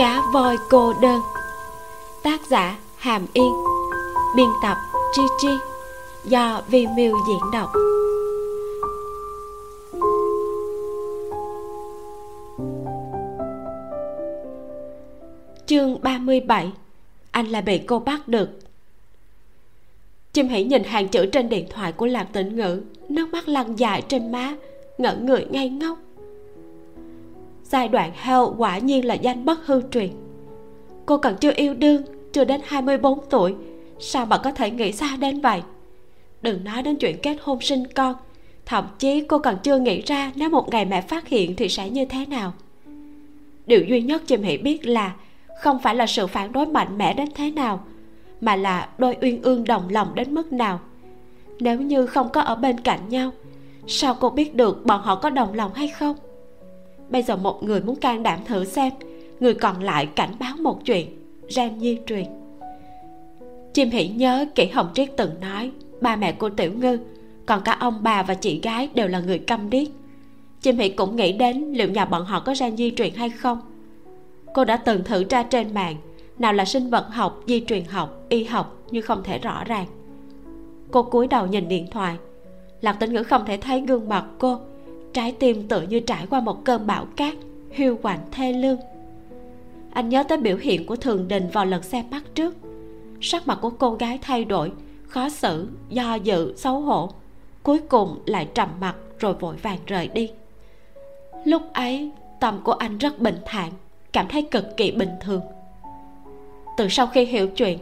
cá voi cô đơn. Tác giả hàm yên. Biên tập chi chi. Do vi miu diễn đọc. Chương 37 anh là bị cô bắt được. Chim hỉ nhìn hàng chữ trên điện thoại của lạc tĩnh ngữ. Nước mắt lăn dài trên má, ngỡ người ngây ngốc giai đoạn heo quả nhiên là danh bất hư truyền. Cô còn chưa yêu đương, chưa đến 24 tuổi, sao mà có thể nghĩ xa đến vậy? Đừng nói đến chuyện kết hôn sinh con, thậm chí cô còn chưa nghĩ ra nếu một ngày mẹ phát hiện thì sẽ như thế nào. Điều duy nhất chim hỉ biết là không phải là sự phản đối mạnh mẽ đến thế nào, mà là đôi uyên ương đồng lòng đến mức nào. Nếu như không có ở bên cạnh nhau, sao cô biết được bọn họ có đồng lòng hay không? Bây giờ một người muốn can đảm thử xem. Người còn lại cảnh báo một chuyện. Ram di truyền. Chim hỉ nhớ kỹ hồng triết từng nói, ba mẹ cô tiểu ngư, còn cả ông bà và chị gái đều là người câm điếc. Chim hỉ cũng nghĩ đến liệu nhà bọn họ có ram di truyền hay không. Cô đã từng thử tra trên mạng, nào là sinh vật học, di truyền học, y học, nhưng không thể rõ ràng. Cô cúi đầu nhìn điện thoại. Lạc tĩnh ngữ không thể thấy gương mặt cô trái tim tự như trải qua một cơn bão cát, hiu quạnh thê lương. Anh nhớ tới biểu hiện của thường đình vào lần xe bắt trước. Sắc mặt của cô gái thay đổi, khó xử, do dự, xấu hổ. Cuối cùng lại trầm mặt rồi vội vàng rời đi. Lúc ấy, tâm của anh rất bình thản, cảm thấy cực kỳ bình thường. Từ sau khi hiểu chuyện,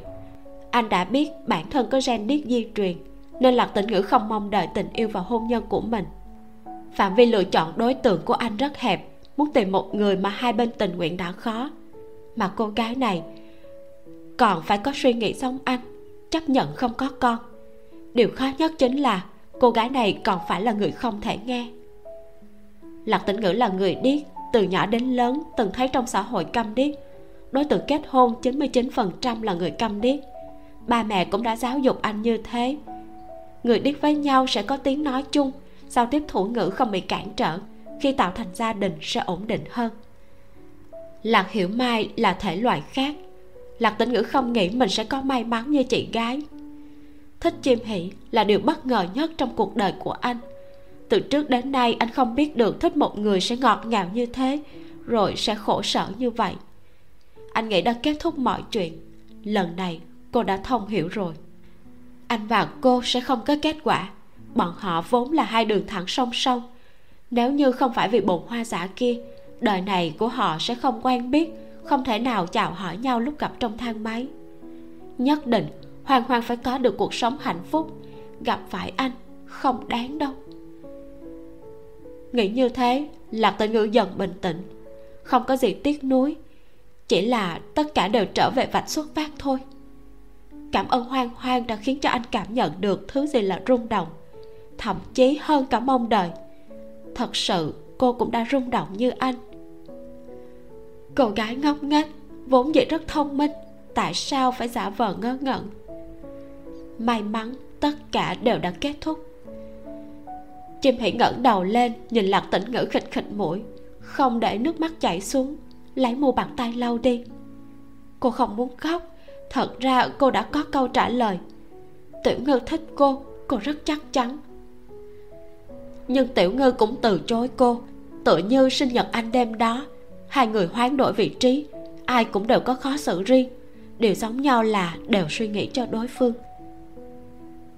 anh đã biết bản thân có gen điếc di truyền, nên lạc tĩnh ngữ không mong đợi tình yêu và hôn nhân của mình phạm vi lựa chọn đối tượng của anh rất hẹp, muốn tìm một người mà hai bên tình nguyện đã khó mà cô gái này còn phải có suy nghĩ giống anh, chấp nhận không có con. Điều khó nhất chính là cô gái này còn phải là người không thể nghe. Lạc tĩnh ngữ là người điếc, từ nhỏ đến lớn từng thấy trong xã hội câm điếc. Đối tượng kết hôn 99% là người câm điếc. Ba mẹ cũng đã giáo dục anh như thế. Người điếc với nhau sẽ có tiếng nói chung giao tiếp thủ ngữ không bị cản trở, khi tạo thành gia đình sẽ ổn định hơn. Lạc hiểu mai là thể loại khác. Lạc tĩnh ngữ không nghĩ mình sẽ có may mắn như chị gái. Thích chim hỷ là điều bất ngờ nhất trong cuộc đời của anh. Từ trước đến nay, anh không biết được thích một người sẽ ngọt ngào như thế, rồi sẽ khổ sở như vậy. Anh nghĩ đã kết thúc mọi chuyện. Lần này, cô đã thông hiểu rồi. Anh và cô sẽ không có kết quả bọn họ vốn là hai đường thẳng song song. Nếu như không phải vì bồn hoa giả kia, đời này của họ sẽ không quen biết, không thể nào chào hỏi nhau lúc gặp trong thang máy. Nhất định, hoàng hoàng phải có được cuộc sống hạnh phúc. Gặp phải anh, không đáng đâu. Nghĩ như thế, lạc tĩnh ngữ dần bình tĩnh. Không có gì tiếc nuối, chỉ là tất cả đều trở về vạch xuất phát thôi. Cảm ơn hoang hoang đã khiến cho anh cảm nhận được thứ gì là rung động thậm chí hơn cả mong đợi. Thật sự, cô cũng đã rung động như anh. Cô gái ngốc nghếch, vốn dĩ rất thông minh, tại sao phải giả vờ ngơ ngẩn? May mắn tất cả đều đã kết thúc. Chim hỉ ngẩng đầu lên, nhìn lạc tĩnh ngữ khịch khịch mũi, không để nước mắt chảy xuống, lấy mu bàn tay lau đi. Cô không muốn khóc, thật ra cô đã có câu trả lời. Tiểu ngư thích cô cô rất chắc chắn nhưng tiểu ngư cũng từ chối cô. Tựa như sinh nhật anh đêm đó, hai người hoán đổi vị trí, ai cũng đều có khó xử riêng. Điều giống nhau là đều suy nghĩ cho đối phương.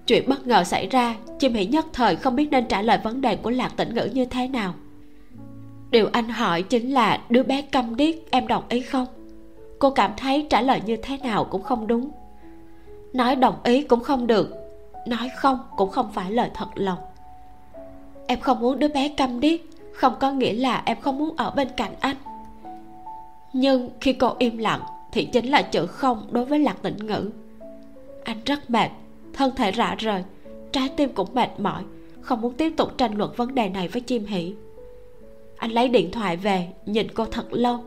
Chuyện bất ngờ xảy ra, chim hỉ nhất thời không biết nên trả lời vấn đề của lạc tĩnh ngữ như thế nào. Điều anh hỏi chính là đứa bé câm điếc em đồng ý không? Cô cảm thấy trả lời như thế nào cũng không đúng. Nói đồng ý cũng không được, nói không cũng không phải lời thật lòng em không muốn đứa bé câm điếc. Không có nghĩa là em không muốn ở bên cạnh anh. Nhưng khi cô im lặng, thì chính là chữ không đối với lạc tĩnh ngữ. Anh rất mệt, thân thể rã rời, trái tim cũng mệt mỏi, không muốn tiếp tục tranh luận vấn đề này với chim hỷ. Anh lấy điện thoại về, nhìn cô thật lâu,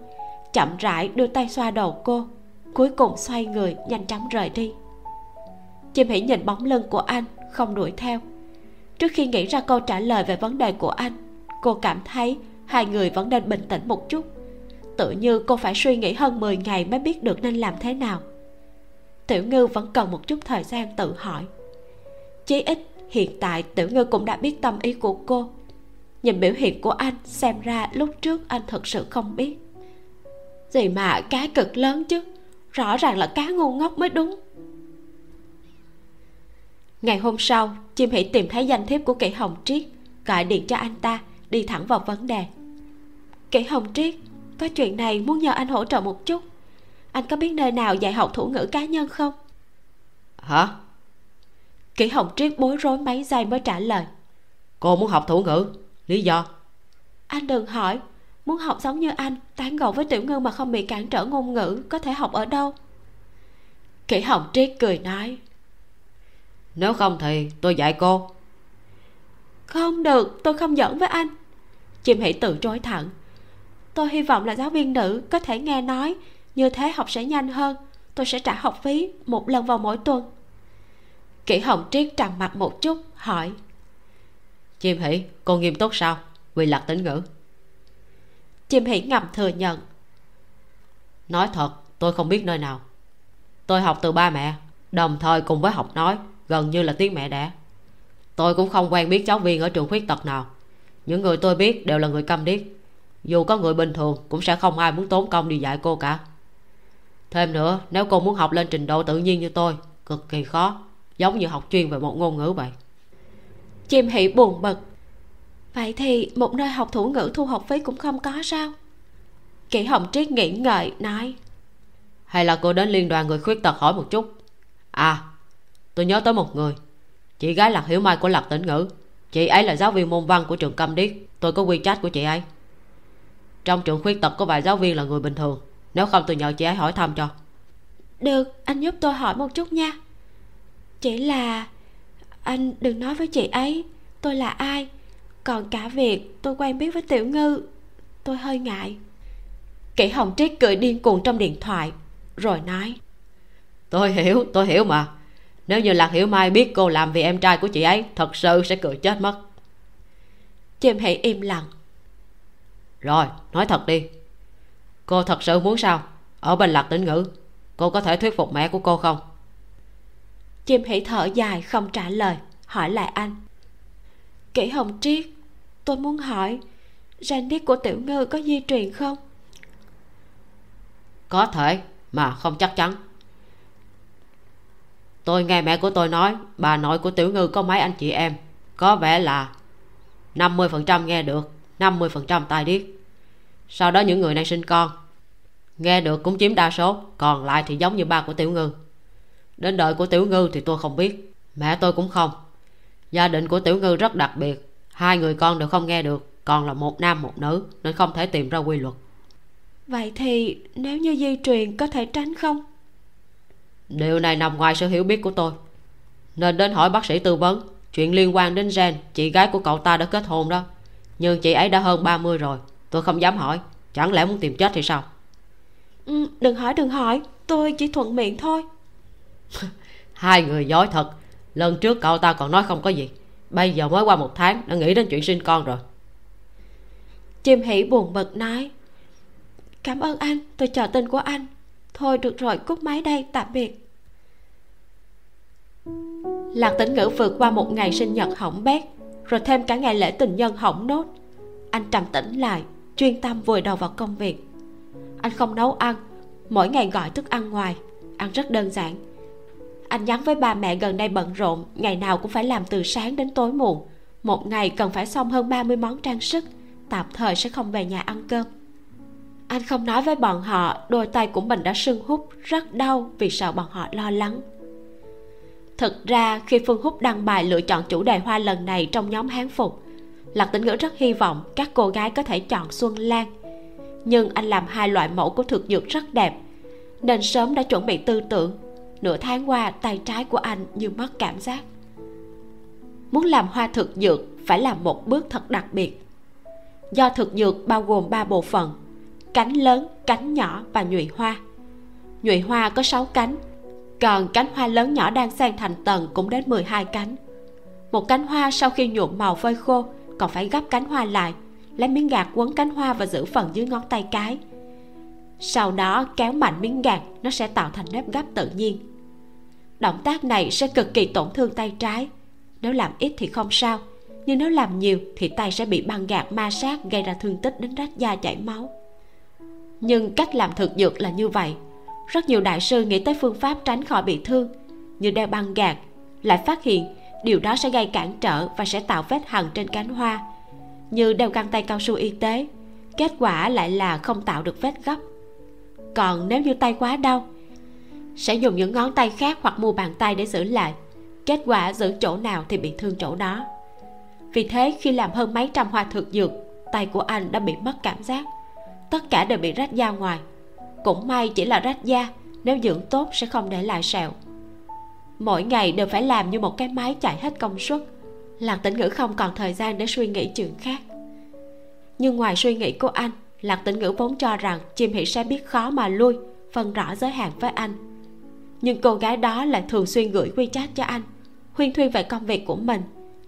chậm rãi đưa tay xoa đầu cô, cuối cùng xoay người, nhanh chóng rời đi. Chim hỷ nhìn bóng lưng của anh, không đuổi theo trước khi nghĩ ra câu trả lời về vấn đề của anh, cô cảm thấy hai người vẫn nên bình tĩnh một chút. Tự như cô phải suy nghĩ hơn 10 ngày mới biết được nên làm thế nào. Tiểu ngư vẫn cần một chút thời gian tự hỏi. Chí ít hiện tại tiểu ngư cũng đã biết tâm ý của cô. Nhìn biểu hiện của anh, xem ra lúc trước anh thật sự không biết. Gì mà cá cực lớn chứ? Rõ ràng là cá ngu ngốc mới đúng ngày hôm sau chim hỷ tìm thấy danh thiếp của kỷ hồng triết gọi điện cho anh ta đi thẳng vào vấn đề. Kỷ hồng triết có chuyện này muốn nhờ anh hỗ trợ một chút. Anh có biết nơi nào dạy học thủ ngữ cá nhân không? Hả? Kỷ hồng triết bối rối mấy giây mới trả lời. Cô muốn học thủ ngữ lý do? Anh đừng hỏi muốn học giống như anh tán gẫu với tiểu ngư mà không bị cản trở ngôn ngữ có thể học ở đâu? Kỷ hồng triết cười nói nếu không thì tôi dạy cô. Không được tôi không giỡn với anh. Chim hỷ tự chối thẳng. Tôi hy vọng là giáo viên nữ có thể nghe nói như thế học sẽ nhanh hơn. Tôi sẽ trả học phí một lần vào mỗi tuần. Kỷ hồng triết trầm mặt một chút hỏi. Chim hỷ cô nghiêm túc sao? Vì lạc tính ngữ. Chim hỷ ngầm thừa nhận. Nói thật tôi không biết nơi nào. Tôi học từ ba mẹ đồng thời cùng với học nói gần như là tiếng mẹ đẻ. Tôi cũng không quen biết giáo viên ở trường khuyết tật nào. Những người tôi biết đều là người câm điếc. Dù có người bình thường cũng sẽ không ai muốn tốn công đi dạy cô cả. Thêm nữa nếu cô muốn học lên trình độ tự nhiên như tôi cực kỳ khó. Giống như học chuyên về một ngôn ngữ vậy. Chim hỷ buồn bực. Vậy thì một nơi học thủ ngữ thu học phí cũng không có sao? Kỷ hồng triết nghĩ ngợi nói. Hay là cô đến liên đoàn người khuyết tật hỏi một chút? À tôi nhớ tới một người. Chị gái lạc hiểu mai của lạc tỉnh ngữ. Chị ấy là giáo viên môn văn của trường câm điếc. Tôi có quy trách của chị ấy. Trong trường khuyết tật có vài giáo viên là người bình thường. Nếu không tôi nhờ chị ấy hỏi thăm cho. Được anh giúp tôi hỏi một chút nha. Chỉ là anh đừng nói với chị ấy. Tôi là ai? Còn cả việc tôi quen biết với tiểu ngư tôi hơi ngại. Kỷ hồng triết cười điên cuồng trong điện thoại rồi nói. Tôi hiểu tôi hiểu mà nếu như lạc hiểu mai biết cô làm vì em trai của chị ấy thật sự sẽ cười chết mất. Chim hãy im lặng. Rồi nói thật đi. Cô thật sự muốn sao? Ở bên lạc tĩnh ngữ cô có thể thuyết phục mẹ của cô không? Chim hãy thở dài không trả lời. Hỏi lại anh. Kỷ hồng triết tôi muốn hỏi gen điếc của tiểu ngư có di truyền không? Có thể mà không chắc chắn tôi nghe mẹ của tôi nói, bà nội của tiểu ngư có mấy anh chị em. Có vẻ là 50% nghe được 50% tai điếc. Sau đó những người này sinh con, nghe được cũng chiếm đa số, còn lại thì giống như ba của tiểu ngư. Đến đời của tiểu ngư thì tôi không biết, mẹ tôi cũng không. Gia đình của tiểu ngư rất đặc biệt, hai người con đều không nghe được, còn là một nam một nữ nên không thể tìm ra quy luật. Vậy thì nếu như di truyền có thể tránh không? Điều này nằm ngoài sự hiểu biết của tôi. Nên đến hỏi bác sĩ tư vấn chuyện liên quan đến gen chị gái của cậu ta đã kết hôn đó. Nhưng chị ấy đã hơn 30 rồi tôi không dám hỏi. Chẳng lẽ muốn tìm chết thì sao? Ừ, đừng hỏi đừng hỏi. Tôi chỉ thuận miệng thôi. Hai người dối thật. Lần trước cậu ta còn nói không có gì. Bây giờ mới qua một tháng đã nghĩ đến chuyện sinh con rồi. Chim hỷ buồn bực nói cảm ơn anh tôi chờ tin của anh. Thôi được rồi cút máy đây tạm biệt lạc tĩnh ngữ vượt qua một ngày sinh nhật hỏng bét, rồi thêm cả ngày lễ tình nhân hỏng nốt. Anh trầm tĩnh lại, chuyên tâm vùi đầu vào công việc. Anh không nấu ăn, mỗi ngày gọi thức ăn ngoài, ăn rất đơn giản. Anh nhắn với ba mẹ gần đây bận rộn, ngày nào cũng phải làm từ sáng đến tối muộn. Một ngày cần phải xong hơn 30 món trang sức, tạm thời sẽ không về nhà ăn cơm. Anh không nói với bọn họ, đôi tay của mình đã sưng hút rất đau vì sợ bọn họ lo lắng thực ra, khi phương Húc đăng bài lựa chọn chủ đề hoa lần này trong nhóm hán phục, lạc tĩnh ngữ rất hy vọng các cô gái có thể chọn xuân lan. Nhưng anh làm hai loại mẫu của thực dược rất đẹp, nên sớm đã chuẩn bị tư tưởng. Nửa tháng qua, tay trái của anh như mất cảm giác. Muốn làm hoa thực dược, phải làm một bước thật đặc biệt. Do thực dược bao gồm ba bộ phận, cánh lớn, cánh nhỏ và nhụy hoa. Nhụy hoa có 6 cánh còn cánh hoa lớn nhỏ đang xen thành tầng cũng đến 12 cánh. Một cánh hoa sau khi nhuộm màu phơi khô, còn phải gấp cánh hoa lại, lấy miếng gạt quấn cánh hoa và giữ phần dưới ngón tay cái. Sau đó, kéo mạnh miếng gạt nó sẽ tạo thành nếp gấp tự nhiên. Động tác này sẽ cực kỳ tổn thương tay trái. Nếu làm ít thì không sao, nhưng nếu làm nhiều thì tay sẽ bị băng gạt ma sát, gây ra thương tích đến rách da chảy máu. Nhưng cách làm thực dược là như vậy rất nhiều đại sư nghĩ tới phương pháp tránh khỏi bị thương như đeo băng gạt lại phát hiện điều đó sẽ gây cản trở và sẽ tạo vết hằn trên cánh hoa. Như đeo găng tay cao su y tế, kết quả lại là không tạo được vết gấp. Còn nếu như tay quá đau, sẽ dùng những ngón tay khác hoặc mua bàn tay để giữ lại. Kết quả giữ chỗ nào thì bị thương chỗ đó. Vì thế, khi làm hơn mấy trăm hoa thực dược, tay của anh đã bị mất cảm giác. Tất cả đều bị rách da ngoài cũng may chỉ là rách da, nếu dưỡng tốt sẽ không để lại sẹo. Mỗi ngày đều phải làm như một cái máy chạy hết công suất. Lạc tĩnh ngữ không còn thời gian để suy nghĩ chuyện khác. Nhưng ngoài suy nghĩ của anh, lạc tĩnh ngữ vốn cho rằng chim hỷ sẽ biết khó mà lui, phân rõ giới hạn với anh. Nhưng cô gái đó lại thường xuyên gửi quy chat cho anh huyên thuyên về công việc của mình,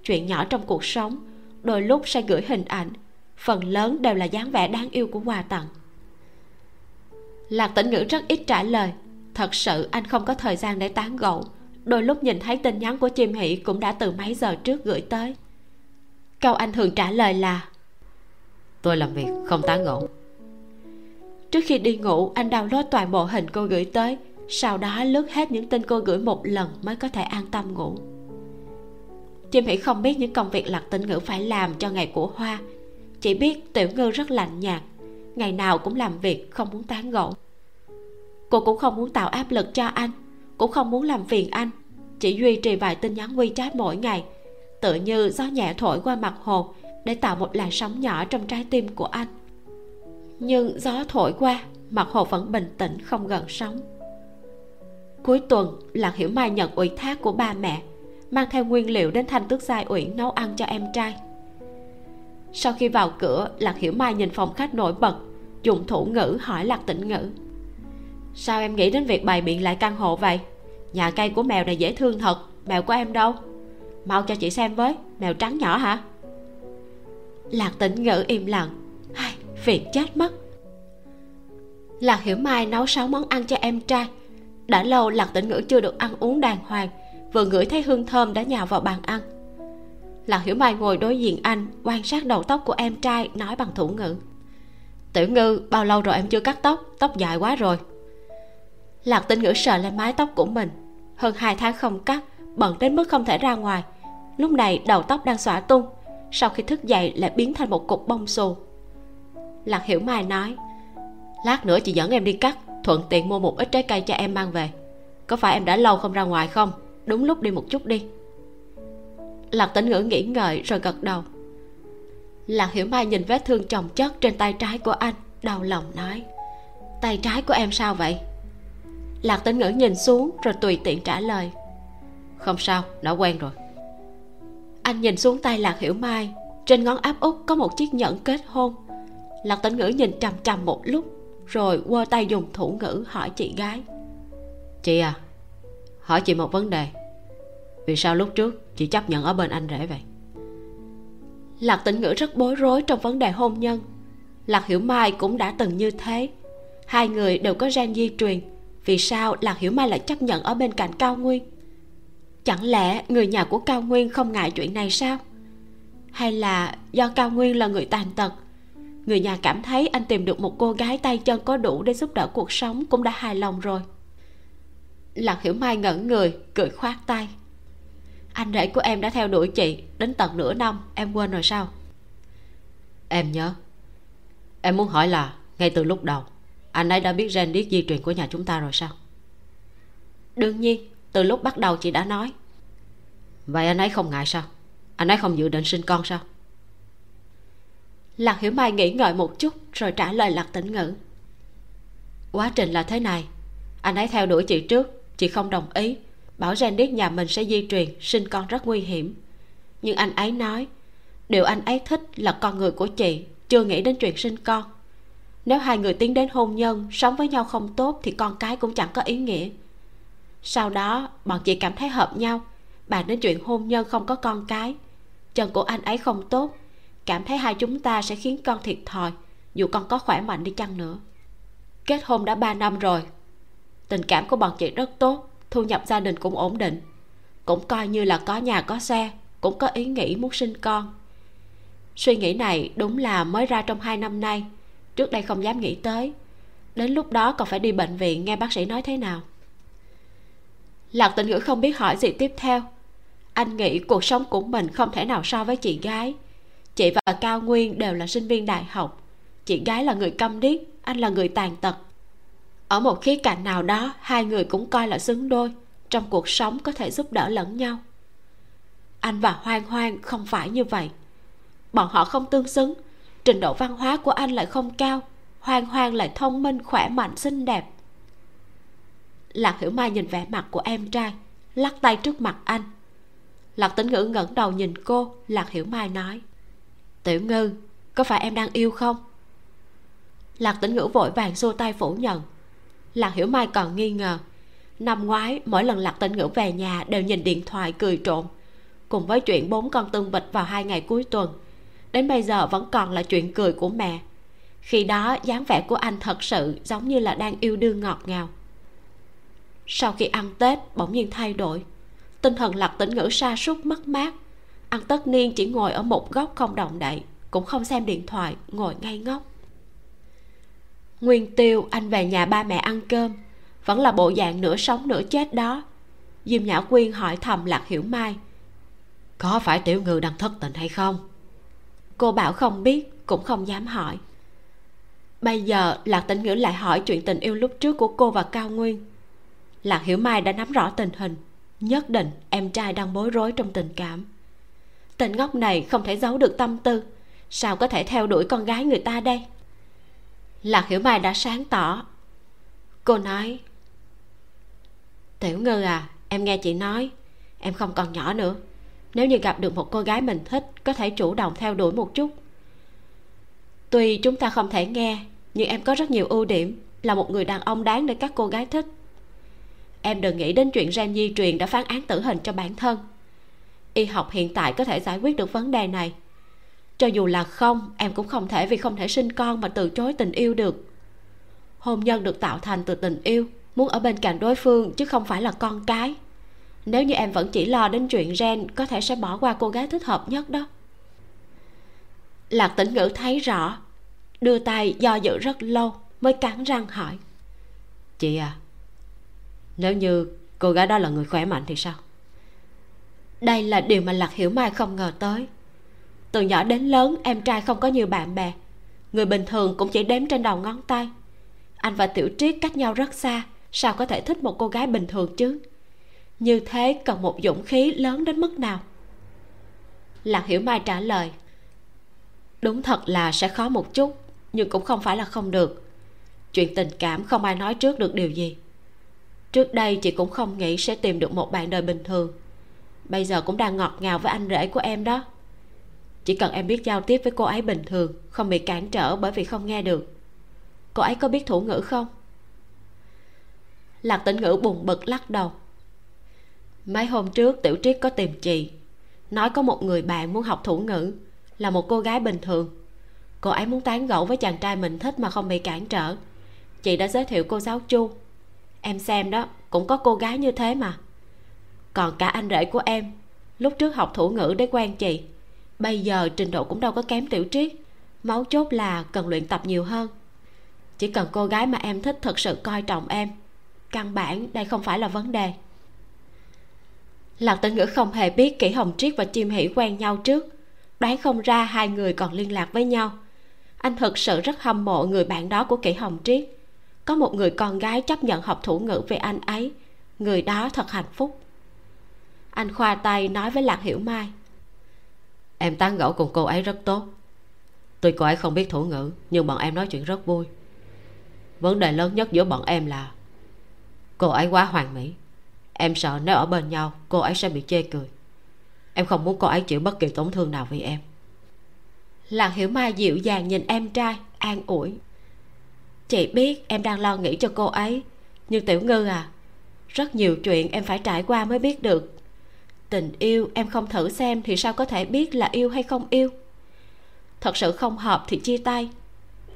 chuyện nhỏ trong cuộc sống, đôi lúc sẽ gửi hình ảnh, phần lớn đều là dáng vẻ đáng yêu của quà tặng lạc tĩnh ngữ rất ít trả lời. Thật sự anh không có thời gian để tán gẫu. Đôi lúc nhìn thấy tin nhắn của chim hỷ cũng đã từ mấy giờ trước gửi tới. Câu anh thường trả lời là tôi làm việc không tán gẫu. Trước khi đi ngủ anh download toàn bộ hình cô gửi tới. Sau đó lướt hết những tin cô gửi một lần mới có thể an tâm ngủ. Chim hỷ không biết những công việc lặt tĩnh ngữ phải làm cho ngày của hoa. Chỉ biết tiểu ngư rất lạnh nhạt ngày nào cũng làm việc, không muốn tán gẫu. Cô cũng không muốn tạo áp lực cho anh, cũng không muốn làm phiền anh, chỉ duy trì vài tin nhắn WeChat mỗi ngày. Tự như gió nhẹ thổi qua mặt hồ để tạo một làn sóng nhỏ trong trái tim của anh. Nhưng gió thổi qua, mặt hồ vẫn bình tĩnh, không gần sóng. Cuối tuần, lạc hiểu mai nhận ủy thác của ba mẹ, mang theo nguyên liệu đến thanh tước giai uyển nấu ăn cho em trai sau khi vào cửa, lạc hiểu mai nhìn phòng khách nổi bật. Dùng thủ ngữ hỏi lạc tĩnh ngữ. Sao em nghĩ đến việc bày biện lại căn hộ vậy? Nhà cây của mèo này dễ thương thật, mèo của em đâu? Mau cho chị xem với, mèo trắng nhỏ hả? Lạc tĩnh ngữ im lặng. Ai, phiền chết mất. Lạc hiểu mai nấu sáu món ăn cho em trai. Đã lâu lạc tĩnh ngữ chưa được ăn uống đàng hoàng, vừa ngửi thấy hương thơm đã nhào vào bàn ăn lạc hiểu mai ngồi đối diện anh, quan sát đầu tóc của em trai, nói bằng thủ ngữ. Tiểu ngư, bao lâu rồi em chưa cắt tóc? Tóc dài quá rồi. Lạc tinh ngữ sờ lên mái tóc của mình. Hơn hai tháng không cắt, bận đến mức không thể ra ngoài. Lúc này đầu tóc đang xõa tung, sau khi thức dậy lại biến thành một cục bông xù. Lạc hiểu mai nói, lát nữa chị dẫn em đi cắt, thuận tiện mua một ít trái cây cho em mang về. Có phải em đã lâu không ra ngoài không? Đúng lúc đi một chút đi lạc tĩnh ngữ nghĩ ngợi rồi gật đầu. Lạc hiểu mai nhìn vết thương chồng chất trên tay trái của anh, đau lòng nói, tay trái của em sao vậy? Lạc tĩnh ngữ nhìn xuống rồi tùy tiện trả lời, không sao, đã quen rồi. Anh nhìn xuống tay lạc hiểu mai, trên ngón áp út có một chiếc nhẫn kết hôn. Lạc tĩnh ngữ nhìn trầm trầm một lúc, rồi quơ tay dùng thủ ngữ hỏi chị gái, chị à hỏi chị một vấn đề. Vì sao lúc trước chị chấp nhận ở bên anh rể vậy. Lạc tĩnh ngữ rất bối rối trong vấn đề hôn nhân. Lạc hiểu mai cũng đã từng như thế. Hai người đều có gen di truyền. Vì sao lạc hiểu mai lại chấp nhận ở bên cạnh cao nguyên? Chẳng lẽ người nhà của cao nguyên không ngại chuyện này sao? Hay là do cao nguyên là người tàn tật? Người nhà cảm thấy anh tìm được một cô gái tay chân có đủ để giúp đỡ cuộc sống cũng đã hài lòng rồi. Lạc hiểu mai ngẩn người, cười khoát tay anh rể của em đã theo đuổi chị đến tận nửa năm em quên rồi sao? Em nhớ. Em muốn hỏi là ngay từ lúc đầu anh ấy đã biết gen điếc di truyền của nhà chúng ta rồi sao? Đương nhiên từ lúc bắt đầu chị đã nói. Vậy anh ấy không ngại sao? Anh ấy không dự định sinh con sao? Lạc hiểu mai nghĩ ngợi một chút rồi trả lời lạc tĩnh ngữ. Quá trình là thế này anh ấy theo đuổi chị trước chị không đồng ý bảo gen điếc nhà mình sẽ di truyền, sinh con rất nguy hiểm. Nhưng anh ấy nói, điều anh ấy thích là con người của chị, chưa nghĩ đến chuyện sinh con. Nếu hai người tiến đến hôn nhân, sống với nhau không tốt thì con cái cũng chẳng có ý nghĩa. Sau đó, bọn chị cảm thấy hợp nhau. Bàn đến chuyện hôn nhân không có con cái, chân của anh ấy không tốt, cảm thấy hai chúng ta sẽ khiến con thiệt thòi, dù con có khỏe mạnh đi chăng nữa. Kết hôn đã 3 năm rồi, tình cảm của bọn chị rất tốt thu nhập gia đình cũng ổn định. Cũng coi như là có nhà có xe, cũng có ý nghĩ muốn sinh con. Suy nghĩ này đúng là mới ra trong hai năm nay, trước đây không dám nghĩ tới. Đến lúc đó còn phải đi bệnh viện nghe bác sĩ nói thế nào. Lạc tình ngữ không biết hỏi gì tiếp theo. Anh nghĩ cuộc sống của mình không thể nào so với chị gái. Chị và cao nguyên đều là sinh viên đại học. Chị gái là người câm điếc, anh là người tàn tật ở một khía cạnh nào đó, hai người cũng coi là xứng đôi. Trong cuộc sống có thể giúp đỡ lẫn nhau. Anh và hoang hoang không phải như vậy. Bọn họ không tương xứng. Trình độ văn hóa của anh lại không cao. Hoang hoang lại thông minh, khỏe mạnh, xinh đẹp. Lạc hiểu mai nhìn vẻ mặt của em trai, lắc tay trước mặt anh. Lạc tĩnh ngữ ngẩng đầu nhìn cô, lạc hiểu mai nói, tiểu ngư, có phải em đang yêu không? Lạc tĩnh ngữ vội vàng xua tay phủ nhận lạc hiểu mai còn nghi ngờ. Năm ngoái, mỗi lần lạc tĩnh ngữ về nhà đều nhìn điện thoại cười trộn cùng với chuyện bốn con tương bịch vào hai ngày cuối tuần, đến bây giờ vẫn còn là chuyện cười của mẹ. Khi đó, dáng vẻ của anh thật sự giống như là đang yêu đương ngọt ngào. Sau khi ăn tết, bỗng nhiên thay đổi. Tinh thần lạc tĩnh ngữ sa sút mất mát. Ăn tất niên chỉ ngồi ở một góc không động đậy, cũng không xem điện thoại, ngồi ngay ngốc nguyên tiêu anh về nhà ba mẹ ăn cơm. Vẫn là bộ dạng nửa sống nửa chết đó. Diêm nhã quyên hỏi thầm lạc hiểu mai. Có phải tiểu ngư đang thất tình hay không? Cô bảo không biết cũng không dám hỏi. Bây giờ lạc tĩnh ngữ lại hỏi chuyện tình yêu lúc trước của cô và cao nguyên. Lạc hiểu mai đã nắm rõ tình hình nhất định em trai đang bối rối trong tình cảm. Tình ngốc này không thể giấu được tâm tư. Sao có thể theo đuổi con gái người ta đây lạc hiểu mai đã sáng tỏ. Cô nói, tiểu ngư à em nghe chị nói, em không còn nhỏ nữa. Nếu như gặp được một cô gái mình thích, có thể chủ động theo đuổi một chút. Tuy chúng ta không thể nghe, nhưng em có rất nhiều ưu điểm, là một người đàn ông đáng để các cô gái thích. Em đừng nghĩ đến chuyện gen di truyền đã phán án tử hình cho bản thân. Y học hiện tại có thể giải quyết được vấn đề này cho dù là không, em cũng không thể vì không thể sinh con mà từ chối tình yêu được. Hôn nhân được tạo thành từ tình yêu, muốn ở bên cạnh đối phương chứ không phải là con cái. Nếu như em vẫn chỉ lo đến chuyện gen có thể sẽ bỏ qua cô gái thích hợp nhất đó. Lạc tĩnh ngữ thấy rõ, đưa tay do dự rất lâu, mới cắn răng hỏi. Chị à nếu như cô gái đó là người khỏe mạnh thì sao? Đây là điều mà lạc hiểu mai không ngờ tới từ nhỏ đến lớn, em trai không có nhiều bạn bè. Người bình thường cũng chỉ đếm trên đầu ngón tay. Anh và tiểu triết cách nhau rất xa, sao có thể thích một cô gái bình thường chứ? Như thế cần một dũng khí lớn đến mức nào? Lạc hiểu mai trả lời, đúng thật là sẽ khó một chút, nhưng cũng không phải là không được. Chuyện tình cảm không ai nói trước được điều gì. Trước đây chị cũng không nghĩ sẽ tìm được một bạn đời bình thường. Bây giờ cũng đang ngọt ngào với anh rể của em đó chỉ cần em biết giao tiếp với cô ấy bình thường, không bị cản trở bởi vì không nghe được. Cô ấy có biết thủ ngữ không? Lạc tĩnh ngữ bùng bực lắc đầu. Mấy hôm trước tiểu triết có tìm chị. Nói có một người bạn muốn học thủ ngữ, là một cô gái bình thường. Cô ấy muốn tán gẫu với chàng trai mình thích mà không bị cản trở. Chị đã giới thiệu cô giáo chu. Em xem đó, cũng có cô gái như thế mà. Còn cả anh rể của em, lúc trước học thủ ngữ để quen chị bây giờ trình độ cũng đâu có kém tiểu triết. Máu chốt là cần luyện tập nhiều hơn. Chỉ cần cô gái mà em thích thật sự coi trọng em, căn bản đây không phải là vấn đề. Lạc tĩnh ngữ không hề biết kỷ hồng triết và chim Hỉ quen nhau trước. Đoán không ra hai người còn liên lạc với nhau. Anh thực sự rất hâm mộ người bạn đó của kỷ hồng triết. Có một người con gái chấp nhận học thủ ngữ về anh ấy. Người đó thật hạnh phúc. Anh khoa tay nói với lạc hiểu mai em tán gẫu cùng cô ấy rất tốt. Tuy cô ấy không biết thủ ngữ, nhưng bọn em nói chuyện rất vui. Vấn đề lớn nhất giữa bọn em là cô ấy quá hoàn mỹ. Em sợ nếu ở bên nhau, cô ấy sẽ bị chê cười. Em không muốn cô ấy chịu bất kỳ tổn thương nào vì em. Làng hiểu mai dịu dàng nhìn em trai, an ủi. Chị biết em đang lo nghĩ cho cô ấy, nhưng tiểu ngư à rất nhiều chuyện em phải trải qua mới biết được tình yêu, em không thử xem thì sao có thể biết là yêu hay không yêu? Thật sự không hợp thì chia tay.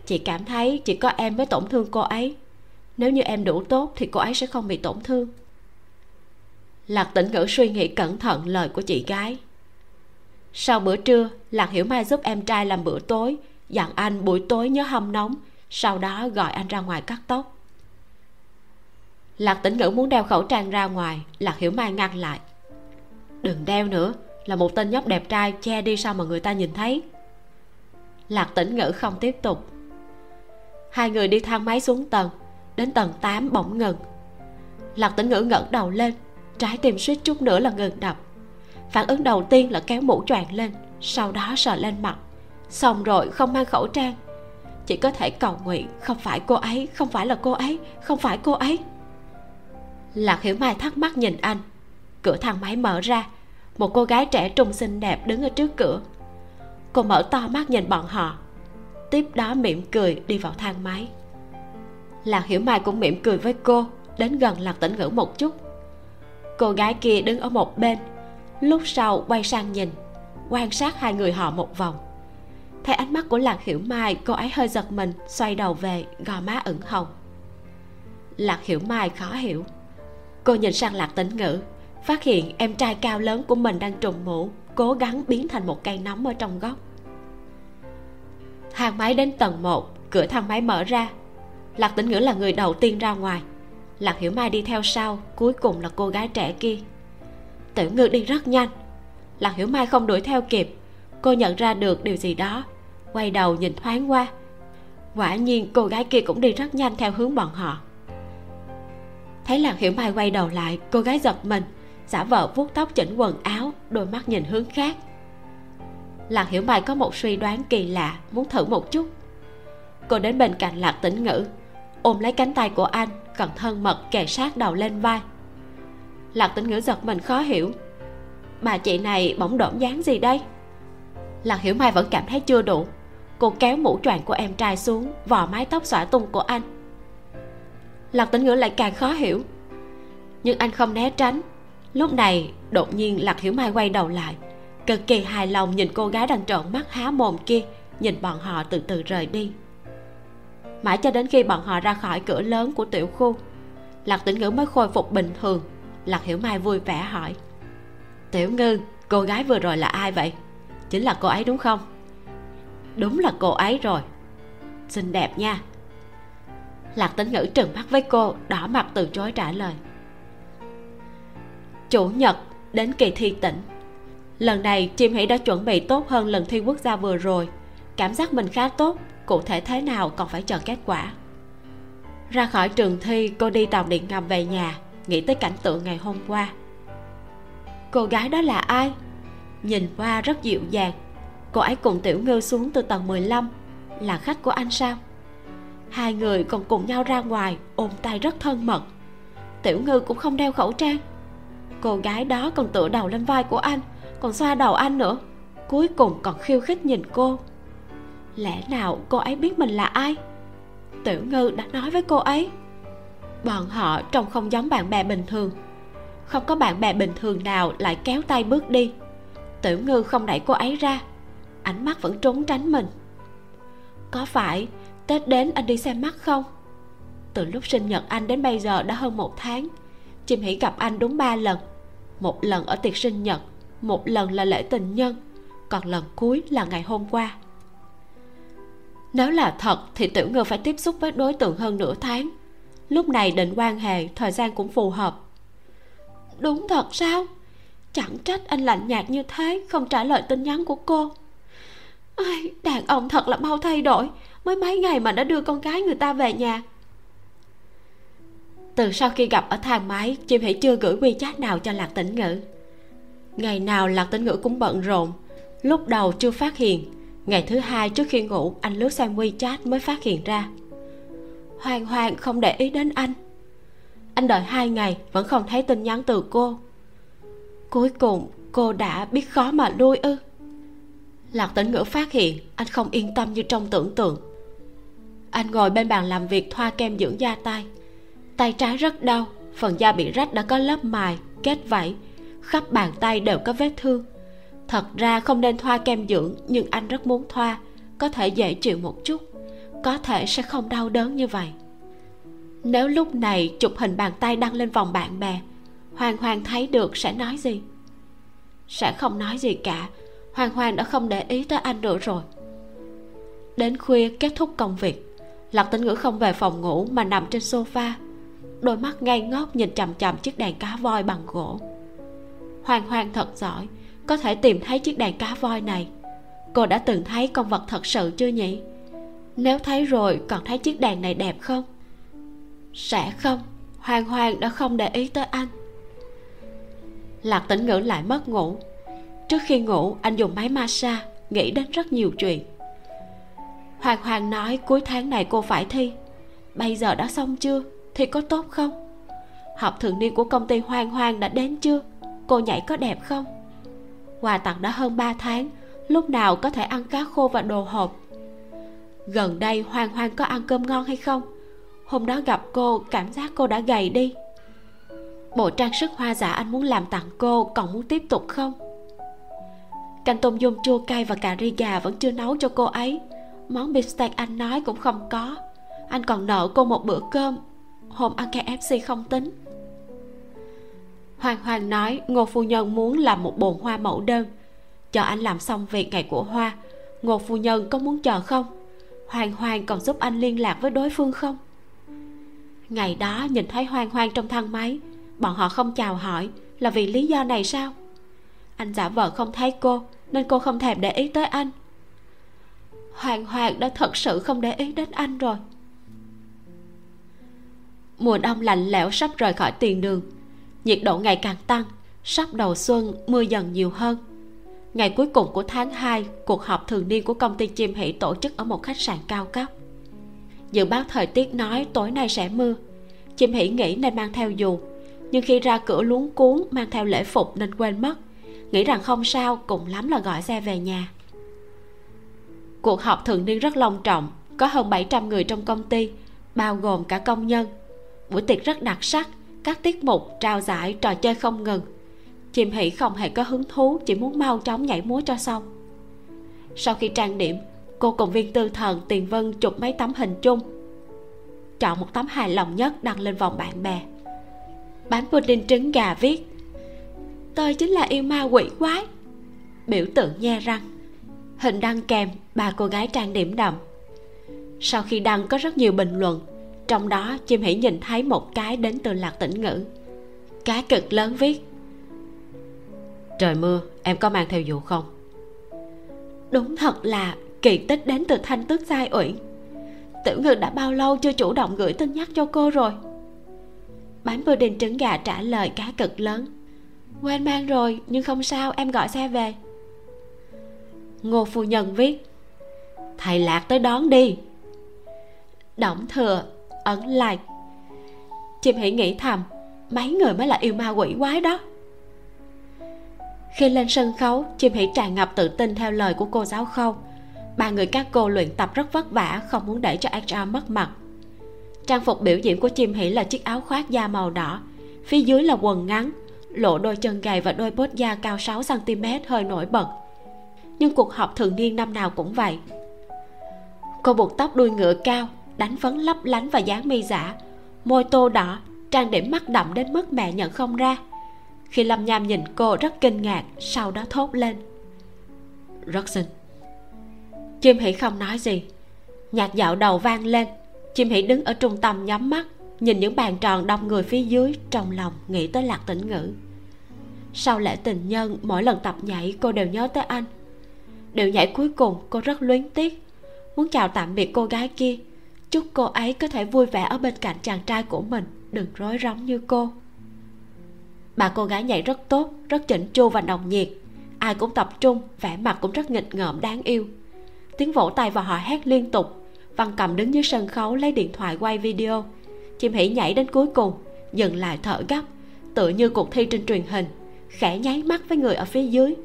Chị cảm thấy chỉ có em mới tổn thương cô ấy. Nếu như em đủ tốt thì cô ấy sẽ không bị tổn thương. Lạc tĩnh ngữ suy nghĩ cẩn thận lời của chị gái. Sau bữa trưa, lạc hiểu mai giúp em trai làm bữa tối, dặn anh buổi tối nhớ hâm nóng, sau đó gọi anh ra ngoài cắt tóc. Lạc tĩnh ngữ muốn đeo khẩu trang ra ngoài, lạc hiểu mai ngăn lại đừng đeo nữa, là một tên nhóc đẹp trai che đi sao mà người ta nhìn thấy. Lạc tĩnh ngữ không tiếp tục. Hai người đi thang máy xuống tầng, đến tầng 8 bỗng ngừng. Lạc tĩnh ngữ ngẩng đầu lên, trái tim suýt chút nữa là ngừng đập. Phản ứng đầu tiên là kéo mũ choàng lên, sau đó sờ lên mặt. Xong rồi không mang khẩu trang. Chỉ có thể cầu nguyện, không phải cô ấy, không phải là cô ấy, không phải cô ấy. Lạc hiểu mai thắc mắc nhìn anh cửa thang máy mở ra. Một cô gái trẻ trung xinh đẹp đứng ở trước cửa. Cô mở to mắt nhìn bọn họ. Tiếp đó mỉm cười đi vào thang máy. Lạc hiểu mai cũng mỉm cười với cô, đến gần lạc tĩnh ngữ một chút. Cô gái kia đứng ở một bên, lúc sau quay sang nhìn, quan sát hai người họ một vòng. Thấy ánh mắt của lạc hiểu mai, cô ấy hơi giật mình, xoay đầu về, gò má ửng hồng. Lạc hiểu mai khó hiểu. Cô nhìn sang lạc tĩnh ngữ phát hiện em trai cao lớn của mình đang trùng mũ, cố gắng biến thành một cây nóng ở trong góc. Thang máy đến tầng 1 cửa thang máy mở ra. Lạc tĩnh ngữ là người đầu tiên ra ngoài. Lạc hiểu mai đi theo sau, cuối cùng là cô gái trẻ kia. Tiểu ngư đi rất nhanh. Lạc hiểu mai không đuổi theo kịp. Cô nhận ra được điều gì đó, quay đầu nhìn thoáng qua. Quả nhiên, cô gái kia cũng đi rất nhanh theo hướng bọn họ. Thấy lạc hiểu mai quay đầu lại, cô gái giật mình giả vờ vuốt tóc chỉnh quần áo, đôi mắt nhìn hướng khác. Lạc hiểu mai có một suy đoán kỳ lạ, muốn thử một chút. Cô đến bên cạnh lạc tĩnh ngữ, ôm lấy cánh tay của anh cẩn thân mật kề sát đầu lên vai. Lạc tĩnh ngữ giật mình khó hiểu. Bà chị này bỗng đổm dáng gì đây? Lạc hiểu mai vẫn cảm thấy chưa đủ. Cô kéo mũ choàng của em trai xuống, vò mái tóc xõa tung của anh. Lạc tĩnh ngữ lại càng khó hiểu. Nhưng anh không né tránh lúc này, đột nhiên lạc hiểu mai quay đầu lại, cực kỳ hài lòng nhìn cô gái đang trợn mắt há mồm kia, nhìn bọn họ từ từ rời đi. Mãi cho đến khi bọn họ ra khỏi cửa lớn của tiểu khu, lạc tĩnh ngữ mới khôi phục bình thường. Lạc hiểu mai vui vẻ hỏi, tiểu ngư, cô gái vừa rồi là ai vậy? Chính là cô ấy đúng không? Đúng là cô ấy rồi. Xinh đẹp nha. Lạc tĩnh ngữ trừng mắt với cô, đỏ mặt từ chối trả lời chủ nhật đến kỳ thi tỉnh. Lần này, chim hỉ đã chuẩn bị tốt hơn lần thi quốc gia vừa rồi. Cảm giác mình khá tốt, cụ thể thế nào còn phải chờ kết quả. Ra khỏi trường thi, cô đi tàu điện ngầm về nhà, nghĩ tới cảnh tượng ngày hôm qua. Cô gái đó là ai? Nhìn qua rất dịu dàng. Cô ấy cùng tiểu ngư xuống từ tầng 15 là khách của anh sao? Hai người còn cùng nhau ra ngoài, ôm tay rất thân mật. Tiểu ngư cũng không đeo khẩu trang cô gái đó còn tựa đầu lên vai của anh, còn xoa đầu anh nữa. Cuối cùng còn khiêu khích nhìn cô. Lẽ nào cô ấy biết mình là ai? Tiểu ngư đã nói với cô ấy. Bọn họ trông không giống bạn bè bình thường. Không có bạn bè bình thường nào lại kéo tay bước đi. Tiểu ngư không đẩy cô ấy ra. Ánh mắt vẫn trốn tránh mình. Có phải tết đến anh đi xem mắt không? Từ lúc sinh nhật anh đến bây giờ đã hơn một tháng chim hỉ gặp anh đúng ba lần. Một lần ở tiệc sinh nhật một lần là lễ tình nhân còn lần cuối là ngày hôm qua. Nếu là thật thì tiểu ngư phải tiếp xúc với đối tượng hơn nửa tháng. Lúc này định quan hệ thời gian cũng phù hợp. Đúng thật sao? Chẳng trách anh lạnh nhạt như thế không trả lời tin nhắn của cô. Ai, đàn ông thật là mau thay đổi. Mới mấy ngày mà đã đưa con gái người ta về nhà từ sau khi gặp ở thang máy, chim hãy chưa gửi quy chat nào cho lạc tĩnh ngữ. Ngày nào lạc tĩnh ngữ cũng bận rộn. Lúc đầu chưa phát hiện, ngày thứ hai trước khi ngủ, anh lướt sang chat mới phát hiện ra. Hoàn hoàn không để ý đến anh. Anh đợi hai ngày, vẫn không thấy tin nhắn từ cô. Cuối cùng, cô đã biết khó mà lui ư. Lạc tĩnh ngữ phát hiện, anh không yên tâm như trong tưởng tượng. Anh ngồi bên bàn làm việc thoa kem dưỡng da tay tay trái rất đau, phần da bị rách đã có lớp mài, kết vảy, khắp bàn tay đều có vết thương. Thật ra không nên thoa kem dưỡng, nhưng anh rất muốn thoa, có thể dễ chịu một chút, có thể sẽ không đau đớn như vậy. Nếu lúc này chụp hình bàn tay đăng lên vòng bạn bè, hoàng hoàng thấy được sẽ nói gì? Sẽ không nói gì cả, hoàng hoàng đã không để ý tới anh nữa rồi. Đến khuya kết thúc công việc lạc tĩnh ngữ không về phòng ngủ mà nằm trên sofa đôi mắt ngây ngốc nhìn chằm chằm chiếc đàn cá voi bằng gỗ. Hoàng hoàng thật giỏi, có thể tìm thấy chiếc đàn cá voi này. Cô đã từng thấy con vật thật sự chưa nhỉ? Nếu thấy rồi, còn thấy chiếc đàn này đẹp không? Sẽ không, hoàng hoàng đã không để ý tới anh. Lạc tĩnh ngữ lại mất ngủ. Trước khi ngủ, anh dùng máy massage, nghĩ đến rất nhiều chuyện. Hoàng hoàng nói cuối tháng này cô phải thi. Bây giờ đã xong chưa? Thì có tốt không? Học thường niên của công ty hoang hoang đã đến chưa? Cô nhảy có đẹp không? Quà tặng đã hơn 3 tháng, lúc nào có thể ăn cá khô và đồ hộp? Gần đây hoang hoang có ăn cơm ngon hay không? Hôm đó gặp cô, cảm giác cô đã gầy đi. Bộ trang sức hoa giả anh muốn làm tặng cô còn muốn tiếp tục không? Canh tôm dung chua cay và cà ri gà vẫn chưa nấu cho cô ấy. Món beefsteak anh nói cũng không có. Anh còn nợ cô một bữa cơm hôm ăn kfc không tính. Hoàng hoàng nói ngô phu nhân muốn làm một bồn hoa mẫu đơn. Chờ anh làm xong việc ngày của hoa, ngô phu nhân có muốn chờ không? Hoàng hoàng còn giúp anh liên lạc với đối phương không? Ngày đó nhìn thấy Hoàng Hoàng trong thang máy, bọn họ không chào hỏi là vì lý do này sao? Anh giả vờ không thấy cô, nên cô không thèm để ý tới anh. Hoàng hoàng đã thật sự không để ý đến anh rồi mùa đông lạnh lẽo sắp rời khỏi tiền đường. Nhiệt độ ngày càng tăng, sắp đầu xuân, mưa dần nhiều hơn. Ngày cuối cùng của tháng 2 cuộc họp thường niên của công ty chim hỷ tổ chức ở một khách sạn cao cấp. Dự báo thời tiết nói tối nay sẽ mưa. Chim hỷ nghĩ nên mang theo dù, nhưng khi ra cửa luống cuốn mang theo lễ phục nên quên mất. Nghĩ rằng không sao, cùng lắm là gọi xe về nhà. Cuộc họp thường niên rất long trọng, có hơn 700 người trong công ty, bao gồm cả công nhân buổi tiệc rất đặc sắc, các tiết mục, trao giải, trò chơi không ngừng. Chim hỉ không hề có hứng thú, chỉ muốn mau chóng nhảy múa cho xong. Sau khi trang điểm, cô cùng viên tư thần tiền vân chụp mấy tấm hình chung. Chọn một tấm hài lòng nhất đăng lên vòng bạn bè. Bánh pudding trứng gà viết, tôi chính là yêu ma quỷ quái. Biểu tượng nhe răng. Hình đăng kèm, ba cô gái trang điểm đậm. Sau khi đăng, có rất nhiều bình luận trong đó, chim hỉ nhìn thấy một cái đến từ lạc tĩnh ngữ. Cái cực lớn viết. Trời mưa, em có mang theo dù không? Đúng thật là kỳ tích đến từ thanh tước sai uyển tiểu ngư đã bao lâu chưa chủ động gửi tin nhắc cho cô rồi? Bánh pudding trứng gà trả lời cá cực lớn. Quên mang rồi, nhưng không sao, em gọi xe về. Ngô phu nhân viết. Thầy lạc tới đón đi. Đổng thừa ẩn lại. chim hỉ nghĩ thầm, mấy người mới là yêu ma quỷ quái đó. Khi lên sân khấu chim hỉ tràn ngập tự tin theo lời của cô giáo khâu. Ba người các cô luyện tập rất vất vả, không muốn để cho HR mất mặt. Trang phục biểu diễn của chim hỉ là chiếc áo khoác da màu đỏ. Phía dưới là quần ngắn, lộ đôi chân gầy và đôi bốt da cao 6 cm hơi nổi bật. Nhưng cuộc họp thường niên năm nào cũng vậy. Cô buộc tóc đuôi ngựa cao đánh phấn lấp lánh và dáng mi giả. Môi tô đỏ, trang điểm mắt đậm đến mức mẹ nhận không ra. Khi lâm nham nhìn cô rất kinh ngạc, sau đó thốt lên. Rất xinh chim hỉ không nói gì. Nhạc dạo đầu vang lên. Chim hỉ đứng ở trung tâm nhắm mắt, nhìn những bàn tròn đông người phía dưới, trong lòng nghĩ tới lạc tĩnh ngữ. Sau lễ tình nhân, mỗi lần tập nhảy, cô đều nhớ tới anh. Điệu nhảy cuối cùng, cô rất luyến tiếc. Muốn chào tạm biệt cô gái kia chúc cô ấy có thể vui vẻ ở bên cạnh chàng trai của mình, đừng rối rắm như cô. Bà cô gái nhảy rất tốt, rất chỉnh chu và nồng nhiệt. Ai cũng tập trung, vẻ mặt cũng rất nghịch ngợm, đáng yêu. Tiếng vỗ tay và họ hét liên tục. Văn cầm đứng dưới sân khấu lấy điện thoại quay video. Chim hỉ nhảy đến cuối cùng, dừng lại thở gấp tựa như cuộc thi trên truyền hình, khẽ nháy mắt với người ở phía dưới.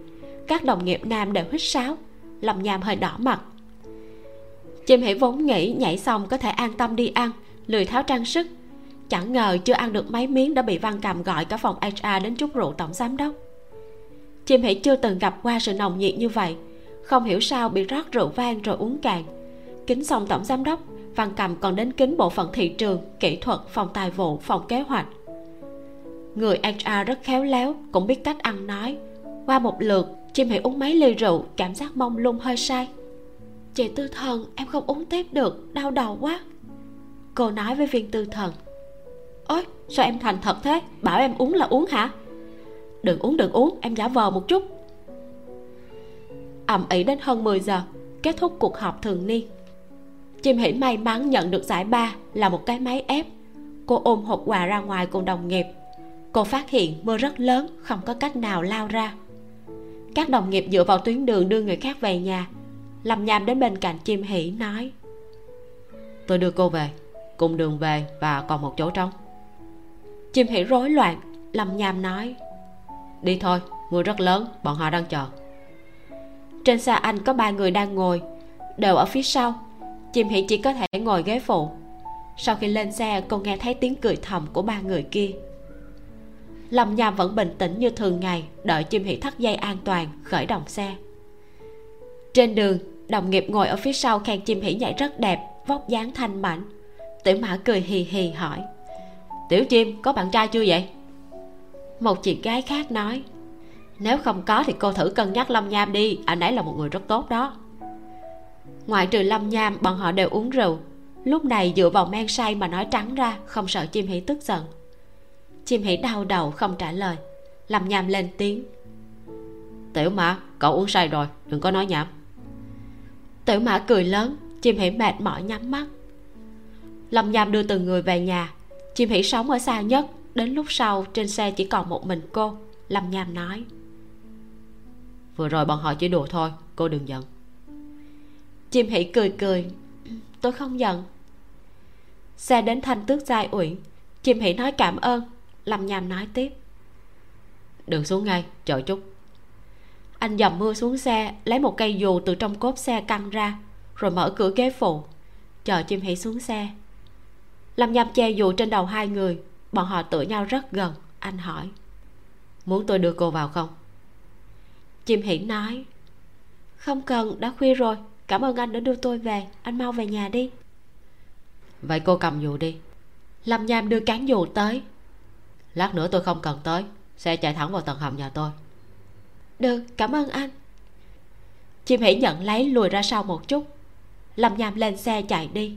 Các đồng nghiệp nam đều hít sáo lòng nhàm hơi đỏ mặt chim hỉ vốn nghĩ nhảy xong có thể an tâm đi ăn, lười tháo trang sức. Chẳng ngờ chưa ăn được mấy miếng đã bị văn cầm gọi cả phòng hr đến chút rượu tổng giám đốc. Chim hỉ chưa từng gặp qua sự nồng nhiệt như vậy, không hiểu sao bị rót rượu vang rồi uống cạn kính xong tổng giám đốc, văn cầm còn đến kính bộ phận thị trường, kỹ thuật, phòng tài vụ, phòng kế hoạch. Người hr rất khéo léo, cũng biết cách ăn nói. Qua một lượt, chim hỉ uống mấy ly rượu, cảm giác mông lung hơi say chị tư thần, em không uống tiếp được, đau đầu quá. Cô nói với viên tư thần. Ôi, sao em thành thật thế? Bảo em uống là uống hả? Đừng uống đừng uống, em giả vờ một chút. Ầm ĩ đến hơn 10 giờ, kết thúc cuộc họp thường niên. Chim hỉ may mắn nhận được giải ba là một cái máy ép. Cô ôm hộp quà ra ngoài cùng đồng nghiệp. Cô phát hiện mưa rất lớn, không có cách nào lao ra. Các đồng nghiệp dựa vào tuyến đường đưa người khác về nhà lâm nham đến bên cạnh chim hỉ nói tôi đưa cô về cùng đường về và còn một chỗ trống. Chim hỉ rối loạn lâm nham nói đi thôi mưa rất lớn bọn họ đang chờ. Trên xe anh có ba người đang ngồi đều ở phía sau. Chim hỉ chỉ có thể ngồi ghế phụ. Sau khi lên xe cô nghe thấy tiếng cười thầm của ba người kia. Lâm nham vẫn bình tĩnh như thường ngày đợi chim hỉ thắt dây an toàn khởi động xe. Trên đường đồng nghiệp ngồi ở phía sau khen chim hỉ nhảy rất đẹp, vóc dáng thanh mảnh. Tiểu mã cười hì hì hỏi, tiểu chim, có bạn trai chưa vậy? Một chị gái khác nói, nếu không có thì cô thử cân nhắc lâm nham đi, anh ấy là một người rất tốt đó. Ngoại trừ lâm nham, bọn họ đều uống rượu. Lúc này dựa vào men say mà nói trắng ra, không sợ chim hỉ tức giận. Chim hỉ đau đầu không trả lời. Lâm nham lên tiếng, tiểu mã, cậu uống say rồi, đừng có nói nhảm tiểu mã cười lớn chim hỉ mệt mỏi nhắm mắt. Lâm nham đưa từng người về nhà. Chim hỉ sống ở xa nhất đến lúc sau trên xe chỉ còn một mình cô lâm nham nói. Vừa rồi bọn họ chỉ đùa thôi cô đừng giận. Chim hỉ cười cười. Tôi không giận. Xe đến thanh tước giai uyển. Chim hỉ nói cảm ơn. Lâm nham nói tiếp. Đừng xuống ngay chờ chút anh dầm mưa xuống xe, lấy một cây dù từ trong cốp xe căng ra, rồi mở cửa ghế phụ, chờ chim hỉ xuống xe. Lâm nham che dù trên đầu hai người, bọn họ tựa nhau rất gần, anh hỏi. Muốn tôi đưa cô vào không? Chim hỉ nói, không cần, đã khuya rồi, cảm ơn anh đã đưa tôi về, anh mau về nhà đi. Vậy cô cầm dù đi. Lâm nham đưa cán dù tới. Lát nữa tôi không cần tới xe chạy thẳng vào tầng hầm nhà tôi được cảm ơn anh. Chim hỉ nhận lấy lùi ra sau một chút. Lâm nham lên xe chạy đi.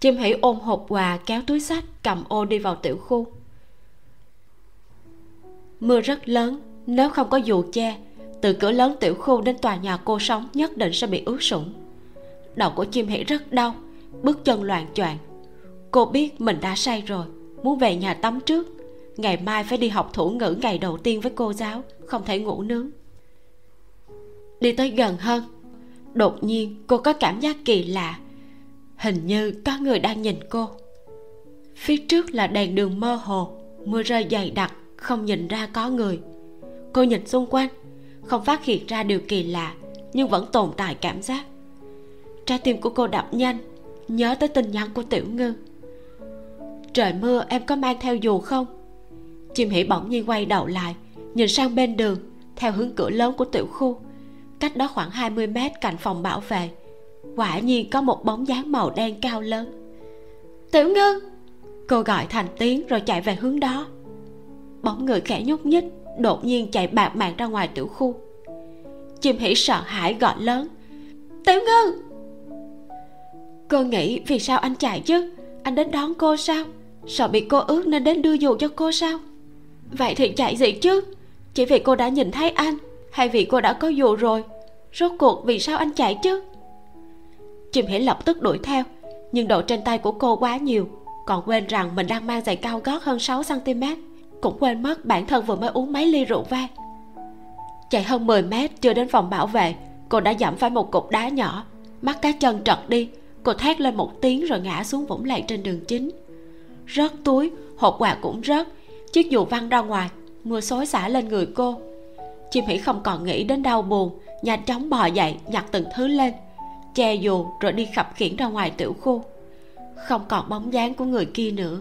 Chim hỉ ôm hộp quà kéo túi sách cầm ô đi vào tiểu khu. Mưa rất lớn, nếu không có dù che, từ cửa lớn tiểu khu đến tòa nhà cô sống nhất định sẽ bị ướt sũng. Đầu của chim hỉ rất đau, bước chân loạn choạng. Cô biết mình đã say rồi, muốn về nhà tắm trước ngày mai phải đi học thủ ngữ ngày đầu tiên với cô giáo, không thể ngủ nướng. Đi tới gần hơn, đột nhiên cô có cảm giác kỳ lạ. Hình như có người đang nhìn cô. Phía trước là đèn đường mơ hồ, mưa rơi dày đặc, không nhìn ra có người. Cô nhìn xung quanh, không phát hiện ra điều kỳ lạ, nhưng vẫn tồn tại cảm giác. Trái tim của cô đập nhanh, nhớ tới tin nhắn của tiểu ngư. Trời mưa, em có mang theo dù không? Chim hỉ bỗng nhiên quay đầu lại, nhìn sang bên đường, theo hướng cửa lớn của tiểu khu. Cách đó khoảng 20 mét cạnh phòng bảo vệ, quả nhiên có một bóng dáng màu đen cao lớn. Tiểu ngư! Cô gọi thành tiếng rồi chạy về hướng đó. Bóng người khẽ nhúc nhích, đột nhiên chạy bạc mạng ra ngoài tiểu khu. Chim hỉ sợ hãi gọi lớn, tiểu ngư! Cô nghĩ vì sao anh chạy chứ? Anh đến đón cô sao? Sợ bị cô ướt nên đến đưa dù cho cô sao? Vậy thì chạy gì chứ? Chỉ vì cô đã nhìn thấy anh, hay vì cô đã có dù rồi? Rốt cuộc vì sao anh chạy chứ? Chim hỉ lập tức đuổi theo, nhưng độ trên tay của cô quá nhiều, còn quên rằng mình đang mang giày cao gót hơn 6 cm cũng quên mất bản thân vừa mới uống mấy ly rượu vang. Chạy hơn 10 mét chưa đến phòng bảo vệ, cô đã dẫm phải một cục đá nhỏ, mắt cá chân trật đi, cô thét lên một tiếng rồi ngã xuống vũng lầy trên đường chính. Rớt túi hộp quà cũng rớt chiếc dù văng ra ngoài, mưa xối xả lên người cô. Chim hỉ không còn nghĩ đến đau buồn, nhanh chóng bò dậy, nhặt từng thứ lên, che dù rồi đi khập khiễng ra ngoài tiểu khu. Không còn bóng dáng của người kia nữa.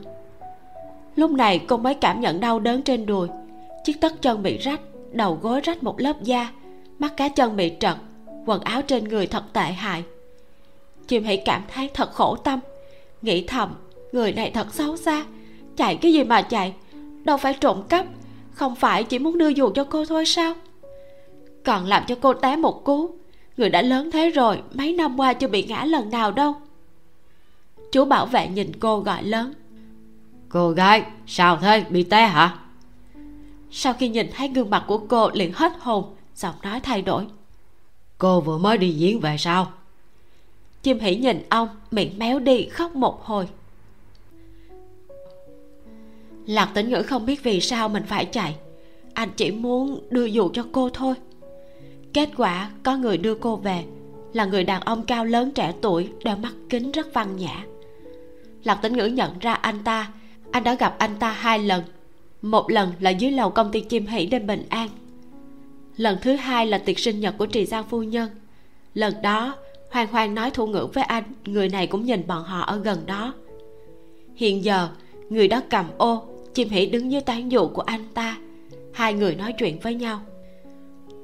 Lúc này cô mới cảm nhận đau đớn trên đùi. Chiếc tất chân bị rách, đầu gối rách một lớp da, mắt cá chân bị trật, quần áo trên người thật tệ hại. Chim hỉ cảm thấy thật khổ tâm, nghĩ thầm, người này thật xấu xa, chạy cái gì mà chạy? Đâu phải trộm cắp không phải chỉ muốn đưa dù cho cô thôi sao? Còn làm cho cô té một cú người đã lớn thế rồi mấy năm qua chưa bị ngã lần nào đâu. Chú bảo vệ nhìn cô gọi lớn. Cô gái sao thế bị té hả? Sau khi nhìn thấy gương mặt của cô liền hết hồn giọng nói thay đổi. Cô vừa mới đi diễn về sao? Chim hỉ nhìn ông miệng méo đi khóc một hồi lạc tĩnh ngữ không biết vì sao mình phải chạy. Anh chỉ muốn đưa dù cho cô thôi. Kết quả, có người đưa cô về, là người đàn ông cao lớn trẻ tuổi đeo mắt kính rất văn nhã. Lạc tĩnh ngữ nhận ra anh ta. Anh đã gặp anh ta hai lần. Một lần là dưới lầu công ty chim hỷ đêm bình an. Lần thứ hai là tiệc sinh nhật của trì giang phu nhân. Lần đó, hoàng hoàng nói thủ ngữ với anh, người này cũng nhìn bọn họ ở gần đó. Hiện giờ, người đó cầm ô chim hỉ đứng dưới tán dụ của anh ta. Hai người nói chuyện với nhau.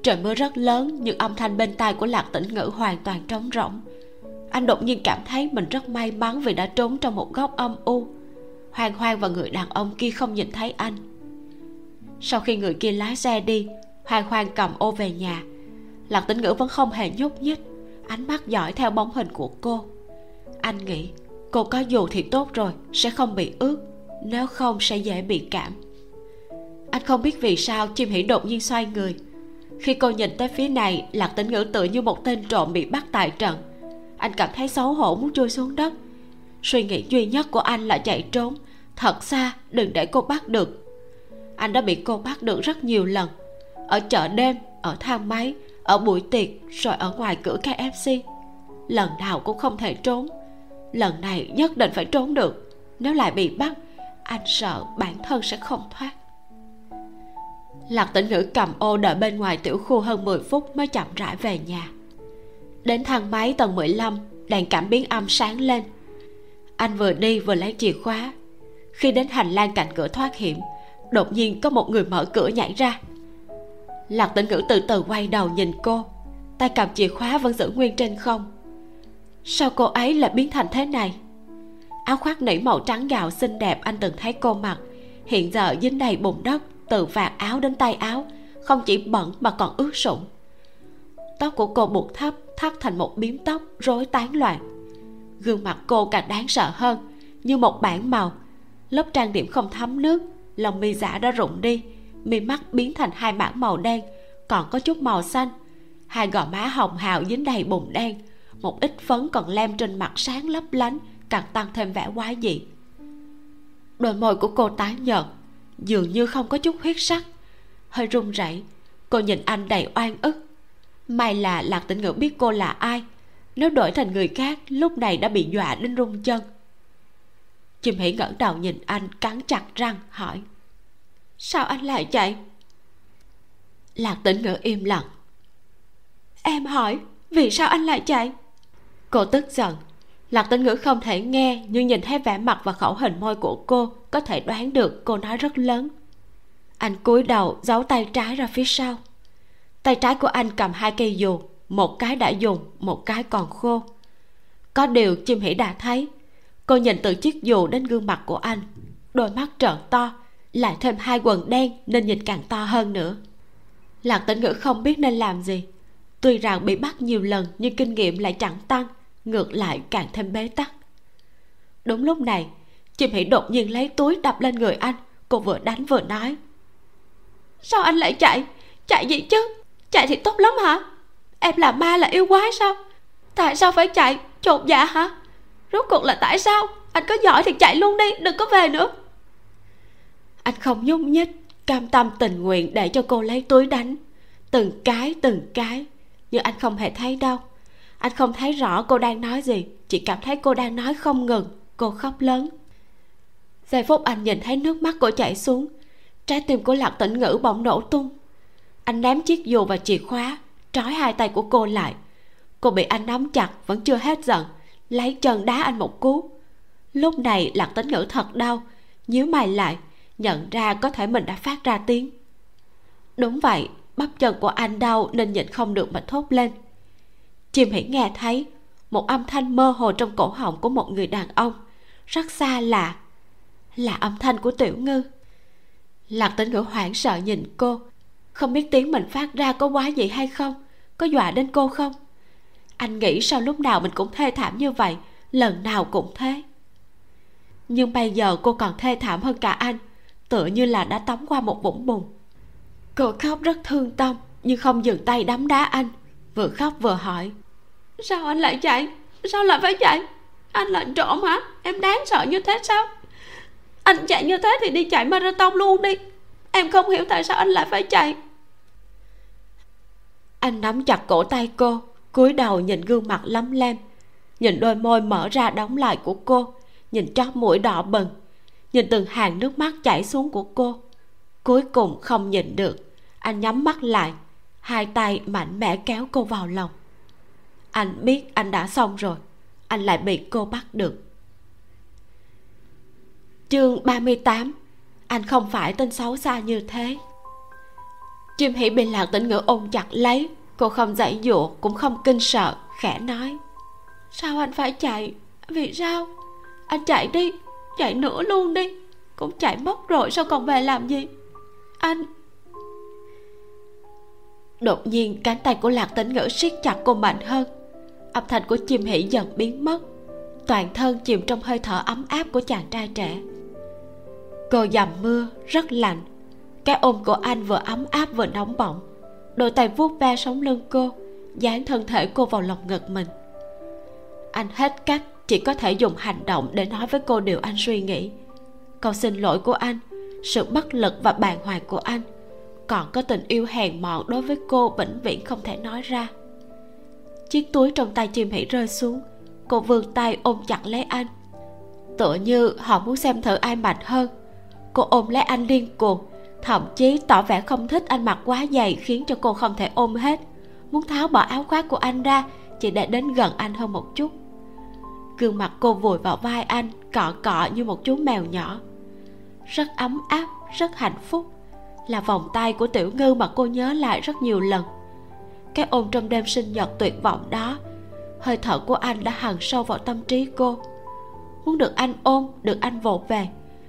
Trời mưa rất lớn, nhưng âm thanh bên tai của lạc tĩnh ngữ hoàn toàn trống rỗng. Anh đột nhiên cảm thấy mình rất may mắn vì đã trốn trong một góc âm u. Hoàng hoang và người đàn ông kia không nhìn thấy anh. Sau khi người kia lái xe đi hoàng hoang cầm ô về nhà. Lạc tĩnh ngữ vẫn không hề nhúc nhích. Ánh mắt dõi theo bóng hình của cô. Anh nghĩ, cô có dù thì tốt rồi, sẽ không bị ướt nếu không sẽ dễ bị cảm. Anh không biết vì sao chim hỉ đột nhiên xoay người. Khi cô nhìn tới phía này, lạc tĩnh ngữ tựa như một tên trộm bị bắt tại trận. Anh cảm thấy xấu hổ muốn chui xuống đất. Suy nghĩ duy nhất của anh là chạy trốn. Thật xa đừng để cô bắt được. Anh đã bị cô bắt được rất nhiều lần. Ở chợ đêm, ở thang máy, ở buổi tiệc, rồi ở ngoài cửa kfc lần nào cũng không thể trốn. Lần này nhất định phải trốn được. Nếu lại bị bắt anh sợ bản thân sẽ không thoát. Lạc tĩnh ngữ cầm ô đợi bên ngoài tiểu khu hơn 10 phút mới chậm rãi về nhà. Đến thang máy tầng 15 đèn cảm biến âm sáng lên. Anh vừa đi vừa lấy chìa khóa. Khi đến hành lang cạnh cửa thoát hiểm, đột nhiên có một người mở cửa nhảy ra. Lạc tĩnh ngữ từ từ quay đầu nhìn cô. Tay cầm chìa khóa vẫn giữ nguyên trên không. Sao cô ấy lại biến thành thế này? Áo khoác nỉ màu trắng gạo xinh đẹp anh từng thấy cô mặc. Hiện giờ dính đầy bùn đất, từ vạt áo đến tay áo, không chỉ bẩn mà còn ướt sũng. Tóc của cô buộc thấp, thắt thành một biếm tóc rối tán loạn. Gương mặt cô càng đáng sợ hơn, như một bản màu. Lớp trang điểm không thấm nước, lòng mi giả đã rụng đi, mi mắt biến thành hai mảng màu đen, còn có chút màu xanh. Hai gò má hồng hào dính đầy bùn đen, một ít phấn còn lem trên mặt sáng lấp lánh càng tăng thêm vẻ quái dị. Đôi môi của cô tái nhợt, dường như không có chút huyết sắc, hơi run rẩy. Cô nhìn anh đầy oan ức. May là lạc tĩnh ngữ biết cô là ai. Nếu đổi thành người khác, lúc này đã bị dọa đến run chân. Chim hỉ ngẩng đầu nhìn anh cắn chặt răng, hỏi, sao anh lại chạy? Lạc tĩnh ngữ im lặng. Em hỏi, vì sao anh lại chạy? Cô tức giận lạc tĩnh ngữ không thể nghe, nhưng nhìn thấy vẻ mặt và khẩu hình môi của cô, có thể đoán được cô nói rất lớn. Anh cúi đầu, giấu tay trái ra phía sau. Tay trái của anh cầm hai cây dù, một cái đã dùng, một cái còn khô. Có điều chim hỉ đã thấy. Cô nhìn từ chiếc dù đến gương mặt của anh. Đôi mắt trợn to, lại thêm hai quần đen nên nhìn càng to hơn nữa. Lạc tĩnh ngữ không biết nên làm gì. Tuy rằng bị bắt nhiều lần, nhưng kinh nghiệm lại chẳng tăng ngược lại càng thêm bế tắc. Đúng lúc này chim hỉ đột nhiên lấy túi đập lên người anh, cô vừa đánh vừa nói. Sao anh lại chạy? Chạy gì chứ? Chạy thì tốt lắm hả? Em là ma là yêu quái sao? Tại sao phải chạy? Trộm dạ hả? Rốt cuộc là tại sao? Anh có giỏi thì chạy luôn đi, đừng có về nữa. Anh không nhúc nhích, cam tâm tình nguyện để cho cô lấy túi đánh. Từng cái từng cái, nhưng anh không hề thấy đâu anh không thấy rõ cô đang nói gì, chỉ cảm thấy cô đang nói không ngừng. Cô khóc lớn. Giây phút anh nhìn thấy nước mắt cô chảy xuống. Trái tim của lạc tĩnh ngữ bỗng nổ tung. Anh ném chiếc dù và chìa khóa, trói hai tay của cô lại. Cô bị anh nắm chặt, vẫn chưa hết giận, lấy chân đá anh một cú. Lúc này, lạc tĩnh ngữ thật đau, nhíu mày lại, nhận ra có thể mình đã phát ra tiếng. Đúng vậy, bắp chân của anh đau nên nhịn không được mà thốt lên chim hãy nghe thấy một âm thanh mơ hồ trong cổ họng của một người đàn ông. Rất xa lạ là âm thanh của tiểu ngư. Lạc tĩnh ngữ hoảng sợ nhìn cô, không biết tiếng mình phát ra có quá gì hay không, có dọa đến cô không? Anh nghĩ sao lúc nào mình cũng thê thảm như vậy, lần nào cũng thế. Nhưng bây giờ cô còn thê thảm hơn cả anh, tựa như là đã tắm qua một vũng bùn. Cô khóc rất thương tâm, nhưng không dừng tay đấm đá anh, vừa khóc vừa hỏi sao anh lại chạy sao lại phải chạy anh là trộm hả? Em đáng sợ như thế sao? Anh chạy như thế thì đi chạy marathon luôn đi. Em không hiểu tại sao anh lại phải chạy. Anh nắm chặt cổ tay cô, cúi đầu nhìn gương mặt lấm lem, nhìn đôi môi mở ra đóng lại của cô, nhìn chóp mũi đỏ bừng, nhìn từng hàng nước mắt chảy xuống của cô. Cuối cùng không nhìn được, anh nhắm mắt lại, hai tay mạnh mẽ kéo cô vào lòng anh biết anh đã xong rồi. Anh lại bị cô bắt được. Chương 38 anh không phải tên xấu xa như thế. Chim hỉ bị lạc tỉnh ngữ ôm chặt lấy. Cô không dãy dụa, cũng không kinh sợ, khẽ nói. Sao anh phải chạy? Vì sao? Anh chạy đi, chạy nữa luôn đi. Cũng chạy mất rồi, sao còn về làm gì? Anh đột nhiên, cánh tay của lạc tĩnh ngữ siết chặt cô mạnh hơn âm thanh của chim hỉ dần biến mất. Toàn thân chìm trong hơi thở ấm áp của chàng trai trẻ. Cô dầm mưa, rất lạnh. Cái ôm của anh vừa ấm áp vừa nóng bỏng. Đôi tay vuốt ve sống lưng cô, dán thân thể cô vào lòng ngực mình. Anh hết cách, chỉ có thể dùng hành động để nói với cô điều anh suy nghĩ. Câu xin lỗi của anh, sự bất lực và bàng hoàng của anh. Còn có tình yêu hèn mọn đối với cô vĩnh viễn không thể nói ra chiếc túi trong tay chim hỉ rơi xuống. Cô vươn tay ôm chặt lấy anh. Tựa như họ muốn xem thử ai mạnh hơn. Cô ôm lấy anh điên cuồng, thậm chí tỏ vẻ không thích anh mặc quá dày khiến cho cô không thể ôm hết. Muốn tháo bỏ áo khoác của anh ra, chỉ để đến gần anh hơn một chút. Gương mặt cô vùi vào vai anh, cọ cọ như một chú mèo nhỏ. Rất ấm áp, rất hạnh phúc. Là vòng tay của tiểu ngư mà cô nhớ lại rất nhiều lần cái ôm trong đêm sinh nhật tuyệt vọng đó. Hơi thở của anh đã hằn sâu vào tâm trí cô. Muốn được anh ôm, được anh vỗ về,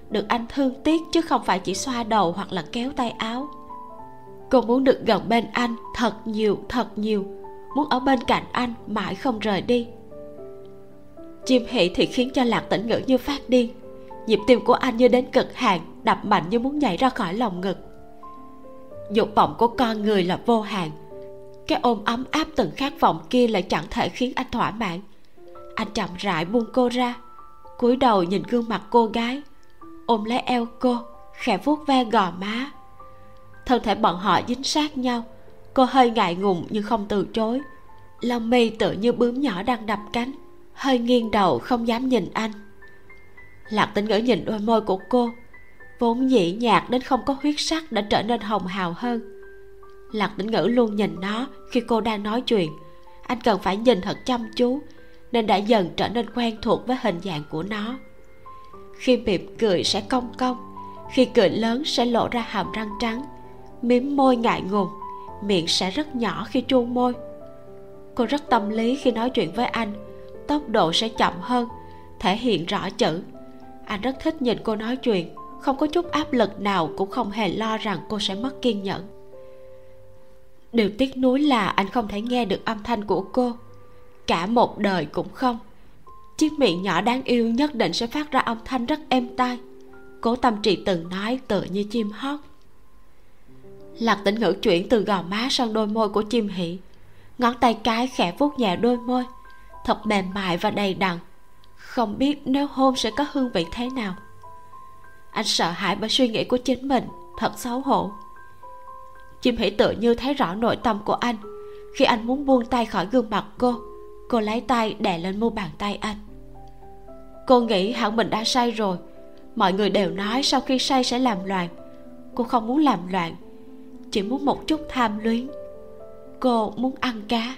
được anh thương tiếc chứ không phải chỉ xoa đầu hoặc là kéo tay áo. Cô muốn được gần bên anh thật nhiều thật nhiều. Muốn ở bên cạnh anh mãi không rời đi. Chim hỉ thì khiến cho lạc tĩnh ngữ như phát điên. Nhịp tim của anh như đến cực hạn, đập mạnh như muốn nhảy ra khỏi lòng ngực. Dục vọng của con người là vô hạn cái ôm ấm áp từng khát vọng kia lại chẳng thể khiến anh thỏa mãn. Anh chậm rãi buông cô ra, cúi đầu nhìn gương mặt cô gái, ôm lấy eo cô, khẽ vuốt ve gò má. Thân thể bọn họ dính sát nhau, cô hơi ngại ngùng nhưng không từ chối. Lông mi tự như bướm nhỏ đang đập cánh, hơi nghiêng đầu không dám nhìn anh. Lạc tĩnh ngữ nhìn đôi môi của cô, vốn dĩ nhạt đến không có huyết sắc đã trở nên hồng hào hơn lạc tĩnh ngữ luôn nhìn nó khi cô đang nói chuyện. Anh cần phải nhìn thật chăm chú, nên đã dần trở nên quen thuộc với hình dạng của nó. Khi mỉm cười sẽ cong cong, khi cười lớn sẽ lộ ra hàm răng trắng, mím môi ngại ngùng, miệng sẽ rất nhỏ khi chu môi. Cô rất tâm lý khi nói chuyện với anh, tốc độ sẽ chậm hơn, thể hiện rõ chữ. Anh rất thích nhìn cô nói chuyện, không có chút áp lực nào cũng không hề lo rằng cô sẽ mất kiên nhẫn điều tiếc nuối là anh không thể nghe được âm thanh của cô. Cả một đời cũng không. Chiếc miệng nhỏ đáng yêu nhất định sẽ phát ra âm thanh rất êm tai. Cố tâm trị từng nói tựa như chim hót. Lạc tĩnh ngữ chuyển từ gò má sang đôi môi của chim hỉ ngón tay cái khẽ vuốt nhẹ đôi môi, thật mềm mại và đầy đặn. Không biết nếu hôn sẽ có hương vị thế nào. Anh sợ hãi bởi suy nghĩ của chính mình, thật xấu hổ chim hỉ tự như thấy rõ nội tâm của anh. Khi anh muốn buông tay khỏi gương mặt cô cô lấy tay đè lên mu bàn tay anh. Cô nghĩ hẳn mình đã say rồi. Mọi người đều nói sau khi say sẽ làm loạn. Cô không muốn làm loạn, chỉ muốn một chút tham luyến. Cô muốn ăn cá.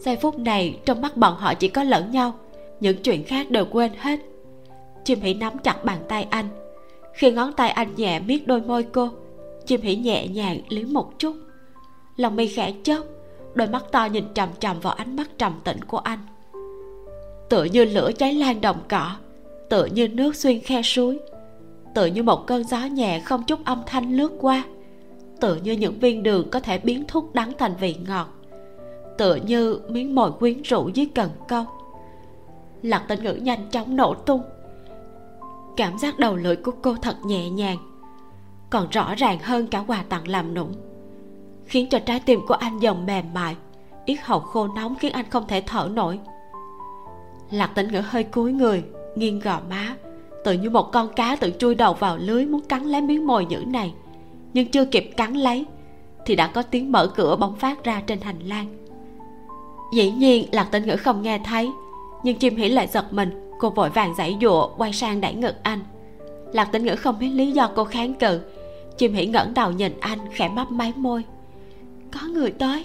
Giây phút này, trong mắt bọn họ chỉ có lẫn nhau. Những chuyện khác đều quên hết. Chim hỉ nắm chặt bàn tay anh. Khi ngón tay anh nhẹ miết đôi môi cô chim hỉ nhẹ nhàng liếm một chút. Lòng mi khẽ chớp, đôi mắt to nhìn trầm trầm vào ánh mắt trầm tĩnh của anh. Tựa như lửa cháy lan đồng cỏ tựa như nước xuyên khe suối, tựa như một cơn gió nhẹ không chút âm thanh lướt qua, tựa như những viên đường có thể biến thuốc đắng thành vị ngọt, tựa như miếng mồi quyến rũ dưới cần câu. Lạc tinh ngữ nhanh chóng nổ tung. Cảm giác đầu lưỡi của cô thật nhẹ nhàng còn rõ ràng hơn cả quà tặng làm nũng. Khiến cho trái tim của anh dần mềm mại, yết hầu khô nóng khiến anh không thể thở nổi. Lạc tĩnh ngữ hơi cúi người, nghiêng gò má, tự như một con cá tự chui đầu vào lưới muốn cắn lấy miếng mồi nhữ này. Nhưng chưa kịp cắn lấy, thì đã có tiếng mở cửa bóng phát ra trên hành lang. Dĩ nhiên, lạc tĩnh ngữ không nghe thấy, nhưng chim hỉ lại giật mình, cô vội vàng giãy dụa quay sang đẩy ngực anh. Lạc tĩnh ngữ không biết lý do cô kháng cự chim hỉ ngẩng đầu nhìn anh khẽ mấp máy môi. Có người tới.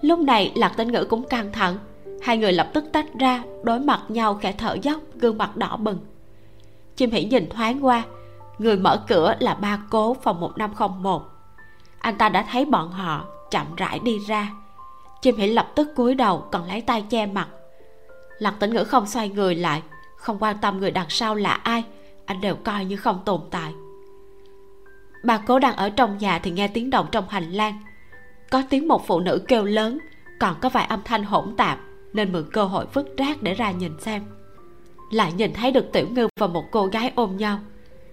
Lúc này lạc tĩnh ngữ cũng căng thẳng. Hai người lập tức tách ra, đối mặt nhau khẽ thở dốc, gương mặt đỏ bừng. Chim hỉ nhìn thoáng qua, người mở cửa là ba cố phòng 1501 anh ta đã thấy bọn họ chậm rãi đi ra. Chim hỉ lập tức cúi đầu, còn lấy tay che mặt. Lạc tĩnh ngữ không xoay người lại, không quan tâm người đằng sau là ai, anh đều coi như không tồn tại bà cố đang ở trong nhà thì nghe tiếng động trong hành lang. Có tiếng một phụ nữ kêu lớn, còn có vài âm thanh hỗn tạp, nên mượn cơ hội vứt rác để ra nhìn xem. Lại nhìn thấy được tiểu ngư và một cô gái ôm nhau.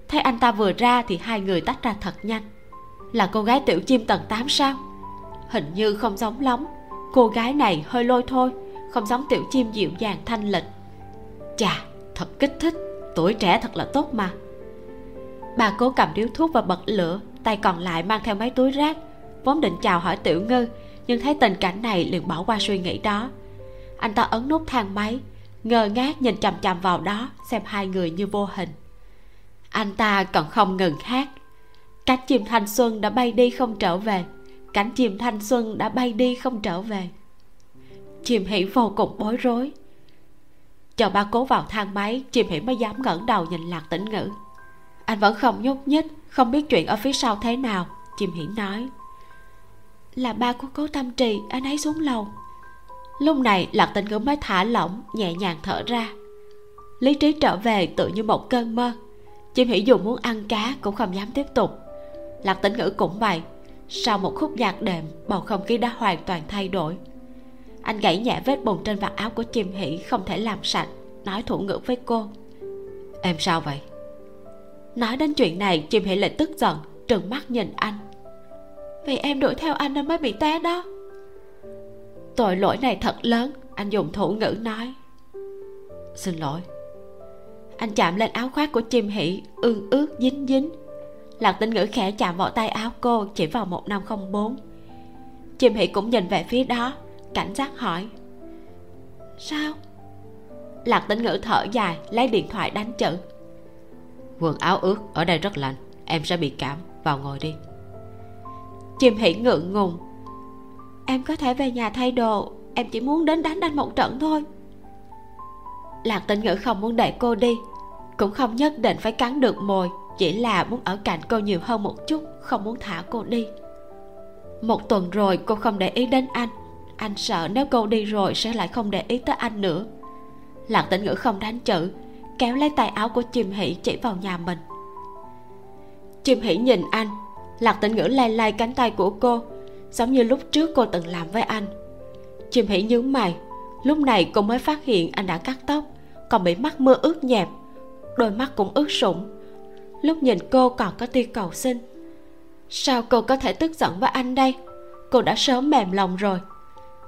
Thấy anh ta vừa ra thì hai người tách ra thật nhanh. Là cô gái tiểu chim tầng 8 sao? Hình như không giống lắm. Cô gái này hơi lôi thôi, không giống tiểu chim dịu dàng thanh lịch. Chà, thật kích thích. Tuổi trẻ thật là tốt mà bà cố cầm điếu thuốc và bật lửa, tay còn lại mang theo mấy túi rác. Vốn định chào hỏi tiểu ngư, nhưng thấy tình cảnh này liền bỏ qua suy nghĩ đó. Anh ta ấn nút thang máy, ngơ ngác nhìn chằm chằm vào đó, xem hai người như vô hình. Anh ta còn không ngừng hát. Cánh chim thanh xuân đã bay đi không trở về. Cánh chim thanh xuân đã bay đi không trở về. Chim hỉ vô cùng bối rối. Chờ ba cố vào thang máy, chim hỉ mới dám ngẩng đầu nhìn lạc tĩnh ngữ anh vẫn không nhúc nhích, không biết chuyện ở phía sau thế nào. Chim hỉ nói, là ba của cố tâm trì, anh ấy xuống lầu. Lúc này, lạc tĩnh ngữ mới thả lỏng, nhẹ nhàng thở ra. Lý trí trở về tự như một cơn mơ. Chim hỉ dù muốn ăn cá cũng không dám tiếp tục. Lạc tĩnh ngữ cũng vậy, sau một khúc nhạc đệm, bầu không khí đã hoàn toàn thay đổi. Anh gãy nhẹ vết bùn trên vạt áo của chim hỉ không thể làm sạch, nói thủ ngữ với cô, em sao vậy? Nói đến chuyện này chim hãy lại tức giận, trừng mắt nhìn anh. Vì em đuổi theo anh nên mới bị té đó. Tội lỗi này thật lớn, anh dùng thủ ngữ nói. Xin lỗi. Anh chạm lên áo khoác của chim Hỷ ương ướt dính dính. Lạc tinh ngữ khẽ chạm vào tay áo cô chỉ vào một năm không bốn. Chim Hỷ cũng nhìn về phía đó, cảnh giác hỏi. Sao? Lạc tinh ngữ thở dài, lấy điện thoại đánh chữ quần áo ướt ở đây rất lạnh, em sẽ bị cảm. Vào ngồi đi. Chim hỉ ngượng ngùng. Em có thể về nhà thay đồ, em chỉ muốn đến đánh anh một trận thôi. Lạc tinh ngữ không muốn để cô đi, cũng không nhất định phải cắn được mồi, chỉ là muốn ở cạnh cô nhiều hơn một chút, không muốn thả cô đi. Một tuần rồi cô không để ý đến anh. Anh sợ nếu cô đi rồi sẽ lại không để ý tới anh nữa. Lạc tĩnh ngữ không đánh chữ kéo lấy tay áo của chim hỷ chỉ vào nhà mình. Chim hỷ nhìn anh, lạc tĩnh ngữ lay lay cánh tay của cô, giống như lúc trước cô từng làm với anh. Chim hỷ nhướng mày, lúc này cô mới phát hiện anh đã cắt tóc, còn bị mắt mưa ướt nhẹp, đôi mắt cũng ướt sũng. Lúc nhìn cô còn có tia cầu xin. Sao cô có thể tức giận với anh đây? Cô đã sớm mềm lòng rồi.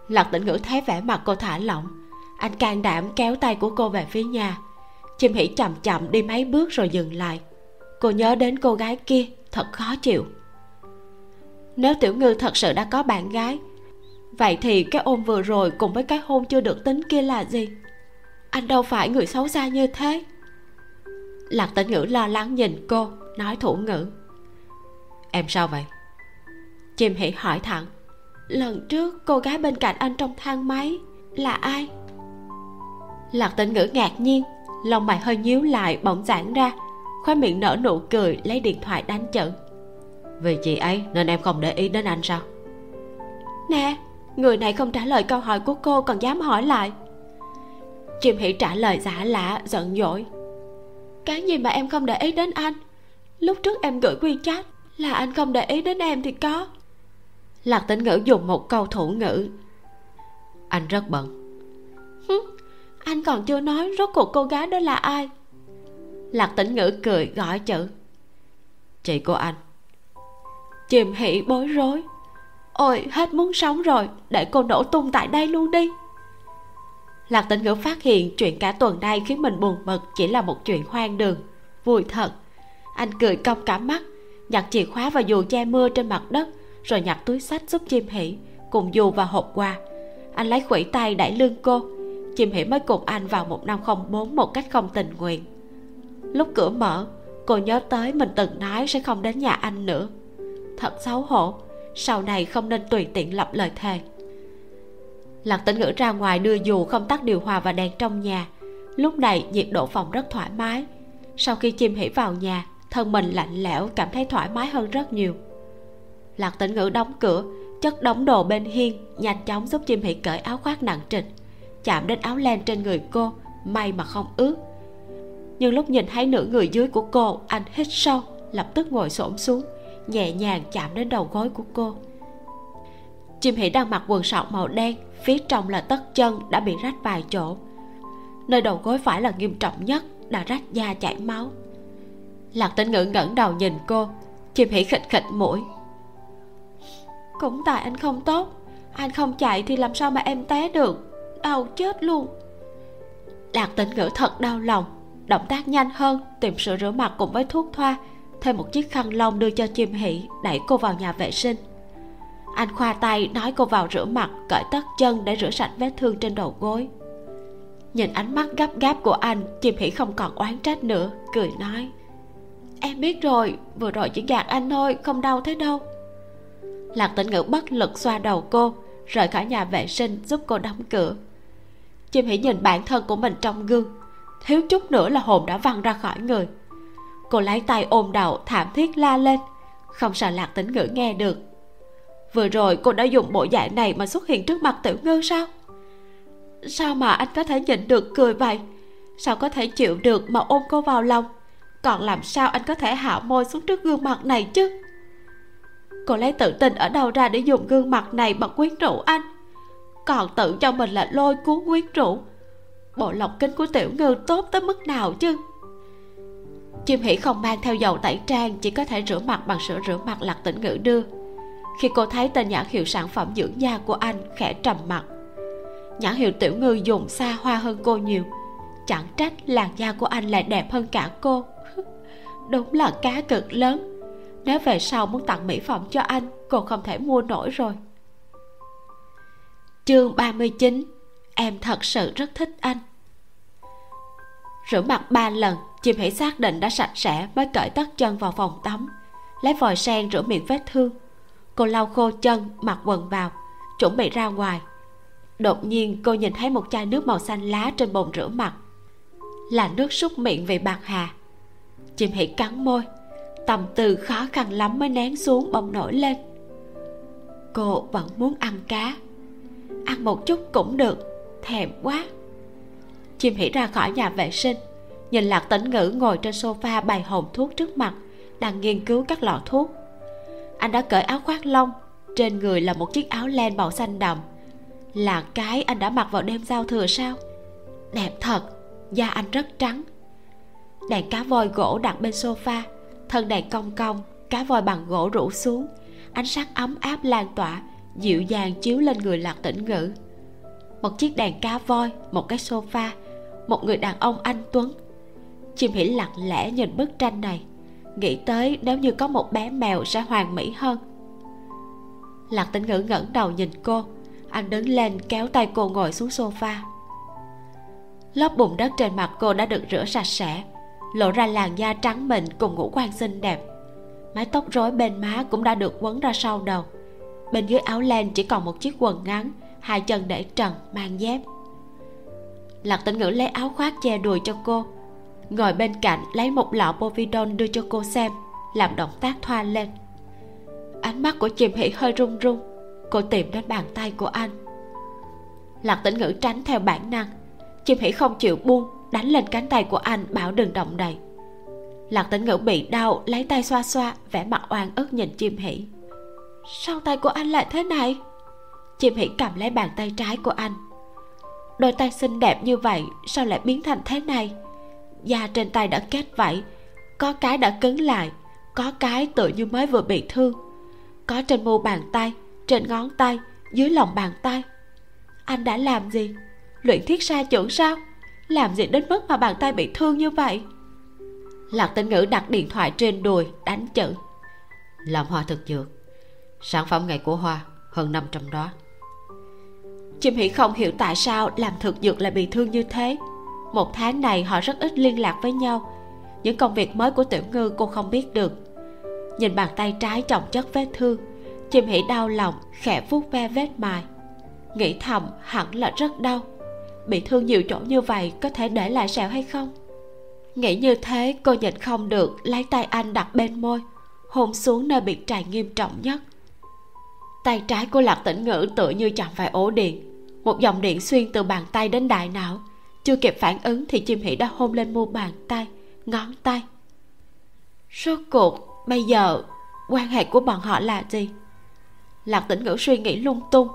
Lạc tĩnh ngữ thấy vẻ mặt cô thả lỏng, anh can đảm kéo tay của cô về phía nhà chim hỉ chậm chậm đi mấy bước rồi dừng lại. Cô nhớ đến cô gái kia, thật khó chịu. Nếu tiểu ngư thật sự đã có bạn gái, vậy thì cái ôm vừa rồi cùng với cái hôn chưa được tính kia là gì? Anh đâu phải người xấu xa như thế. Lạc tĩnh ngữ lo lắng nhìn cô, nói thủ ngữ. Em sao vậy? Chim hỉ hỏi thẳng. Lần trước cô gái bên cạnh anh trong thang máy là ai? Lạc tĩnh ngữ ngạc nhiên lòng mày hơi nhíu lại bỗng giãn ra. Khóe miệng nở nụ cười lấy điện thoại đánh chữ. Vì chị ấy nên em không để ý đến anh sao? Nè người này không trả lời câu hỏi của cô còn dám hỏi lại. Chim hỉ trả lời giả lạ giận dỗi. Cái gì mà em không để ý đến anh? Lúc trước em gửi quy chat là anh không để ý đến em thì có. Lạc tĩnh ngữ dùng một câu thủ ngữ. Anh rất bận anh còn chưa nói rốt cuộc cô gái đó là ai. Lạc tĩnh ngữ cười gọi chữ. Chị của anh. Chìm hỉ bối rối. Ôi, hết muốn sống rồi, để cô nổ tung tại đây luôn đi. Lạc tĩnh ngữ phát hiện chuyện cả tuần nay khiến mình buồn bực chỉ là một chuyện hoang đường. Vui thật. Anh cười cong cả mắt, nhặt chìa khóa và dù che mưa trên mặt đất, rồi nhặt túi sách giúp chim hỉ, cùng dù và hộp quà. Anh lấy khuỷu tay đẩy lưng cô chim hỉ mới cùng anh vào một năm không bốn một cách không tình nguyện. Lúc cửa mở, cô nhớ tới mình từng nói sẽ không đến nhà anh nữa. Thật xấu hổ, sau này không nên tùy tiện lập lời thề. Lạc tĩnh ngữ ra ngoài đưa dù không tắt điều hòa và đèn trong nhà. Lúc này nhiệt độ phòng rất thoải mái. Sau khi chim hỉ vào nhà, thân mình lạnh lẽo, cảm thấy thoải mái hơn rất nhiều. Lạc tĩnh ngữ đóng cửa, chất đóng đồ bên hiên, nhanh chóng giúp chim hỉ cởi áo khoác nặng trịch chạm đến áo len trên người cô, may mà không ướt. Nhưng lúc nhìn thấy nửa người dưới của cô, anh hít sâu, lập tức ngồi xổm xuống, nhẹ nhàng chạm đến đầu gối của cô. Chim hỉ đang mặc quần sọc màu đen, phía trong là tất chân đã bị rách vài chỗ. Nơi đầu gối phải là nghiêm trọng nhất, đã rách da chảy máu. Lạc tĩnh ngữ ngẩng đầu nhìn cô, chim hỉ khịch khịch mũi. Cũng tại anh không tốt, anh không chạy thì làm sao mà em té được? Đau chết luôn. Lạc tĩnh ngữ thật đau lòng, động tác nhanh hơn, tìm sữa rửa mặt cùng với thuốc thoa, thêm một chiếc khăn lông đưa cho chim Hỷ, đẩy cô vào nhà vệ sinh. Anh khoa tay nói cô vào rửa mặt, cởi tất chân để rửa sạch vết thương trên đầu gối. Nhìn ánh mắt gấp gáp của anh, chim Hỷ không còn oán trách nữa, cười nói, em biết rồi, vừa rồi chỉ gạt anh thôi, không đau thế đâu. Lạc tĩnh ngữ bất lực xoa đầu cô, rời khỏi nhà vệ sinh, giúp cô đóng cửa chim hỉ nhìn bản thân của mình trong gương. Thiếu chút nữa là hồn đã văng ra khỏi người. Cô lấy tay ôm đầu, thảm thiết la lên. Không sợ lạc tĩnh ngữ nghe được. Vừa rồi cô đã dùng bộ dạng này mà xuất hiện trước mặt tiểu ngư sao? Sao mà anh có thể nhịn được cười vậy? Sao có thể chịu được mà ôm cô vào lòng? Còn làm sao anh có thể hạ môi xuống trước gương mặt này chứ? Cô lấy tự tin ở đâu ra để dùng gương mặt này mà quyến rũ anh? Còn tự cho mình là lôi cuốn quyến rũ. Bộ lọc kính của tiểu ngư tốt tới mức nào chứ? Chim hỉ không mang theo dầu tẩy trang, chỉ có thể rửa mặt bằng sữa rửa mặt lạc tĩnh ngữ đưa. Khi cô thấy tên nhãn hiệu sản phẩm dưỡng da của anh, khẽ trầm mặt. Nhãn hiệu tiểu ngư dùng xa hoa hơn cô nhiều. Chẳng trách làn da của anh lại đẹp hơn cả cô. Đúng là cá cực lớn. Nếu về sau muốn tặng mỹ phẩm cho anh, cô không thể mua nổi rồi chương 39 em thật sự rất thích anh. Rửa mặt ba lần, chim hãy xác định đã sạch sẽ mới cởi tất chân vào phòng tắm, lấy vòi sen rửa miệng vết thương. Cô lau khô chân, mặc quần vào, chuẩn bị ra ngoài. Đột nhiên, cô nhìn thấy một chai nước màu xanh lá trên bồn rửa mặt. Là nước súc miệng vị bạc hà. Chim hãy cắn môi, tầm từ khó khăn lắm mới nén xuống bông nổi lên. Cô vẫn muốn ăn cá ăn một chút cũng được. Thèm quá. Chim hỉ ra khỏi nhà vệ sinh, nhìn lạc tĩnh ngữ ngồi trên sofa bày hồn thuốc trước mặt, đang nghiên cứu các lọ thuốc. Anh đã cởi áo khoác lông, trên người là một chiếc áo len màu xanh đậm. Là cái anh đã mặc vào đêm giao thừa sao? Đẹp thật, da anh rất trắng. Đèn cá voi gỗ đặt bên sofa, thân đèn cong cong, cá voi bằng gỗ rủ xuống, ánh sáng ấm áp lan tỏa dịu dàng chiếu lên người lạc tĩnh ngữ. Một chiếc đèn cá voi, một cái sofa, một người đàn ông anh tuấn. Chim hỉ lặng lẽ nhìn bức tranh này, nghĩ tới nếu như có một bé mèo sẽ hoàn mỹ hơn. Lạc tĩnh ngữ ngẩng đầu nhìn cô, anh đứng lên kéo tay cô ngồi xuống sofa. Lớp bùn đất trên mặt cô đã được rửa sạch sẽ, lộ ra làn da trắng mịn cùng ngũ quan xinh đẹp. Mái tóc rối bên má cũng đã được quấn ra sau đầu bên dưới áo len chỉ còn một chiếc quần ngắn, hai chân để trần, mang dép. Lạc tĩnh ngữ lấy áo khoác che đùi cho cô, ngồi bên cạnh lấy một lọ povidon đưa cho cô xem, làm động tác thoa lên. Ánh mắt của chìm hỉ hơi run run, cô tìm đến bàn tay của anh. Lạc tĩnh ngữ tránh theo bản năng chim hỉ không chịu buông, đánh lên cánh tay của anh bảo đừng động đậy. Lạc tĩnh ngữ bị đau, lấy tay xoa xoa, vẻ mặt oan ức nhìn chim hỉ sao tay của anh lại thế này? Chim hỉ cầm lấy bàn tay trái của anh. Đôi tay xinh đẹp như vậy sao lại biến thành thế này? Da trên tay đã kết vậy, có cái đã cứng lại có cái tự như mới vừa bị thương. Có trên mu bàn tay trên ngón tay dưới lòng bàn tay. Anh đã làm gì? Luyện thiết sa chuẩn sao? Làm gì đến mức mà bàn tay bị thương như vậy? Lạc tinh ngữ đặt điện thoại trên đùi đánh chữ. Làm hòa thực dược sản phẩm ngày của hoa, hơn 500 đó. Chim hỉ không hiểu tại sao làm thực dược lại bị thương như thế. Một tháng này họ rất ít liên lạc với nhau. Những công việc mới của tiểu ngư cô không biết được. Nhìn bàn tay trái chồng chất vết thương, chim hỉ đau lòng, khẽ vuốt ve vết mài. Nghĩ thầm, hẳn là rất đau. Bị thương nhiều chỗ như vậy có thể để lại sẹo hay không? Nghĩ như thế, cô nhịn không được, lấy tay anh đặt bên môi, hôn xuống nơi bị trầy nghiêm trọng nhất tay trái của lạc tĩnh ngữ tựa như chạm phải ổ điện. Một dòng điện xuyên từ bàn tay đến đại não. Chưa kịp phản ứng thì chim hỉ đã hôn lên mu bàn tay, ngón tay. Rốt cuộc, bây giờ, quan hệ của bọn họ là gì? Lạc tĩnh ngữ suy nghĩ lung tung.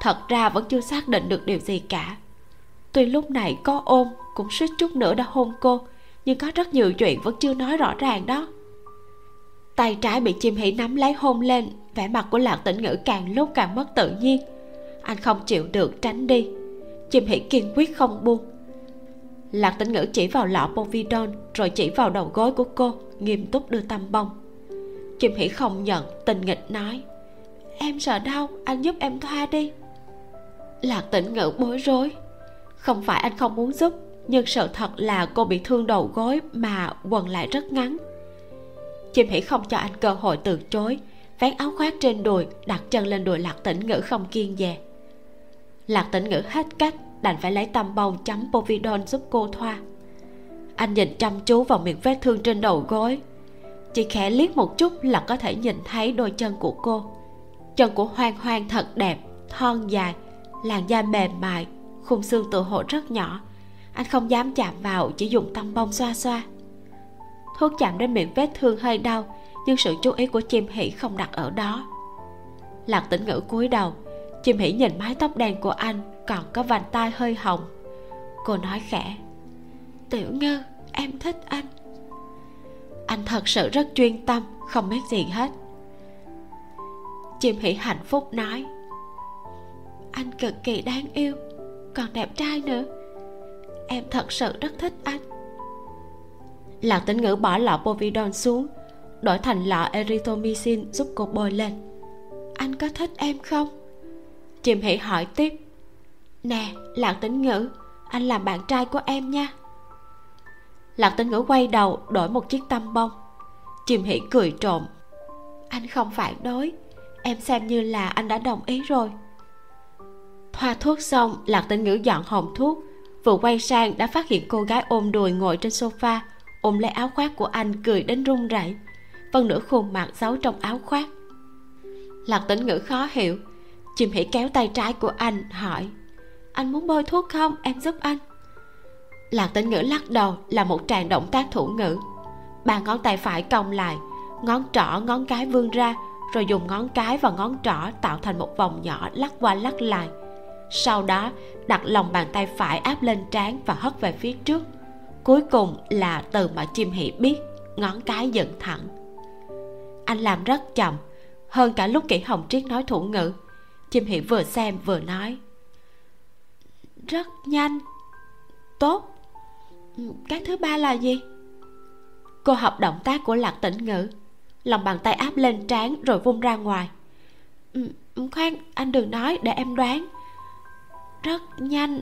Thật ra vẫn chưa xác định được điều gì cả. Tuy lúc này có ôm, cũng suýt chút nữa đã hôn cô, nhưng có rất nhiều chuyện vẫn chưa nói rõ ràng đó tay trái bị chim hỉ nắm lấy hôn lên, vẻ mặt của lạc tĩnh ngữ càng lúc càng mất tự nhiên. Anh không chịu được tránh đi. Chim hỉ kiên quyết không buông. Lạc tĩnh ngữ chỉ vào lọ povidon, rồi chỉ vào đầu gối của cô, nghiêm túc đưa tăm bông. Chim hỉ không nhận, tình nghịch nói, em sợ đau, anh giúp em thoa đi. Lạc tĩnh ngữ bối rối, không phải anh không muốn giúp, nhưng sự thật là cô bị thương đầu gối mà quần lại rất ngắn chim hỉ không cho anh cơ hội từ chối. Vén áo khoác trên đùi, đặt chân lên đùi lạc tĩnh ngữ không kiên dè. Lạc tĩnh ngữ hết cách, đành phải lấy tăm bông chấm povidon giúp cô thoa. Anh nhìn chăm chú vào miệng vết thương trên đầu gối. Chỉ khẽ liếc một chút là có thể nhìn thấy đôi chân của cô. Chân của hoang hoang thật đẹp, thon dài, làn da mềm mại, khung xương tự hộ rất nhỏ. Anh không dám chạm vào, chỉ dùng tăm bông xoa xoa thuốc chạm đến miệng vết thương hơi đau, nhưng sự chú ý của chim hỉ không đặt ở đó. Lạc tĩnh ngữ cúi đầu, chim hỉ nhìn mái tóc đen của anh còn có vành tai hơi hồng. Cô nói khẽ, tiểu ngư, em thích anh. Anh thật sự rất chuyên tâm, không biết gì hết. Chim hỉ hạnh phúc nói, anh cực kỳ đáng yêu, còn đẹp trai nữa. Em thật sự rất thích anh lạc tính ngữ bỏ lọ povidon xuống, đổi thành lọ erythromycin giúp cô bôi lên. Anh có thích em không? Chìm hỉ hỏi tiếp. Nè lạc tính ngữ, anh làm bạn trai của em nha. Lạc tính ngữ quay đầu đổi một chiếc tăm bông. Chìm hỉ cười trộm. Anh không phản đối, em xem như là anh đã đồng ý rồi. Thoa thuốc xong lạc tĩnh ngữ dọn hòm thuốc, vừa quay sang đã phát hiện cô gái ôm đùi ngồi trên sofa ôm lấy áo khoác của anh cười đến run rẩy. Phần nửa khuôn mặt giấu trong áo khoác. Lạc tĩnh ngữ khó hiểu. Chìm hỉ kéo tay trái của anh, hỏi, anh muốn bôi thuốc không? Em giúp anh. Lạc tĩnh ngữ lắc đầu, là một tràng động tác thủ ngữ. Ba ngón tay phải cong lại, ngón trỏ, ngón cái vươn ra, rồi dùng ngón cái và ngón trỏ tạo thành một vòng nhỏ lắc qua lắc lại. Sau đó, đặt lòng bàn tay phải áp lên trán và hất về phía trước cuối cùng là từ mà chim hỉ biết, ngón cái dựng thẳng. Anh làm rất chậm, hơn cả lúc kỹ hồng triết nói thủ ngữ. Chim hỉ vừa xem vừa nói, rất nhanh, tốt. Cái thứ ba là gì? Cô học động tác của lạc tĩnh ngữ, lòng bàn tay áp lên trán rồi vung ra ngoài. Ừ, khoan, anh đừng nói để em đoán. Rất nhanh,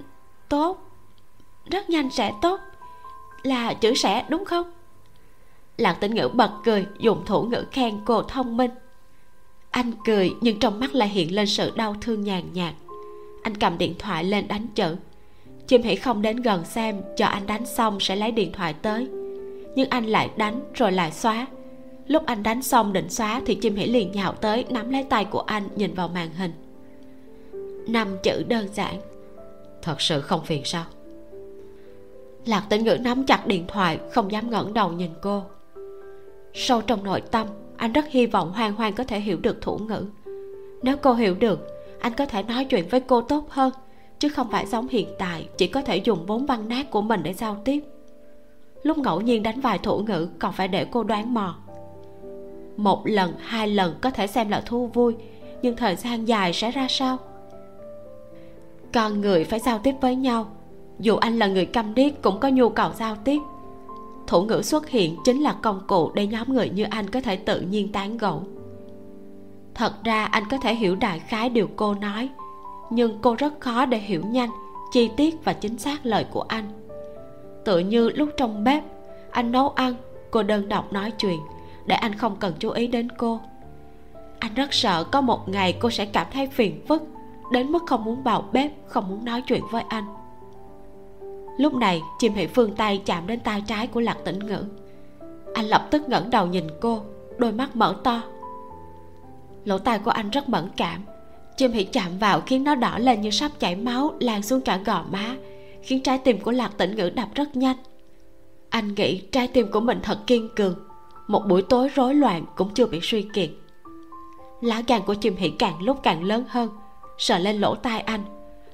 tốt. Rất nhanh sẽ tốt là chữ sẽ, đúng không? Lạc tĩnh ngữ bật cười, dùng thủ ngữ khen cô thông minh. Anh cười, nhưng trong mắt lại hiện lên sự đau thương nhàn nhạt. Anh cầm điện thoại lên đánh chữ. Chim hỉ không đến gần xem, chờ anh đánh xong sẽ lấy điện thoại tới. Nhưng anh lại đánh, rồi lại xóa. Lúc anh đánh xong định xóa thì chim hỉ liền nhào tới, nắm lấy tay của anh, nhìn vào màn hình. Năm chữ đơn giản. Thật sự không phiền sao? Lạc tĩnh ngữ nắm chặt điện thoại, không dám ngẩng đầu nhìn cô. Sâu trong nội tâm, anh rất hy vọng hoang hoang có thể hiểu được thủ ngữ. Nếu cô hiểu được, anh có thể nói chuyện với cô tốt hơn, chứ không phải giống hiện tại, chỉ có thể dùng vốn văn nát của mình để giao tiếp. Lúc ngẫu nhiên đánh vài thủ ngữ, còn phải để cô đoán mò. Một lần, hai lần, có thể xem là thú vui, nhưng thời gian dài sẽ ra sao? Con người phải giao tiếp với nhau dù anh là người câm điếc cũng có nhu cầu giao tiếp. Thủ ngữ xuất hiện chính là công cụ để nhóm người như anh có thể tự nhiên tán gẫu. Thật ra anh có thể hiểu đại khái điều cô nói, nhưng cô rất khó để hiểu nhanh chi tiết và chính xác lời của anh. Tự như lúc trong bếp, anh nấu ăn, cô đơn độc nói chuyện, để anh không cần chú ý đến cô. Anh rất sợ có một ngày cô sẽ cảm thấy phiền phức, đến mức không muốn vào bếp, không muốn nói chuyện với anh lúc này, chim hỷ phương tay chạm đến tay trái của lạc tĩnh ngữ. Anh lập tức ngẩng đầu nhìn cô, đôi mắt mở to. Lỗ tai của anh rất mẫn cảm. Chim hỷ chạm vào khiến nó đỏ lên như sắp chảy máu, lan xuống cả gò má, khiến trái tim của lạc tĩnh ngữ đập rất nhanh. Anh nghĩ trái tim của mình thật kiên cường. Một buổi tối rối loạn cũng chưa bị suy kiệt. Lá gan của chim hỷ càng lúc càng lớn hơn, sờ lên lỗ tai anh.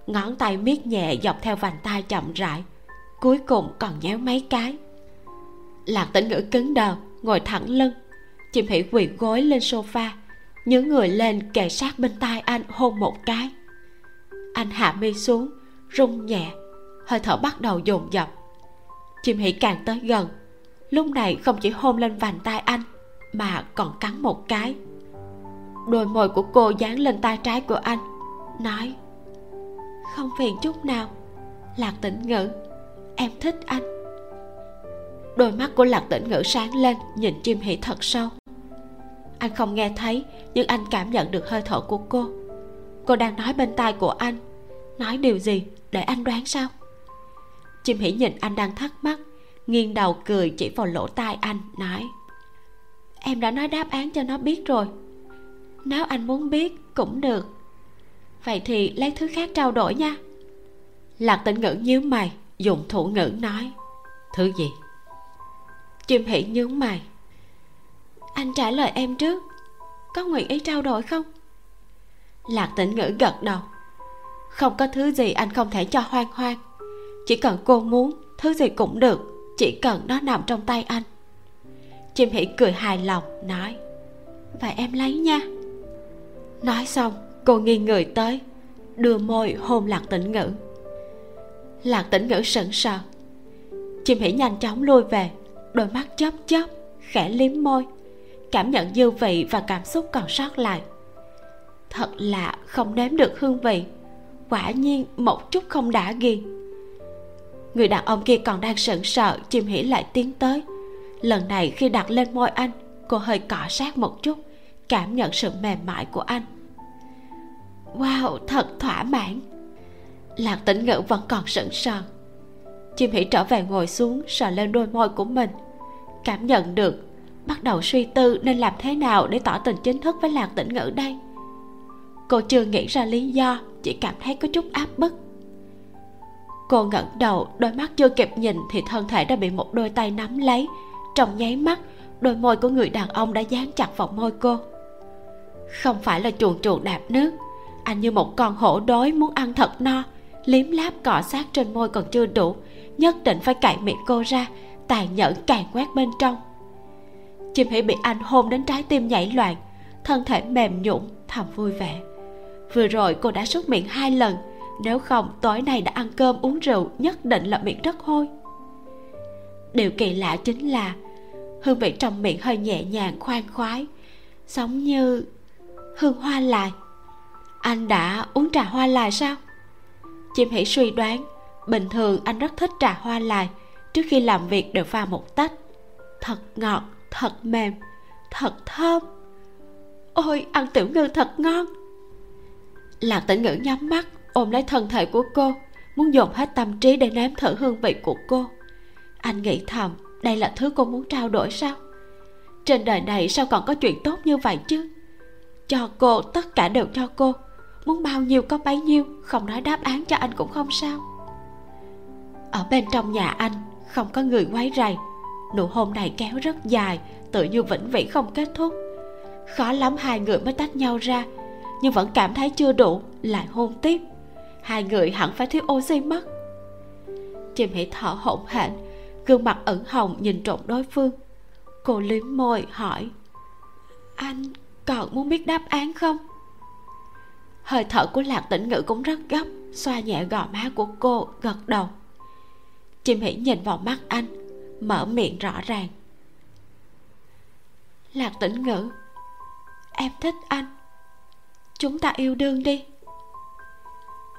Ngón tay miết nhẹ dọc theo vành tai chậm rãi cuối cùng còn nhéo mấy cái. Lạc tĩnh ngữ cứng đờ, ngồi thẳng lưng. Chim hỉ quỳ gối lên sofa, nhớ người lên kề sát bên tai anh hôn một cái. Anh hạ mi xuống, rung nhẹ, hơi thở bắt đầu dồn dập. Chim hỉ càng tới gần. Lúc này không chỉ hôn lên vành tai anh, mà còn cắn một cái. Đôi môi của cô dán lên tay trái của anh, nói, không phiền chút nào, lạc tĩnh ngữ em thích anh. Đôi mắt của lạc tĩnh ngữ sáng lên, nhìn chim hỉ thật sâu. Anh không nghe thấy, nhưng anh cảm nhận được hơi thở của cô. Cô đang nói bên tai của anh. Nói điều gì? Để anh đoán sao? Chim hỉ nhìn anh đang thắc mắc, nghiêng đầu cười chỉ vào lỗ tai anh, nói, em đã nói đáp án cho nó biết rồi. Nếu anh muốn biết, cũng được. Vậy thì lấy thứ khác trao đổi nha. Lạc tĩnh ngữ nhíu mày dùng thủ ngữ nói, thứ gì? Chim hỉ nhướng mày, anh trả lời em trước, có nguyện ý trao đổi không? Lạc tĩnh ngữ gật đầu, không có thứ gì anh không thể cho hoang hoang, chỉ cần cô muốn, thứ gì cũng được, chỉ cần nó nằm trong tay anh. Chim hỉ cười hài lòng, nói, vậy em lấy nha. Nói xong, cô nghiêng người tới, đưa môi hôn lạc tĩnh ngữ lạc tĩnh ngữ sững sờ. Chim hỉ nhanh chóng lui về, đôi mắt chớp chớp, khẽ liếm môi, cảm nhận dư vị và cảm xúc còn sót lại. Thật lạ không nếm được hương vị, quả nhiên một chút không đã ghiền người đàn ông kia còn đang sững sờ, chim hỉ lại tiến tới. Lần này khi đặt lên môi anh, cô hơi cọ sát một chút, cảm nhận sự mềm mại của anh. Wow, thật thỏa mãn lạc tĩnh ngữ vẫn còn sững sờ. Chim hỉ trở về ngồi xuống, sờ lên đôi môi của mình. Cảm nhận được, bắt đầu suy tư nên làm thế nào để tỏ tình chính thức với lạc tĩnh ngữ đây. Cô chưa nghĩ ra lý do, chỉ cảm thấy có chút áp bức. Cô ngẩng đầu, đôi mắt chưa kịp nhìn thì thân thể đã bị một đôi tay nắm lấy. Trong nháy mắt, đôi môi của người đàn ông đã dán chặt vào môi cô. Không phải là chuồn chuồn đạp nước. Anh như một con hổ đói muốn ăn thật no liếm láp cọ sát trên môi còn chưa đủ, nhất định phải cạy miệng cô ra, tàn nhẫn càng quét bên trong. Chim hỉ bị anh hôn đến trái tim nhảy loạn, thân thể mềm nhũn, thầm vui vẻ. Vừa rồi cô đã súc miệng hai lần, nếu không tối nay đã ăn cơm uống rượu nhất định là miệng rất hôi. Điều kỳ lạ chính là hương vị trong miệng hơi nhẹ nhàng, khoan khoái, giống như hương hoa lại anh đã uống trà hoa lại sao? Chim hỉ suy đoán. Bình thường anh rất thích trà hoa lại trước khi làm việc đều pha một tách. Thật ngọt, thật mềm, thật thơm. Ôi, ăn tiểu ngư thật ngon. Lạc tĩnh ngữ nhắm mắt, ôm lấy thân thể của cô, muốn dồn hết tâm trí để nếm thử hương vị của cô. Anh nghĩ thầm, đây là thứ cô muốn trao đổi sao? Trên đời này sao còn có chuyện tốt như vậy chứ? Cho cô, tất cả đều cho cô muốn bao nhiêu có bấy nhiêu, không nói đáp án cho anh cũng không sao. Ở bên trong nhà anh, không có người quấy rầy. Nụ hôn này kéo rất dài, tự như vĩnh viễn không kết thúc. Khó lắm hai người mới tách nhau ra, nhưng vẫn cảm thấy chưa đủ, lại hôn tiếp. Hai người hẳn phải thiếu oxy mất. Chim hỉ thở hổn hển, gương mặt ửng hồng nhìn trộm đối phương. Cô liếm môi hỏi, anh còn muốn biết đáp án không? Hơi thở của lạc tĩnh ngữ cũng rất gấp, xoa nhẹ gò má của cô, gật đầu. Chim hỉ nhìn vào mắt anh, mở miệng rõ ràng. Lạc tĩnh ngữ, em thích anh. Chúng ta yêu đương đi.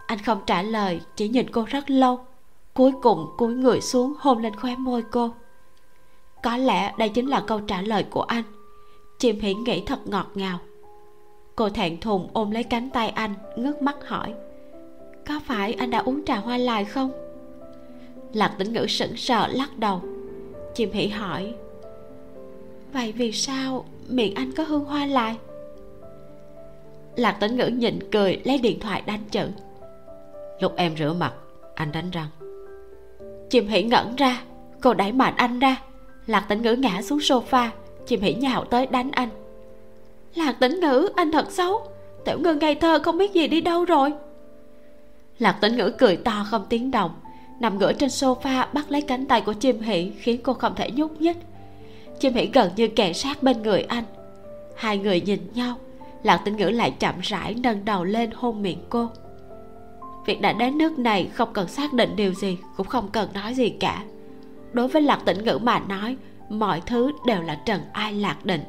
Anh không trả lời, chỉ nhìn cô rất lâu. Cuối cùng, cúi người xuống, hôn lên khóe môi cô. Có lẽ đây chính là câu trả lời của anh. Chim hỉ nghĩ thật ngọt ngào cô thẹn thùng ôm lấy cánh tay anh, ngước mắt hỏi, có phải anh đã uống trà hoa lại không? Lạc tĩnh ngữ sững sờ, lắc đầu. Chim hỉ hỏi, vậy vì sao miệng anh có hương hoa lại lạc tĩnh ngữ nhịn cười, lấy điện thoại đánh chữ. Lúc em rửa mặt, anh đánh răng. Chim hỉ ngẩn ra, cô đẩy mạnh anh ra. Lạc tĩnh ngữ ngã xuống sofa chim hỉ nhào tới đánh anh lạc tĩnh ngữ, anh thật xấu. Tiểu ngư ngây thơ không biết gì đi đâu rồi. Lạc tĩnh ngữ cười to không tiếng động, nằm ngửa trên sofa bắt lấy cánh tay của chim Hỷ khiến cô không thể nhúc nhích. Chim Hỷ gần như kề sát bên người anh. Hai người nhìn nhau, lạc tĩnh ngữ lại chậm rãi nâng đầu lên hôn miệng cô. Việc đã đến nước này không cần xác định điều gì, cũng không cần nói gì cả. Đối với lạc tĩnh ngữ mà nói, mọi thứ đều là trần ai lạc định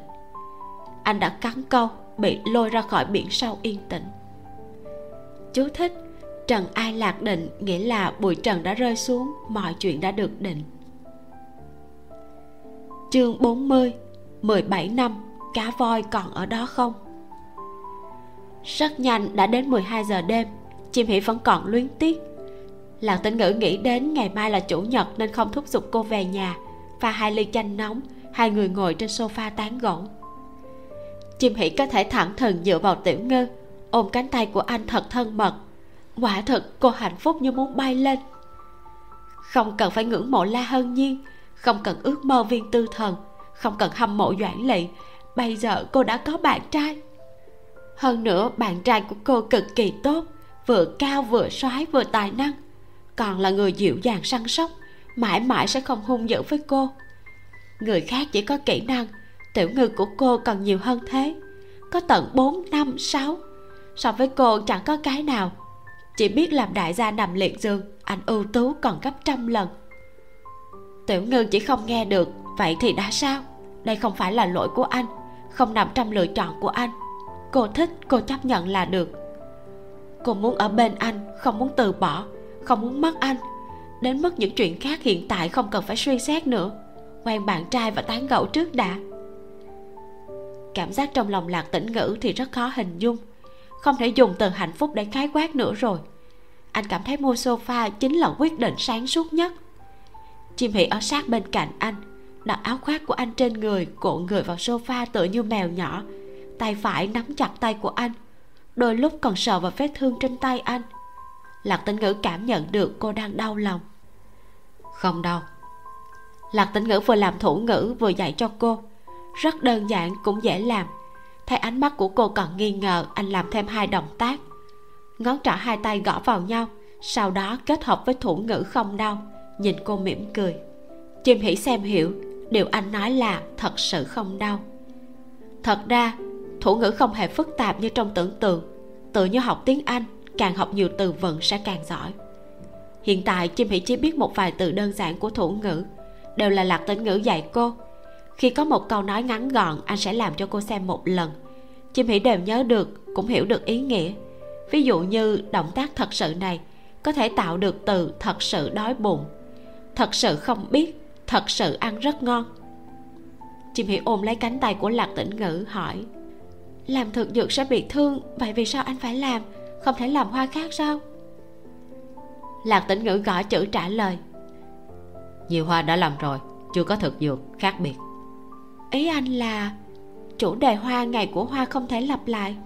anh đã cắn câu bị lôi ra khỏi biển sâu yên tĩnh. Chú thích, trần ai lạc định nghĩa là bụi trần đã rơi xuống, mọi chuyện đã được định. Chương 40 17 năm, cá voi còn ở đó không? Rất nhanh đã đến 12 giờ đêm, chim hỉ vẫn còn luyến tiếc. Lạc tĩnh ngữ nghĩ đến ngày mai là chủ nhật nên không thúc giục cô về nhà pha hai ly chanh nóng, hai người ngồi trên sofa tán gẫu chim hỉ có thể thẳng thừng dựa vào tiểu ngư. Ôm cánh tay của anh thật thân mật. Quả thực, cô hạnh phúc như muốn bay lên. Không cần phải ngưỡng mộ la hân nhiên không cần ước mơ viên tư thần. Không cần hâm mộ doãn lị. Bây giờ cô đã có bạn trai. Hơn nữa, bạn trai của cô cực kỳ tốt. Vừa cao, vừa soái, vừa tài năng. Còn là người dịu dàng săn sóc, mãi mãi sẽ không hung dữ với cô. Người khác chỉ có kỹ năng tiểu ngư của cô còn nhiều hơn thế. Có tận bốn, năm, sáu. So với cô chẳng có cái nào. Chỉ biết làm đại gia nằm liệt giường, anh ưu tú còn gấp trăm lần. Tiểu ngư chỉ không nghe được, vậy thì đã sao? Đây không phải là lỗi của anh, không nằm trong lựa chọn của anh. Cô thích, cô chấp nhận là được. Cô muốn ở bên anh, không muốn từ bỏ, không muốn mất anh. Đến mức những chuyện khác hiện tại không cần phải suy xét nữa. Quen bạn trai và tán gẫu trước đã cảm giác trong lòng lạc tĩnh ngữ thì rất khó hình dung. Không thể dùng từ hạnh phúc để khái quát nữa rồi. Anh cảm thấy mua sofa chính là quyết định sáng suốt nhất. Chim hỉ ở sát bên cạnh anh đặt áo khoác của anh trên người cuộn người vào sofa tựa như mèo nhỏ. Tay phải nắm chặt tay của anh, đôi lúc còn sờ vào vết thương trên tay anh. Lạc tĩnh ngữ cảm nhận được cô đang đau lòng. Không đau lạc tĩnh ngữ vừa làm thủ ngữ vừa dạy cho cô rất đơn giản cũng dễ làm. Thấy ánh mắt của cô còn nghi ngờ, anh làm thêm hai động tác. Ngón trỏ hai tay gõ vào nhau, sau đó kết hợp với thủ ngữ không đau, nhìn cô mỉm cười. Chim hỉ xem hiểu, điều anh nói là thật sự không đau. Thật ra, thủ ngữ không hề phức tạp như trong tưởng tượng. Tự như học tiếng anh, càng học nhiều từ vựng sẽ càng giỏi. Hiện tại, chim hỉ chỉ biết một vài từ đơn giản của thủ ngữ, đều là lạc tĩnh ngữ dạy cô khi có một câu nói ngắn gọn, anh sẽ làm cho cô xem một lần. Chim hỉ đều nhớ được, cũng hiểu được ý nghĩa. Ví dụ như động tác thật sự này có thể tạo được từ thật sự đói bụng, thật sự không biết, thật sự ăn rất ngon. Chim hỉ ôm lấy cánh tay của lạc tĩnh ngữ, hỏi, làm thực dược sẽ bị thương, vậy vì sao anh phải làm? Không thể làm hoa khác sao? Lạc tĩnh ngữ gõ chữ trả lời, nhiều hoa đã làm rồi, chưa có thực dược khác biệt ý anh là chủ đề hoa ngày của hoa không thể lặp lại.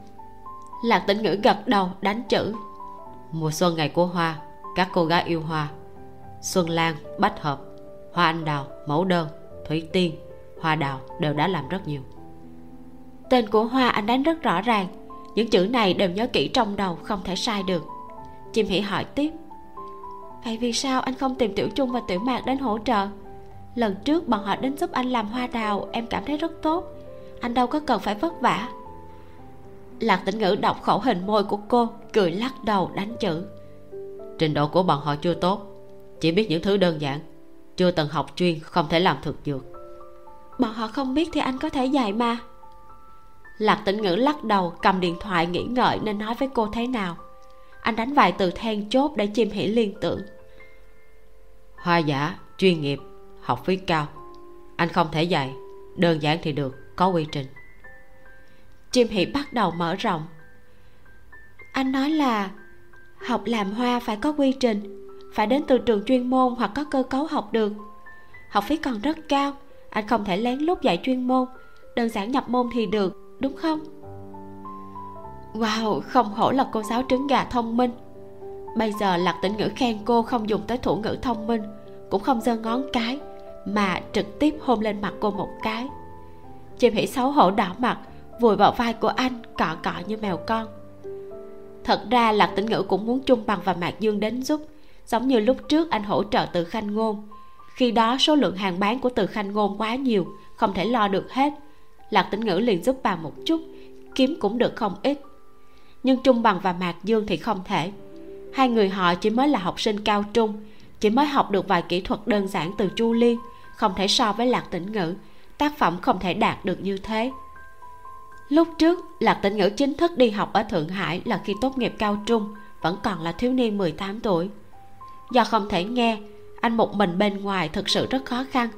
Lạc tĩnh ngữ gật đầu đánh chữ. Mùa xuân ngày của hoa các cô gái yêu hoa. Xuân lan bách hợp hoa anh đào mẫu đơn thủy tiên hoa đào đều đã làm rất nhiều. Tên của hoa anh đánh rất rõ ràng. Những chữ này đều nhớ kỹ trong đầu không thể sai được. Chim hỉ hỏi tiếp. Vậy vì sao anh không tìm tiểu trung và tiểu mạc đến hỗ trợ lần trước bọn họ đến giúp anh làm hoa đào em cảm thấy rất tốt. Anh đâu có cần phải vất vả. Lạc tĩnh ngữ đọc khẩu hình môi của cô cười lắc đầu đánh chữ. Trình độ của bọn họ chưa tốt chỉ biết những thứ đơn giản chưa từng học chuyên không thể làm thực dược. Bọn họ không biết thì anh có thể dạy mà. Lạc tĩnh ngữ lắc đầu cầm điện thoại nghĩ ngợi nên nói với cô thế nào. Anh đánh vài từ then chốt để chim hỉ liên tưởng. Hoa giả chuyên nghiệp học phí cao. Anh không thể dạy, đơn giản thì được, có quy trình. Chim hỉ bắt đầu mở rộng. Anh nói là học làm hoa phải có quy trình, phải đến từ trường chuyên môn hoặc có cơ cấu học được. Học phí còn rất cao, anh không thể lén lút dạy chuyên môn, đơn giản nhập môn thì được, đúng không? Wow, không hổ là cô giáo trứng gà thông minh. Bây giờ lạc tĩnh ngữ khen cô không dùng tới thủ ngữ thông minh, cũng không giơ ngón cái mà trực tiếp hôn lên mặt cô một cái. Chim hỉ xấu hổ đỏ mặt, vùi vào vai của anh, cọ cọ như mèo con. Thật ra lạc tĩnh ngữ cũng muốn trung bằng và mạc dương đến giúp, giống như lúc trước anh hỗ trợ từ khanh ngôn. Khi đó số lượng hàng bán của từ khanh ngôn quá nhiều, không thể lo được hết. Lạc tĩnh ngữ liền giúp bà một chút, kiếm cũng được không ít. Nhưng trung bằng và mạc dương thì không thể. Hai người họ chỉ mới là học sinh cao trung, chỉ mới học được vài kỹ thuật đơn giản từ chu liên không thể so với lạc tĩnh ngữ. Tác phẩm không thể đạt được như thế. Lúc trước, lạc tĩnh ngữ chính thức đi học ở thượng hải là khi tốt nghiệp cao trung, vẫn còn là thiếu niên 18 tuổi. Do không thể nghe, anh một mình bên ngoài thực sự rất khó khăn.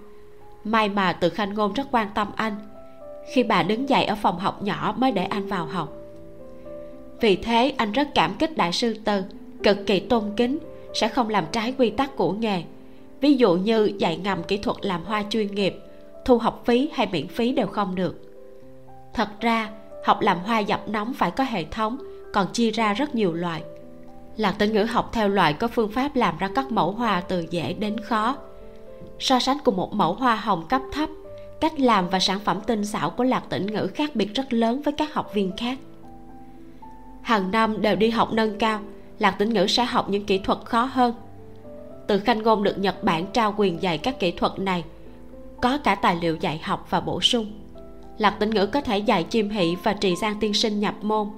May mà từ khanh ngôn rất quan tâm anh. Khi bà đứng dậy ở phòng học nhỏ mới để anh vào học. Vì thế, anh rất cảm kích đại sư từ, cực kỳ tôn kính, sẽ không làm trái quy tắc của nghề ví dụ như dạy ngầm kỹ thuật làm hoa chuyên nghiệp, thu học phí hay miễn phí đều không được. Thật ra, học làm hoa dập nóng phải có hệ thống, còn chia ra rất nhiều loại. Lạc tĩnh ngữ học theo loại có phương pháp làm ra các mẫu hoa từ dễ đến khó. So sánh cùng một mẫu hoa hồng cấp thấp, cách làm và sản phẩm tinh xảo của lạc tĩnh ngữ khác biệt rất lớn với các học viên khác. Hàng năm đều đi học nâng cao, lạc tĩnh ngữ sẽ học những kỹ thuật khó hơn từ khanh ngôn được nhật bản trao quyền dạy các kỹ thuật này, có cả tài liệu dạy học và bổ sung. Lạc tĩnh ngữ có thể dạy chim hỷ và trì giang tiên sinh nhập môn.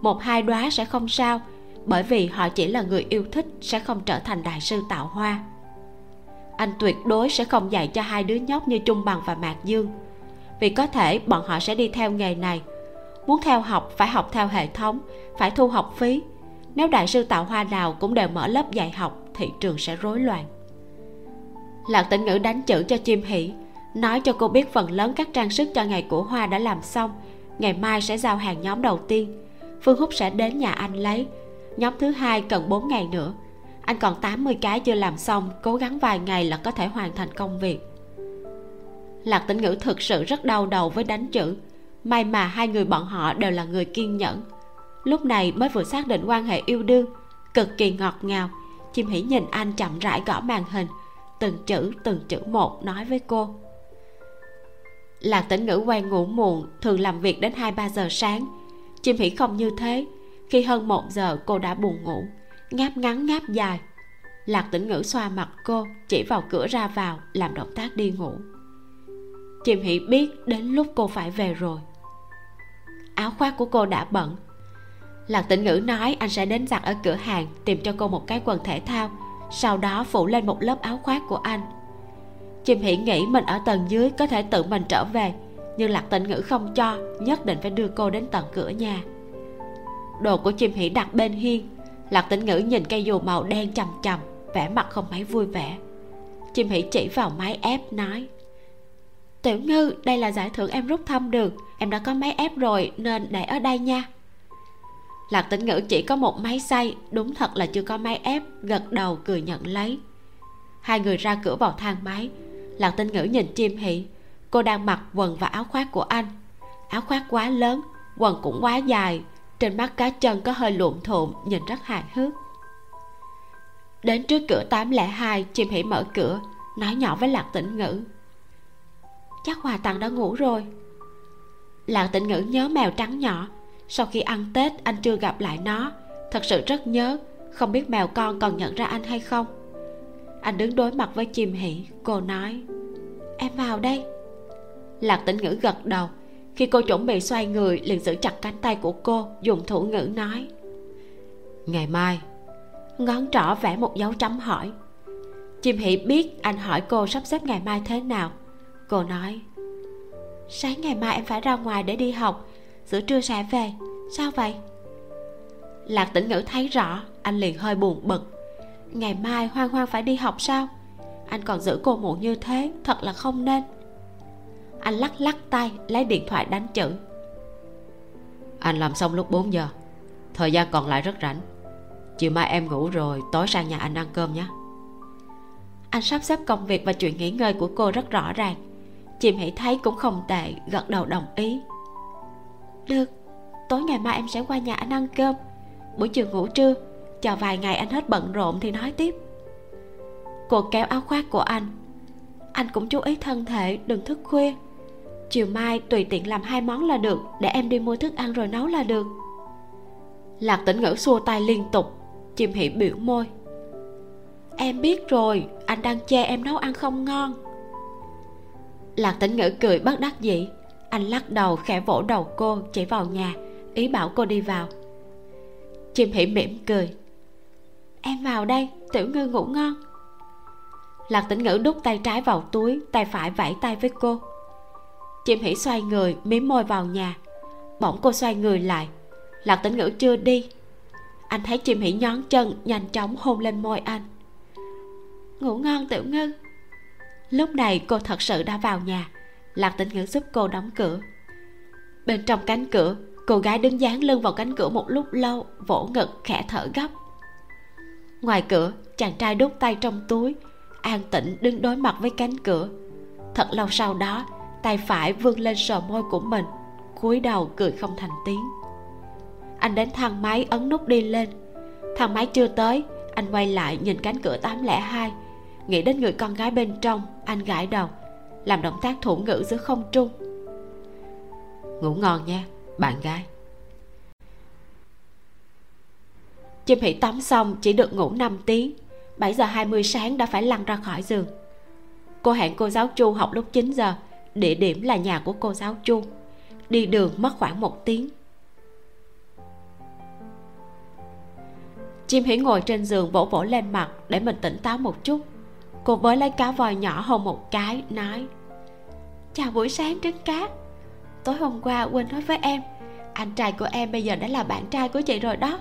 Một hai đóa sẽ không sao, bởi vì họ chỉ là người yêu thích sẽ không trở thành đại sư tạo hoa. Anh tuyệt đối sẽ không dạy cho hai đứa nhóc như trung bằng và mạc dương, vì có thể bọn họ sẽ đi theo nghề này. Muốn theo học, phải học theo hệ thống, phải thu học phí nếu đại sư tạo hoa nào cũng đều mở lớp dạy học, thị trường sẽ rối loạn. Lạc tĩnh ngữ đánh chữ cho chim hỷ, nói cho cô biết phần lớn các trang sức cho ngày của hoa đã làm xong, ngày mai sẽ giao hàng nhóm đầu tiên. Phương húc sẽ đến nhà anh lấy. Nhóm thứ hai cần 4 ngày nữa. Anh còn 80 cái chưa làm xong, cố gắng vài ngày là có thể hoàn thành công việc. Lạc tĩnh ngữ thực sự rất đau đầu với đánh chữ. May mà hai người bọn họ đều là người kiên nhẫn lúc này mới vừa xác định quan hệ yêu đương. Cực kỳ ngọt ngào. Chim hỉ nhìn anh chậm rãi gõ màn hình. Từng chữ từng chữ một nói với cô. Lạc tĩnh ngữ quen ngủ muộn, thường làm việc đến hai ba giờ sáng. Chim hỉ không như thế. Khi hơn một giờ, cô đã buồn ngủ. Ngáp ngắn, ngáp dài. Lạc tĩnh ngữ xoa mặt cô, chỉ vào cửa ra vào, làm động tác đi ngủ. Chim hỉ biết đến lúc cô phải về rồi. Áo khoác của cô đã bận lạc tĩnh ngữ nói anh sẽ đến giặt ở cửa hàng, tìm cho cô một cái quần thể thao. Sau đó phủ lên một lớp áo khoác của anh. Chim hỉ nghĩ mình ở tầng dưới có thể tự mình trở về, nhưng lạc tĩnh ngữ không cho, nhất định phải đưa cô đến tận cửa nhà. Đồ của chim hỉ đặt bên hiên. Lạc tĩnh ngữ nhìn cây dù màu đen chầm chầm vẻ mặt không mấy vui vẻ. Chim hỉ chỉ vào máy ép, nói, tiểu ngư, đây là giải thưởng em rút thăm được. Em đã có máy ép rồi, nên để ở đây nha lạc tĩnh ngữ chỉ có một máy xay, đúng thật là chưa có máy ép, gật đầu cười nhận lấy. Hai người ra cửa vào thang máy. Lạc tĩnh ngữ nhìn chim hỉ. Cô đang mặc quần và áo khoác của anh. Áo khoác quá lớn, quần cũng quá dài. Trên mắt cá chân có hơi luộm thuộm nhìn rất hài hước. Đến trước cửa 802 chim hỉ mở cửa, nói nhỏ với lạc tĩnh ngữ. Chắc hòa tặng đã ngủ rồi. Lạc tĩnh ngữ nhớ mèo trắng nhỏ sau khi ăn tết, anh chưa gặp lại nó. Thật sự rất nhớ, không biết mèo con còn nhận ra anh hay không. Anh đứng đối mặt với chim hỉ, cô nói, em vào đây. Lạc tĩnh ngữ gật đầu. Khi cô chuẩn bị xoay người, liền giữ chặt cánh tay của cô, dùng thủ ngữ nói, ngày mai. Ngón trỏ vẽ một dấu chấm hỏi. Chim hỉ biết anh hỏi cô sắp xếp ngày mai thế nào. Cô nói, sáng ngày mai em phải ra ngoài để đi học giữa trưa sẽ về. Sao vậy? Lạc tĩnh ngữ thấy rõ, anh liền hơi buồn bực. Ngày mai hoang hoang phải đi học sao? Anh còn giữ cô muộn như thế, thật là không nên. Anh lắc lắc tay, lấy điện thoại đánh chữ. Anh làm xong lúc 4 giờ. Thời gian còn lại rất rảnh. Chiều mai em ngủ rồi, tối sang nhà anh ăn cơm nhé. Anh sắp xếp công việc và chuyện nghỉ ngơi của cô rất rõ ràng. Chim hãy thấy cũng không tệ, gật đầu đồng ý được, tối ngày mai em sẽ qua nhà anh ăn cơm. Buổi chiều ngủ trưa, chờ vài ngày anh hết bận rộn thì nói tiếp. Cô kéo áo khoác của anh. Anh cũng chú ý thân thể, đừng thức khuya. Chiều mai tùy tiện làm hai món là được, để em đi mua thức ăn rồi nấu là được. Lạc tĩnh ngữ xua tay liên tục chim hỉ biểu môi. Em biết rồi, anh đang chê em nấu ăn không ngon. Lạc tĩnh ngữ cười bất đắc dĩ anh lắc đầu khẽ vỗ đầu cô, chỉ vào nhà. Ý bảo cô đi vào. Chim hỉ mỉm cười. Em vào đây, tiểu ngư ngủ ngon. Lạc tĩnh ngữ đút tay trái vào túi, tay phải vẫy tay với cô. Chim hỉ xoay người, mím môi vào nhà. Bỗng cô xoay người lại. Lạc tĩnh ngữ chưa đi. Anh thấy chim hỉ nhón chân, nhanh chóng hôn lên môi anh. Ngủ ngon, tiểu ngư. Lúc này cô thật sự đã vào nhà lạc tĩnh ngữ giúp cô đóng cửa. Bên trong cánh cửa, cô gái đứng dán lưng vào cánh cửa một lúc lâu, vỗ ngực, khẽ thở gấp. Ngoài cửa, chàng trai đút tay trong túi, an tĩnh đứng đối mặt với cánh cửa. Thật lâu sau đó, tay phải vươn lên sờ môi của mình, cúi đầu cười không thành tiếng. Anh đến thang máy ấn nút đi lên. Thang máy chưa tới, anh quay lại nhìn cánh cửa 802 nghĩ đến người con gái bên trong, anh gãi đầu làm động tác thủ ngữ giữa không trung. Ngủ ngon nha, bạn gái. Chim hỉ tắm xong chỉ được ngủ 5 tiếng. 7 giờ 20 sáng đã phải lăn ra khỏi giường. Cô hẹn cô giáo chu học lúc 9 giờ. Địa điểm là nhà của cô giáo chu. Đi đường mất khoảng một tiếng. Chim hỉ ngồi trên giường vỗ vỗ lên mặt để mình tỉnh táo một chút. Cô với lấy cá vòi nhỏ hôn một cái, nói chào buổi sáng trứng cá. Tối hôm qua quên nói với em, anh trai của em bây giờ đã là bạn trai của chị rồi đó.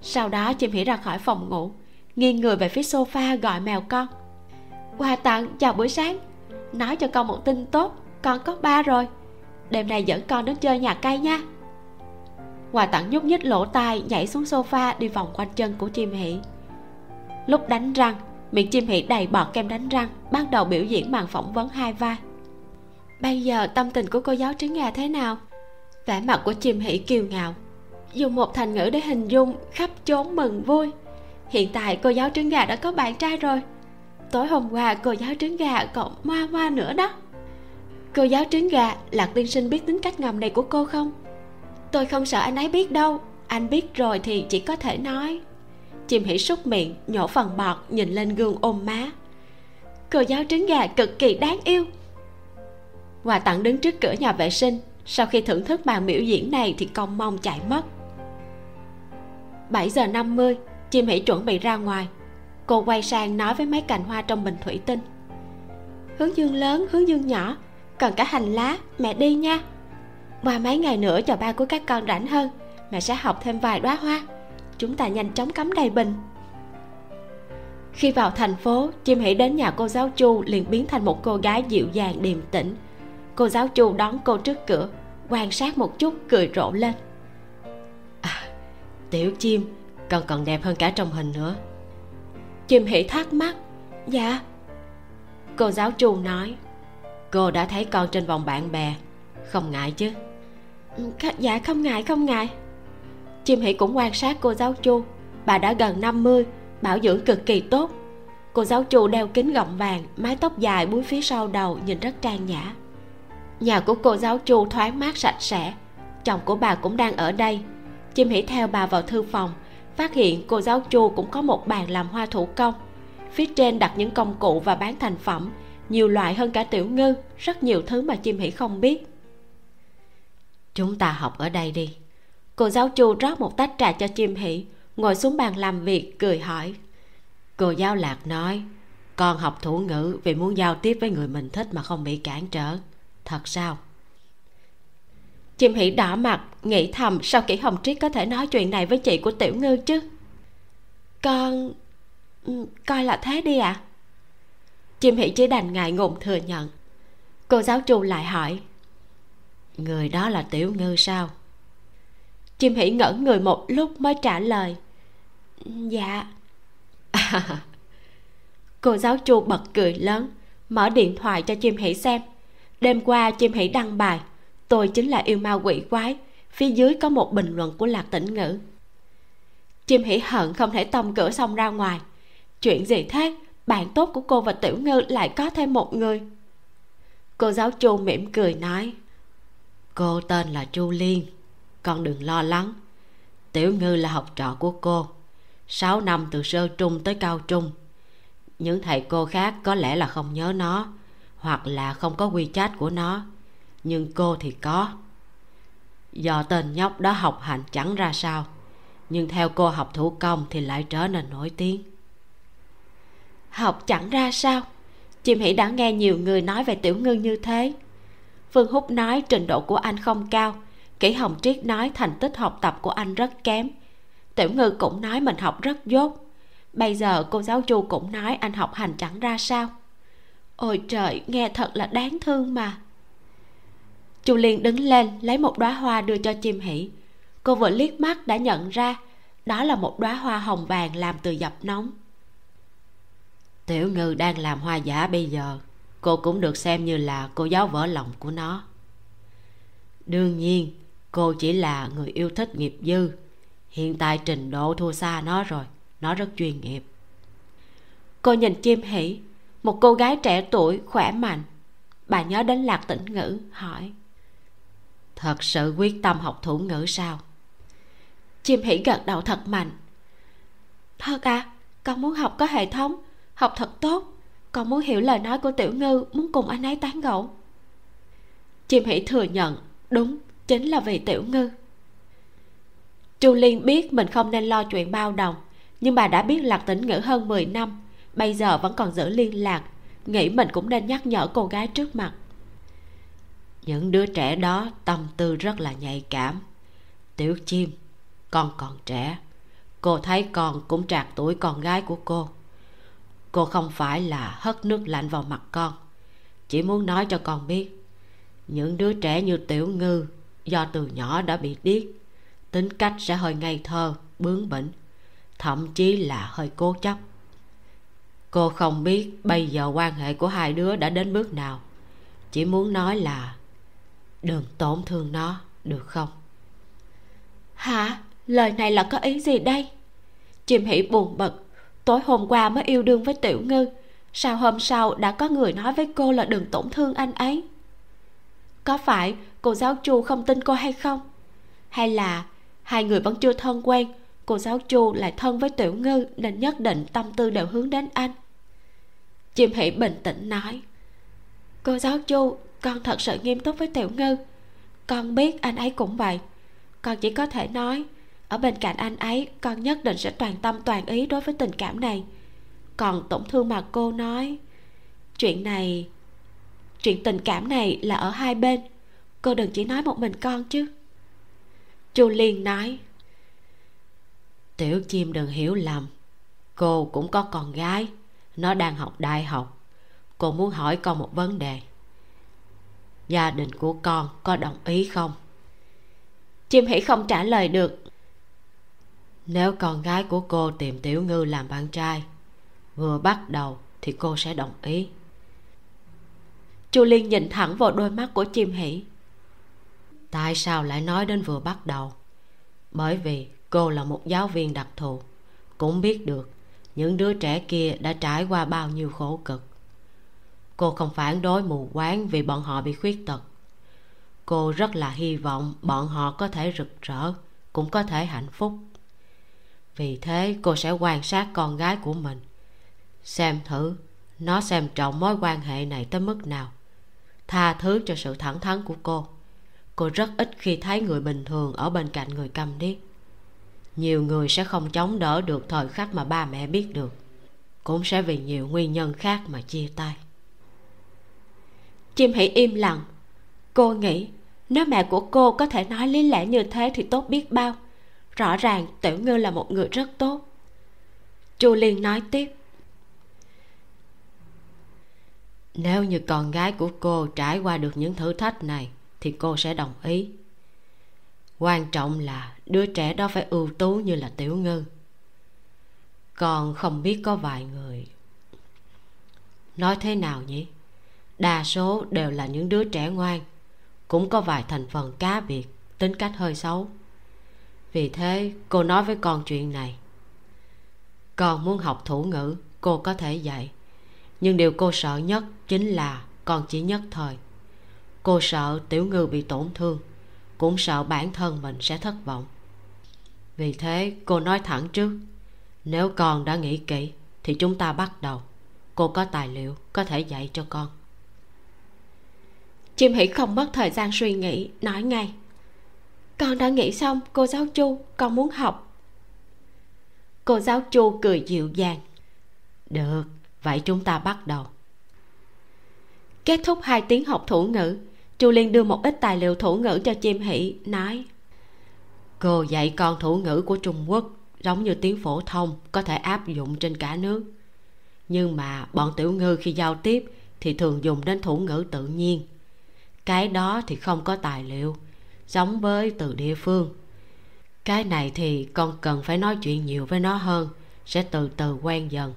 Sau đó chim hỉ ra khỏi phòng ngủ, nghiêng người về phía sofa gọi mèo con. Quà tặng, chào buổi sáng. Nói cho con một tin tốt, con có ba rồi. Đêm nay dẫn con đến chơi nhà cây nha. Quà tặng nhúc nhích lỗ tai nhảy xuống sofa đi vòng quanh chân của chim hỉ lúc đánh răng miệng chim hỉ đầy bọt kem đánh răng bắt đầu biểu diễn màn phỏng vấn hai vai. Bây giờ tâm tình của cô giáo trứng gà thế nào? Vẻ mặt của chim hỉ kiêu ngạo. Dùng một thành ngữ để hình dung, khắp chốn mừng vui. Hiện tại cô giáo trứng gà đã có bạn trai rồi. Tối hôm qua, cô giáo trứng gà còn ma ma nữa đó. Cô giáo trứng gà lạc tiên sinh biết tính cách ngầm này của cô không? Tôi không sợ anh ấy biết đâu. Anh biết rồi thì chỉ có thể nói chim hỉ súc miệng, nhổ phần bọt, nhìn lên gương ôm má. Cô giáo trứng gà cực kỳ đáng yêu. Quà tặng đứng trước cửa nhà vệ sinh, sau khi thưởng thức màn biểu diễn này thì công mong chạy mất. 7 giờ 50 chim hỉ chuẩn bị ra ngoài. Cô quay sang nói với mấy cành hoa trong bình thủy tinh. Hướng dương lớn, hướng dương nhỏ, cần cả hành lá, mẹ đi nha. Qua mấy ngày nữa cho ba của các con rảnh hơn, mẹ sẽ học thêm vài đóa hoa chúng ta nhanh chóng cắm đầy bình. Khi vào thành phố chim hỉ đến nhà cô giáo chu liền biến thành một cô gái dịu dàng điềm tĩnh. Cô giáo chu đón cô trước cửa quan sát một chút cười rộ lên. À, tiểu chim con còn đẹp hơn cả trong hình nữa. Chim hỉ thắc mắc dạ. Cô giáo chu nói cô đã thấy con trên vòng bạn bè không ngại chứ? Ừ, dạ không ngại không ngại chim hỉ cũng quan sát cô giáo chu. Bà đã gần 50 bảo dưỡng cực kỳ tốt. Cô giáo chu đeo kính gọng vàng, mái tóc dài búi phía sau đầu nhìn rất trang nhã. Nhà của cô giáo chu thoáng mát sạch sẽ. Chồng của bà cũng đang ở đây. Chim hỉ theo bà vào thư phòng, phát hiện cô giáo chu cũng có một bàn làm hoa thủ công. Phía trên đặt những công cụ và bán thành phẩm, nhiều loại hơn cả tiểu ngư, rất nhiều thứ mà chim hỉ không biết. Chúng ta học ở đây đi cô giáo chu rót một tách trà cho chim hỷ, ngồi xuống bàn làm việc, cười hỏi. Cô giáo lạc nói, con học thủ ngữ vì muốn giao tiếp với người mình thích mà không bị cản trở. Thật sao? Chim hỷ đỏ mặt, nghĩ thầm, sao kỹ hồng triết có thể nói chuyện này với chị của tiểu ngư chứ? Con ừ, coi là thế đi ạ. À? chim hỷ chỉ đành ngại ngùng thừa nhận. Cô giáo chu lại hỏi, người đó là tiểu ngư sao? Chim hỉ ngẩn người một lúc mới trả lời. Dạ. Cô giáo chu bật cười lớn, mở điện thoại cho chim hỉ xem. Đêm qua, chim hỉ đăng bài, tôi chính là yêu ma quỷ quái, phía dưới có một bình luận của lạc tĩnh ngữ. Chim hỉ hận không thể tông cửa xong ra ngoài. Chuyện gì thế? Bạn tốt của cô và tiểu ngư lại có thêm một người. Cô giáo chu mỉm cười nói, cô tên là chu liên con đừng lo lắng. Tiểu ngư là học trò của cô. Sáu năm từ sơ trung tới cao trung. Những thầy cô khác có lẽ là không nhớ nó, hoặc là không có quy chat của nó. Nhưng cô thì có. Do tên nhóc đó học hành chẳng ra sao, nhưng theo cô học thủ công thì lại trở nên nổi tiếng. Học chẳng ra sao? Chim hỉ đã nghe nhiều người nói về tiểu ngư như thế. Phương húc nói trình độ của anh không cao kỷ hồng triết nói thành tích học tập của anh rất kém. Tiểu ngư cũng nói mình học rất dốt. Bây giờ cô giáo chu cũng nói anh học hành chẳng ra sao. Ôi trời, nghe thật là đáng thương mà. Chu liên đứng lên, lấy một đóa hoa đưa cho chim hỷ. Cô vừa liếc mắt đã nhận ra, đó là một đóa hoa hồng vàng làm từ dập nóng. Tiểu ngư đang làm hoa giả bây giờ, cô cũng được xem như là cô giáo vỡ lòng của nó. Đương nhiên cô chỉ là người yêu thích nghiệp dư. Hiện tại trình độ thua xa nó rồi, nó rất chuyên nghiệp. Cô nhìn chim hỉ, một cô gái trẻ tuổi, khỏe mạnh. Bà nhớ đến lạc tĩnh ngữ, hỏi, thật sự quyết tâm học thủ ngữ sao? Chim hỉ gật đầu thật mạnh, thật à con muốn học có hệ thống, học thật tốt. Con muốn hiểu lời nói của tiểu ngư, muốn cùng anh ấy tán gẫu. Chim hỉ thừa nhận, đúng chính là vì tiểu ngư. Chu liên biết mình không nên lo chuyện bao đồng, nhưng bà đã biết lạc tĩnh ngữ hơn 10 năm, bây giờ vẫn còn giữ liên lạc, nghĩ mình cũng nên nhắc nhở cô gái trước mặt. Những đứa trẻ đó tâm tư rất là nhạy cảm. Tiểu chim, con còn trẻ, cô thấy con cũng trạc tuổi con gái của cô. Cô không phải là hất nước lạnh vào mặt con, chỉ muốn nói cho con biết, những đứa trẻ như tiểu ngư do từ nhỏ đã bị điếc. Tính cách sẽ hơi ngây thơ, bướng bỉnh, thậm chí là hơi cố chấp. Cô không biết bây giờ quan hệ của hai đứa đã đến bước nào. Chỉ muốn nói là đừng tổn thương nó, được không? Hả? Lời này là có ý gì đây? Chim hỉ buồn bực. Tối hôm qua mới yêu đương với tiểu ngư. Sao hôm sau đã có người nói với cô là đừng tổn thương anh ấy? Có phải cô giáo chu không tin cô hay không? Hay là hai người vẫn chưa thân quen, cô giáo chu lại thân với tiểu ngư nên nhất định tâm tư đều hướng đến anh? Chim hỉ bình tĩnh nói, cô giáo chu, con thật sự nghiêm túc với tiểu ngư. Con biết anh ấy cũng vậy. Con chỉ có thể nói, ở bên cạnh anh ấy, con nhất định sẽ toàn tâm toàn ý đối với tình cảm này. Còn tổn thương mà cô nói, chuyện này, chuyện tình cảm này là ở hai bên cô đừng chỉ nói một mình con chứ. Chu liên nói tiểu chim đừng hiểu lầm. Cô cũng có con gái. Nó đang học đại học. Cô muốn hỏi con một vấn đề. Gia đình của con có đồng ý không? Chim hỉ không trả lời được. Nếu con gái của cô tìm tiểu ngư làm bạn trai vừa bắt đầu thì cô sẽ đồng ý. Chu liên nhìn thẳng vào đôi mắt của chim hỉ tại sao lại nói đến vừa bắt đầu? Bởi vì cô là một giáo viên đặc thù. Cũng biết được, những đứa trẻ kia đã trải qua bao nhiêu khổ cực. Cô không phản đối mù quáng vì bọn họ bị khuyết tật. Cô rất là hy vọng bọn họ có thể rực rỡ, cũng có thể hạnh phúc. Vì thế, cô sẽ quan sát con gái của mình, xem thử nó xem trọng mối quan hệ này tới mức nào, tha thứ cho sự thẳng thắn của cô cô rất ít khi thấy người bình thường ở bên cạnh người cầm điếc. Nhiều người sẽ không chống đỡ được thời khắc mà ba mẹ biết được. Cũng sẽ vì nhiều nguyên nhân khác mà chia tay. Chim hãy im lặng. Cô nghĩ, nếu mẹ của cô có thể nói lý lẽ như thế thì tốt biết bao. Rõ ràng tiểu ngư là một người rất tốt. Chu liên nói tiếp. Nếu như con gái của cô trải qua được những thử thách này thì cô sẽ đồng ý. Quan trọng là đứa trẻ đó phải ưu tú như là tiểu ngư còn không biết có vài người. Nói thế nào nhỉ? Đa số đều là những đứa trẻ ngoan. Cũng có vài thành phần cá biệt, tính cách hơi xấu. Vì thế, cô nói với con chuyện này. Con muốn học thủ ngữ, cô có thể dạy. Nhưng điều cô sợ nhất chính là con chỉ nhất thời cô sợ tiểu ngư bị tổn thương cũng sợ bản thân mình sẽ thất vọng. Vì thế cô nói thẳng trước nếu con đã nghĩ kỹ thì chúng ta bắt đầu. Cô có tài liệu có thể dạy cho con. Chim hỷ không mất thời gian suy nghĩ nói ngay. Con đã nghĩ xong cô giáo chu con muốn học. Cô giáo chu cười dịu dàng. Được vậy chúng ta bắt đầu. Kết thúc hai tiếng học thủ ngữ chu liên đưa một ít tài liệu thủ ngữ cho chim hỷ, nói, cô dạy con thủ ngữ của trung quốc giống như tiếng phổ thông, có thể áp dụng trên cả nước. Nhưng mà bọn tiểu ngư khi giao tiếp thì thường dùng đến thủ ngữ tự nhiên. Cái đó thì không có tài liệu, giống với từ địa phương. Cái này thì con cần phải nói chuyện nhiều với nó hơn, sẽ từ từ quen dần.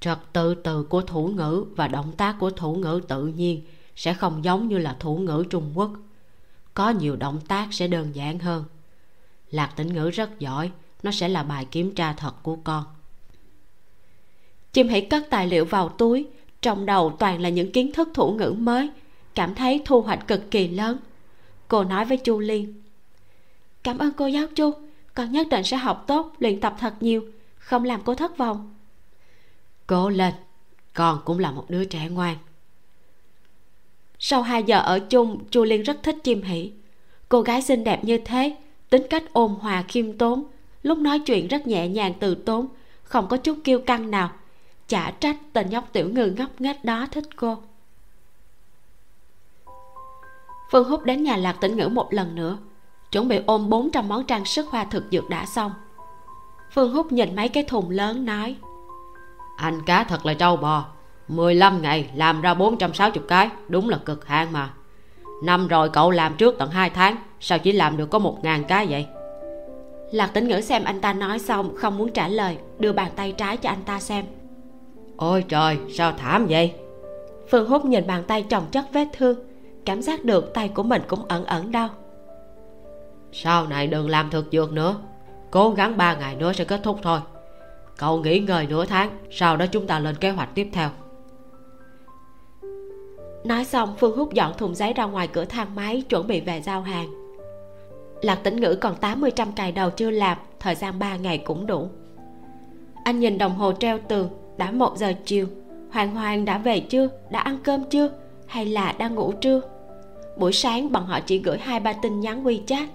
Trật tự từ của thủ ngữ và động tác của thủ ngữ tự nhiên sẽ không giống như là thủ ngữ trung quốc. Có nhiều động tác sẽ đơn giản hơn. Lạc tĩnh ngữ rất giỏi, nó sẽ là bài kiểm tra thật của con. Chim hãy cất tài liệu vào túi, trong đầu toàn là những kiến thức thủ ngữ mới, cảm thấy thu hoạch cực kỳ lớn. Cô nói với chu liên. Cảm ơn cô giáo chu, con nhất định sẽ học tốt, luyện tập thật nhiều, không làm cô thất vọng. Cố lên, con cũng là một đứa trẻ ngoan sau hai giờ ở chung, chu liên rất thích chim hỷ cô gái xinh đẹp như thế, tính cách ôn hòa, khiêm tốn. Lúc nói chuyện rất nhẹ nhàng từ tốn, không có chút kiêu căng nào. Chả trách tên nhóc tiểu ngư ngốc nghếch đó thích cô. Phương húc đến nhà lạc tĩnh ngữ một lần nữa, chuẩn bị ôm 400 món trang sức hoa thực dược đã xong. Phương húc nhìn mấy cái thùng lớn, nói, anh cá thật là trâu bò. 15 ngày làm ra 460 cái. Đúng là cực hạn mà. Năm rồi cậu làm trước tận 2 tháng. Sao chỉ làm được có một ngàn cái vậy? Lạc tĩnh ngữ xem anh ta nói xong không muốn trả lời đưa bàn tay trái cho anh ta xem. Ôi trời sao thảm vậy? Phương húc nhìn bàn tay chồng chất vết thương. Cảm giác được tay của mình cũng ẩn ẩn đau. Sau này đừng làm thực dược nữa. Cố gắng ba ngày nữa sẽ kết thúc thôi. Cậu nghỉ ngơi nửa tháng sau đó chúng ta lên kế hoạch tiếp theo nói xong, phương hút dọn thùng giấy ra ngoài cửa thang máy, chuẩn bị về giao hàng. Lạc tĩnh ngữ còn tám mươi trăm cài đầu chưa làm, thời gian ba ngày cũng đủ. Anh nhìn đồng hồ treo tường, đã một giờ chiều. Hoàng hoàng đã về chưa? Đã ăn cơm chưa? Hay là đang ngủ trưa? Buổi sáng, bọn họ chỉ gửi hai ba tin nhắn wechat.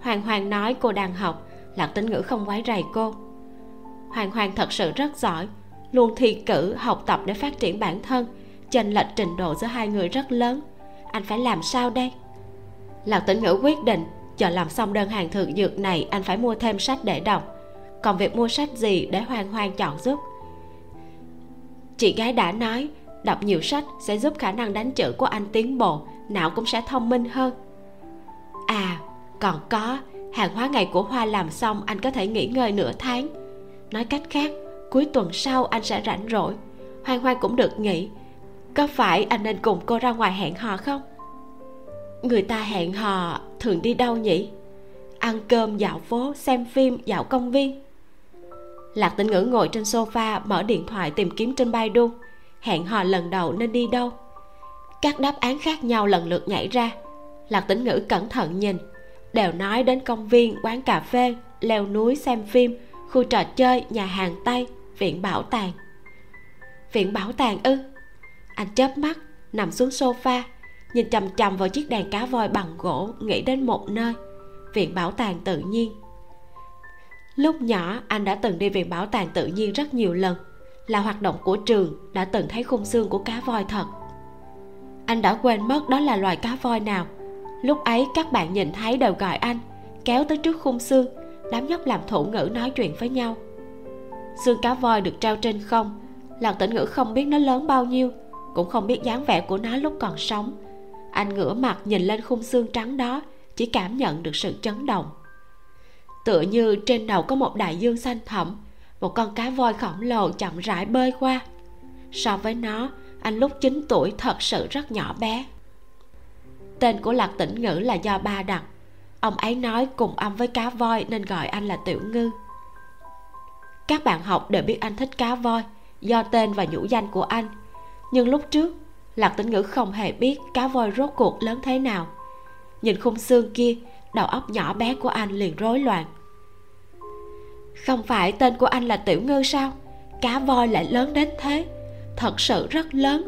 Hoàng hoàng nói cô đang học. Lạc tĩnh ngữ không quấy rầy cô. Hoàng hoàng thật sự rất giỏi. Luôn thi cử, học tập để phát triển bản thân chênh lệch trình độ giữa hai người rất lớn. Anh phải làm sao đây? Lạc tĩnh ngữ quyết định, chờ làm xong đơn hàng thượng dược này anh phải mua thêm sách để đọc. Còn việc mua sách gì để hoàng hoàng chọn giúp? Chị gái đã nói, đọc nhiều sách sẽ giúp khả năng đánh chữ của anh tiến bộ, não cũng sẽ thông minh hơn. À còn có, hàng hóa ngày của hoa làm xong anh có thể nghỉ ngơi nửa tháng. Nói cách khác, cuối tuần sau anh sẽ rảnh rỗi. Hoang hoang cũng được nghỉ có phải anh nên cùng cô ra ngoài hẹn hò không? Người ta hẹn hò thường đi đâu nhỉ? Ăn cơm, dạo phố, xem phim, dạo công viên. Lạc tĩnh ngữ ngồi trên sofa, mở điện thoại tìm kiếm trên baidu. Hẹn hò lần đầu nên đi đâu? Các đáp án khác nhau lần lượt nhảy ra. Lạc tĩnh ngữ cẩn thận nhìn. Đều nói đến công viên, quán cà phê, leo núi, xem phim, khu trò chơi, nhà hàng tây, viện bảo tàng. Viện bảo tàng ư? Anh chớp mắt, nằm xuống sofa, nhìn chằm chằm vào chiếc đèn cá voi bằng gỗ nghĩ đến một nơi. Viện bảo tàng tự nhiên. Lúc nhỏ, anh đã từng đi viện bảo tàng tự nhiên rất nhiều lần. Là hoạt động của trường, đã từng thấy khung xương của cá voi thật. Anh đã quên mất đó là loài cá voi nào. Lúc ấy, các bạn nhìn thấy đều gọi anh, kéo tới trước khung xương, đám nhóc làm thủ ngữ nói chuyện với nhau. Xương cá voi được treo trên không lạc tĩnh ngữ không biết nó lớn bao nhiêu cũng không biết dáng vẻ của nó lúc còn sống. Anh ngửa mặt nhìn lên khung xương trắng đó, chỉ cảm nhận được sự chấn động. Tựa như trên đầu có một đại dương xanh thẳm, một con cá voi khổng lồ chậm rãi bơi qua. So với nó, anh lúc 9 tuổi thật sự rất nhỏ bé. Tên của lạc tĩnh ngữ là do ba đặt ông ấy nói cùng âm với cá voi nên gọi anh là tiểu ngư. Các bạn học đều biết anh thích cá voi, do tên và nhũ danh của anh nhưng lúc trước, lạc tĩnh ngữ không hề biết cá voi rốt cuộc lớn thế nào. Nhìn khung xương kia, đầu óc nhỏ bé của anh liền rối loạn. Không phải tên của anh là tiểu ngư sao? Cá voi lại lớn đến thế. Thật sự rất lớn.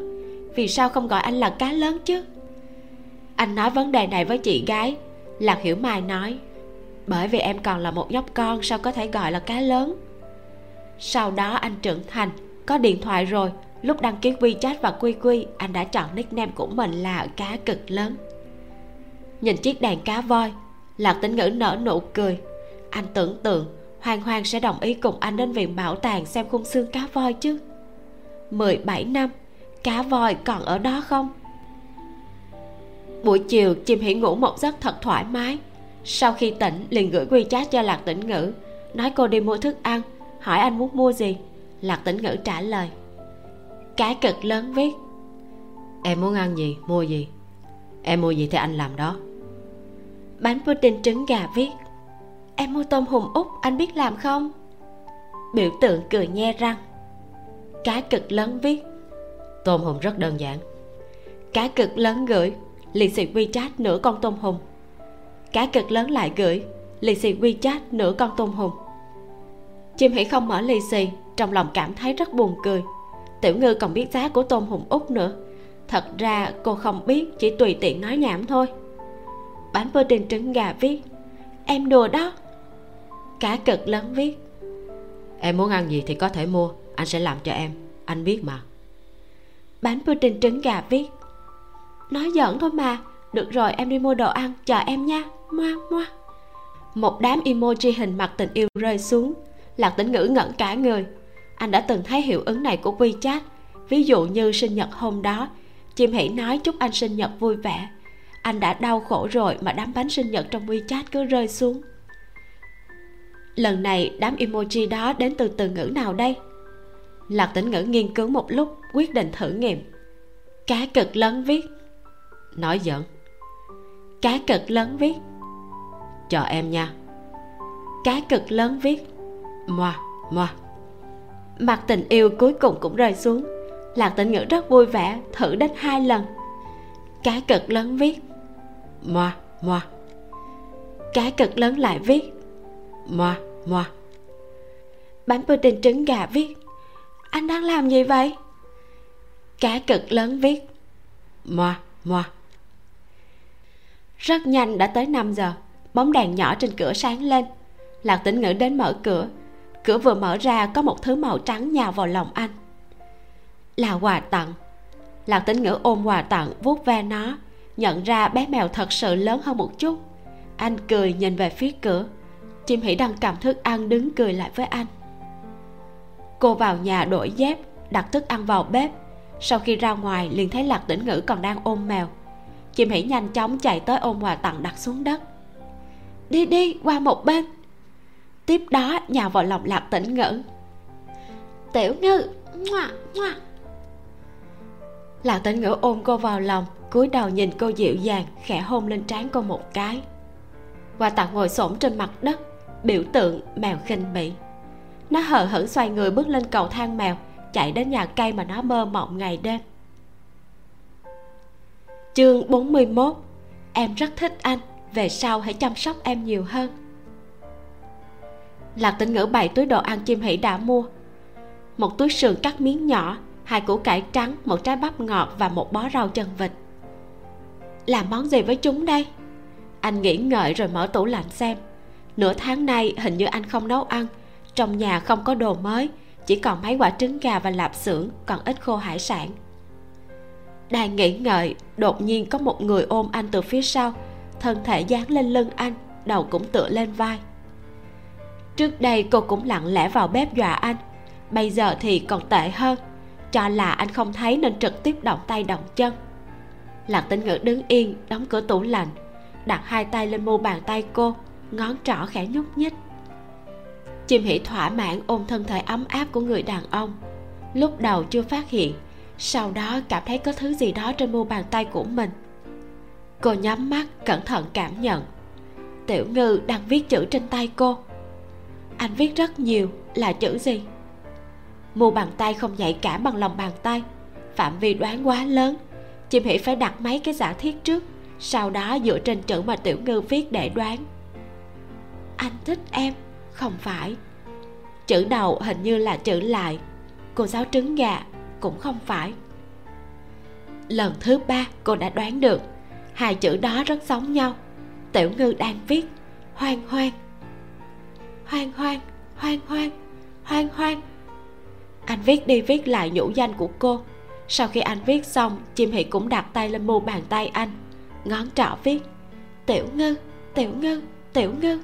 Vì sao không gọi anh là cá lớn chứ? Anh nói vấn đề này với chị gái. Lạc hiểu mai nói, bởi vì em còn là một nhóc con, sao có thể gọi là cá lớn? Sau đó anh trưởng thành, có điện thoại rồi lúc đăng ký wechat và quy quy, anh đã chọn nickname của mình là cá cực lớn. Nhìn chiếc đàn cá voi, lạc tĩnh ngữ nở nụ cười. Anh tưởng tượng hoàng hoàng sẽ đồng ý cùng anh đến viện bảo tàng xem khung xương cá voi chứ. 17 năm, cá voi còn ở đó không? Buổi chiều chim hỉ ngủ một giấc thật thoải mái. Sau khi tỉnh, liền gửi quy chat cho lạc tĩnh ngữ, nói cô đi mua thức ăn, hỏi anh muốn mua gì. Lạc tĩnh ngữ trả lời cái cực lớn viết em muốn ăn gì, mua gì? Em mua gì thì anh làm đó. Bánh pudding trứng gà viết. Em mua tôm hùm út anh biết làm không? Biểu tượng cười nhe răng. Cái cực lớn viết. Tôm hùm rất đơn giản. Cá cực lớn gửi, lì xì wechat nửa con tôm hùm. Cá cực lớn lại gửi, lì xì wechat nửa con tôm hùm. Chim hỉ không mở lì xì, trong lòng cảm thấy rất buồn cười tiểu ngư còn biết giá của tôm hùm út nữa. Thật ra cô không biết chỉ tùy tiện nói nhảm thôi. Bánh pudding trứng gà viết em đùa đó. Cá cực lớn viết em muốn ăn gì thì có thể mua anh sẽ làm cho em anh biết mà. Bánh pudding trứng gà viết nói giỡn thôi mà được rồi em đi mua đồ ăn chờ em nha. Moa moa một đám emoji hình mặt tình yêu rơi xuống lạc tĩnh ngữ ngẩn cả người anh đã từng thấy hiệu ứng này của wechat. Ví dụ như sinh nhật hôm đó, chim hỉ nói chúc anh sinh nhật vui vẻ. Anh đã đau khổ rồi mà đám bánh sinh nhật trong wechat cứ rơi xuống. Lần này, đám emoji đó đến từ từ ngữ nào đây? Lạc tĩnh ngữ nghiên cứu một lúc, quyết định thử nghiệm. Cá cực lớn viết. Nói giận. cá cực lớn viết. Chờ em nha. Cá cực lớn viết. Moa moa mặt tình yêu cuối cùng cũng rơi xuống. Lạc tĩnh ngữ rất vui vẻ, thử đến hai lần. Cái cực lớn viết, moa moa. Cái cực lớn lại viết, moa moa. Bánh pudding trứng gà viết, anh đang làm gì vậy? Cá cực lớn viết, moa moa. Rất nhanh đã tới 5 giờ, bóng đèn nhỏ trên cửa sáng lên. Lạc tĩnh ngữ đến mở cửa cửa vừa mở ra, có một thứ màu trắng nhào vào lòng anh. Là quà tặng. Lạc tĩnh ngữ ôm quà tặng, vuốt ve nó, nhận ra bé mèo thật sự lớn hơn một chút. Anh cười nhìn về phía cửa. Chim hỉ đang cầm thức ăn đứng cười lại với anh. Cô vào nhà đổi dép, đặt thức ăn vào bếp. Sau khi ra ngoài, liền thấy lạc tĩnh ngữ còn đang ôm mèo. Chim hỉ nhanh chóng chạy tới ôm quà tặng đặt xuống đất. Đi đi, qua một bên tiếp đó, nhào vào lòng lạc tĩnh ngữ tiểu ngư, ngoa ngoa. Lạc tĩnh ngữ ôm cô vào lòng, cúi đầu nhìn cô dịu dàng, khẽ hôn lên trán cô một cái. Hoa tạc ngồi xổm trên mặt đất, biểu tượng mèo khinh bỉ. Nó hờ hững xoay người bước lên cầu thang mèo, chạy đến nhà cây mà nó mơ mộng ngày đêm. Chương 41 em rất thích anh, về sau hãy chăm sóc em nhiều hơn lạc tĩnh ngữ bày túi đồ ăn chim hỉ đã mua. Một túi sườn cắt miếng nhỏ, hai củ cải trắng, một trái bắp ngọt và một bó rau chân vịt. Làm món gì với chúng đây? Anh nghĩ ngợi rồi mở tủ lạnh xem. Nửa tháng nay hình như anh không nấu ăn. Trong nhà không có đồ mới, chỉ còn mấy quả trứng gà và lạp xưởng, còn ít khô hải sản. Đang nghĩ ngợi, đột nhiên có một người ôm anh từ phía sau. Thân thể dán lên lưng anh, đầu cũng tựa lên vai trước đây cô cũng lặng lẽ vào bếp dọa anh. Bây giờ thì còn tệ hơn. Cho là anh không thấy nên trực tiếp động tay động chân. Lạc tĩnh ngữ đứng yên, đóng cửa tủ lạnh. Đặt hai tay lên mu bàn tay cô, ngón trỏ khẽ nhúc nhích. Chim hỉ thỏa mãn ôm thân thể ấm áp của người đàn ông. Lúc đầu chưa phát hiện, sau đó cảm thấy có thứ gì đó trên mu bàn tay của mình. Cô nhắm mắt, cẩn thận cảm nhận. Tiểu ngư đang viết chữ trên tay cô anh viết rất nhiều, là chữ gì? Mu bàn tay không nhạy cảm bằng lòng bàn tay. Phạm vi đoán quá lớn. Chim hỉ phải đặt mấy cái giả thiết trước, sau đó dựa trên chữ mà tiểu ngư viết để đoán. Anh thích em, không phải. Chữ đầu hình như là chữ lại. Cô giáo trứng gà, cũng không phải. Lần thứ ba, cô đã đoán được. Hai chữ đó rất giống nhau. Tiểu ngư đang viết, hoang hoang hoang hoang hoang hoang hoang hoang. Anh viết đi viết lại nhũ danh của cô. Sau khi anh viết xong, chim hỷ cũng đặt tay lên mu bàn tay anh. Ngón trỏ viết, tiểu ngư tiểu ngư tiểu ngư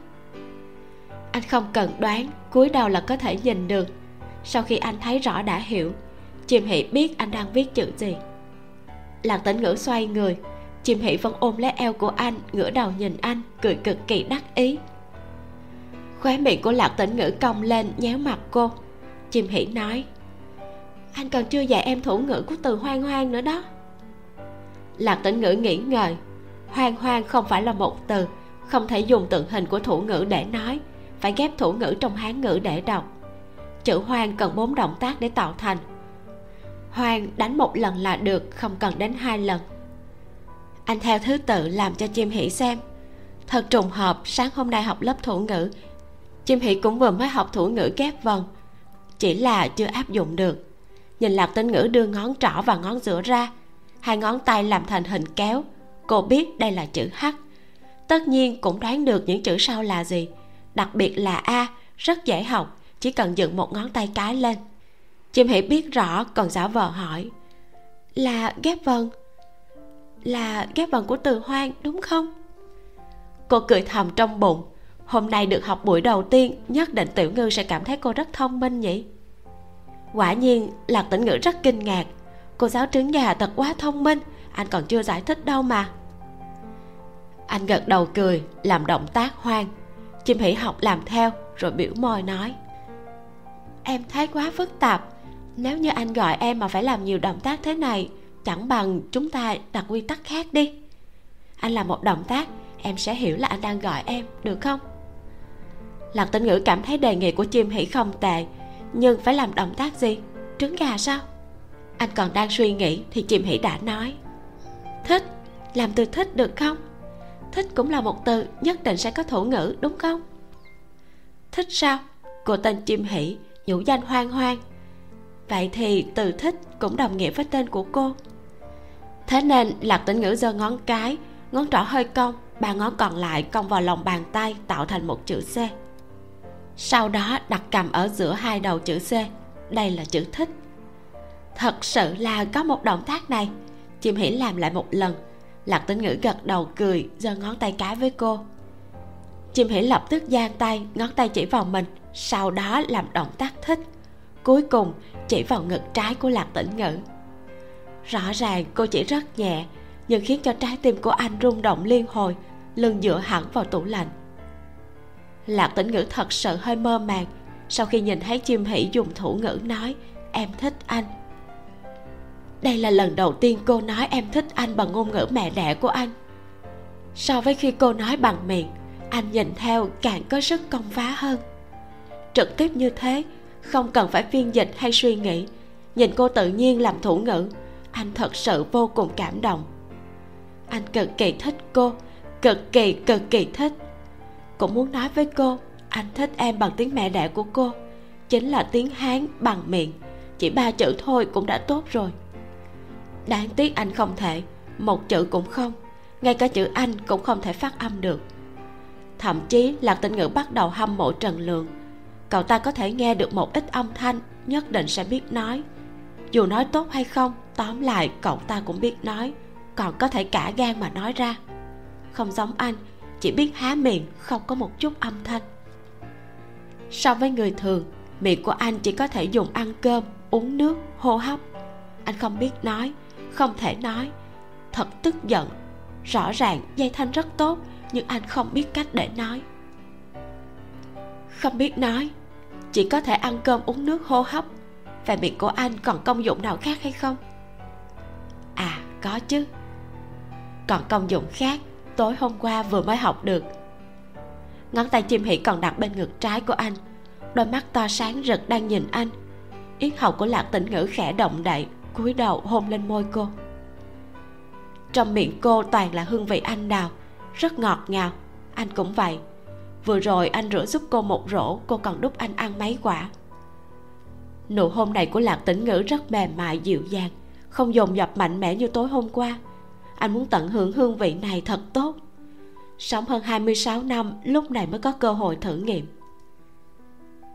anh không cần đoán, cúi đầu là có thể nhìn được. Sau khi anh thấy rõ đã hiểu, chim hỷ biết anh đang viết chữ gì. Lạc tĩnh ngữ xoay người, chim hỷ vẫn ôm lấy eo của anh, ngửa đầu nhìn anh, cười cực kỳ đắc ý khóe miệng của lạc tĩnh ngữ cong lên, nhéo mặt cô. Chim hỉ nói, anh còn chưa dạy em thủ ngữ của từ hoang hoang nữa đó. Lạc tĩnh ngữ nghĩ ngợi, hoang hoang không phải là một từ, không thể dùng tượng hình của thủ ngữ để nói, phải ghép thủ ngữ trong hán ngữ để đọc. Chữ hoang cần bốn động tác để tạo thành. Hoang đánh một lần là được, không cần đánh hai lần. Anh theo thứ tự làm cho chim hỉ xem. Thật trùng hợp, sáng hôm nay học lớp thủ ngữ chim hỷ cũng vừa mới học thủ ngữ ghép vần chỉ là chưa áp dụng được. Nhìn lạc tinh ngữ đưa ngón trỏ và ngón giữa ra, hai ngón tay làm thành hình kéo. Cô biết đây là chữ h. Tất nhiên cũng đoán được những chữ sau là gì. Đặc biệt là a, rất dễ học, chỉ cần dựng một ngón tay cái lên. Chim hỷ biết rõ, còn giả vờ hỏi, là ghép vần? Là ghép vần của từ hoang, đúng không? Cô cười thầm trong bụng hôm nay được học buổi đầu tiên, nhất định tiểu ngư sẽ cảm thấy cô rất thông minh nhỉ? Quả nhiên, lạc tĩnh ngữ rất kinh ngạc. Cô giáo trứng gà thật quá thông minh, anh còn chưa giải thích đâu mà. Anh gật đầu cười, làm động tác hoang. Chim hỉ học làm theo, rồi biểu môi nói. Em thấy quá phức tạp. Nếu như anh gọi em mà phải làm nhiều động tác thế này, chẳng bằng chúng ta đặt quy tắc khác đi. Anh làm một động tác, em sẽ hiểu là anh đang gọi em, được không? Lạc tinh ngữ cảm thấy đề nghị của chim hỉ không tệ, nhưng phải làm động tác gì? Trứng gà sao? Anh còn đang suy nghĩ thì chim hỉ đã nói. Thích, làm từ thích được không? Thích cũng là một từ nhất định sẽ có thủ ngữ, đúng không? Thích sao? Cô tên chim hỉ nhũ danh hoang hoang. Vậy thì từ thích cũng đồng nghĩa với tên của cô. Thế nên lạc tĩnh ngữ giơ ngón cái, ngón trỏ hơi cong, ba ngón còn lại cong vào lòng bàn tay, tạo thành một chữ c sau đó đặt cầm ở giữa hai đầu chữ c. Đây là chữ thích. Thật sự là có một động tác này. Chim hỷ làm lại một lần. Lạc tĩnh ngữ gật đầu cười, giơ ngón tay cái với cô. Chim hỷ lập tức giang tay, ngón tay chỉ vào mình, sau đó làm động tác thích. Cuối cùng, chỉ vào ngực trái của lạc tĩnh ngữ. Rõ ràng cô chỉ rất nhẹ, nhưng khiến cho trái tim của anh rung động liên hồi, lưng dựa hẳn vào tủ lạnh lạc tĩnh ngữ thật sự hơi mơ màng. Sau khi nhìn thấy chim hỷ dùng thủ ngữ nói, em thích anh. Đây là lần đầu tiên cô nói em thích anh bằng ngôn ngữ mẹ đẻ của anh. So với khi cô nói bằng miệng, anh nhìn theo càng có sức công phá hơn. Trực tiếp như thế, không cần phải phiên dịch hay suy nghĩ. Nhìn cô tự nhiên làm thủ ngữ, anh thật sự vô cùng cảm động. Anh cực kỳ thích cô, cực kỳ cực kỳ thích cũng muốn nói với cô, anh thích em bằng tiếng mẹ đẻ của cô, chính là tiếng hán bằng miệng. Chỉ ba chữ thôi cũng đã tốt rồi. Đáng tiếc anh không thể, một chữ cũng không, ngay cả chữ anh cũng không thể phát âm được. Thậm chí lạc tinh ngữ bắt đầu hâm mộ trần lượng cậu ta có thể nghe được một ít âm thanh nhất định sẽ biết nói. Dù nói tốt hay không, tóm lại cậu ta cũng biết nói, còn có thể cả gan mà nói ra. Không giống anh chỉ biết há miệng, không có một chút âm thanh. So với người thường, miệng của anh chỉ có thể dùng ăn cơm, uống nước, hô hấp. Anh không biết nói, không thể nói. Thật tức giận. Rõ ràng, dây thanh rất tốt, nhưng anh không biết cách để nói. Không biết nói. Chỉ có thể ăn cơm, uống nước, hô hấp. Và miệng của anh còn công dụng nào khác hay không? À có chứ. Còn công dụng khác tối hôm qua vừa mới học được. Ngón tay chim hỉ còn đặt bên ngực trái của anh. Đôi mắt to sáng rực đang nhìn anh. Yết hầu của lạc tĩnh ngữ khẽ động đậy, cúi đầu hôn lên môi cô. Trong miệng cô toàn là hương vị anh đào, rất ngọt ngào. Anh cũng vậy. Vừa rồi anh rửa giúp cô một rổ, cô còn đút anh ăn mấy quả. Nụ hôn này của lạc tĩnh ngữ rất mềm mại, dịu dàng, không dồn dập mạnh mẽ như tối hôm qua anh muốn tận hưởng hương vị này thật tốt. Sống hơn 26 năm, lúc này mới có cơ hội thử nghiệm.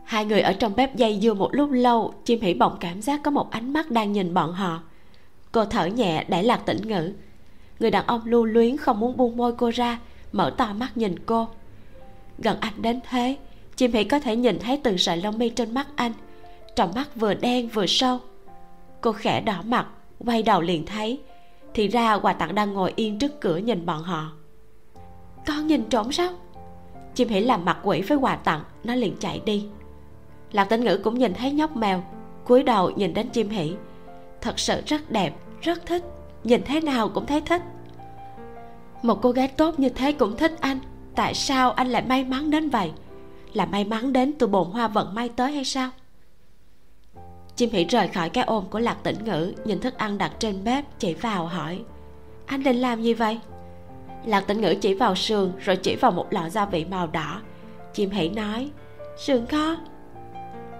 Hai người ở trong bếp dây dưa một lúc lâu, chim hỉ bỗng cảm giác có một ánh mắt đang nhìn bọn họ. Cô thở nhẹ để lạc tĩnh ngữ. Người đàn ông lưu luyến không muốn buông môi cô ra, mở to mắt nhìn cô. Gần anh đến thế, chim hỉ có thể nhìn thấy từng sợi lông mi trên mắt anh. Trong mắt vừa đen vừa sâu. Cô khẽ đỏ mặt, quay đầu liền thấy thì ra quà tặng đang ngồi yên trước cửa nhìn bọn họ. Con nhìn trộm sao? Chim hỉ làm mặt quỷ với quà tặng, nó liền chạy đi. Lạc tinh ngữ cũng nhìn thấy nhóc mèo, cúi đầu nhìn đến chim hỉ thật sự rất đẹp, rất thích, nhìn thế nào cũng thấy thích. Một cô gái tốt như thế cũng thích anh, tại sao anh lại may mắn đến vậy? Là may mắn đến từ bồn hoa vận may tới hay sao? Chim hỉ rời khỏi cái ôm của lạc tĩnh ngữ, nhìn thức ăn đặt trên bếp, chỉ vào hỏi, anh định làm gì vậy? Lạc tĩnh ngữ chỉ vào sườn, rồi chỉ vào một lọ gia vị màu đỏ. Chim hỉ nói, sườn kho.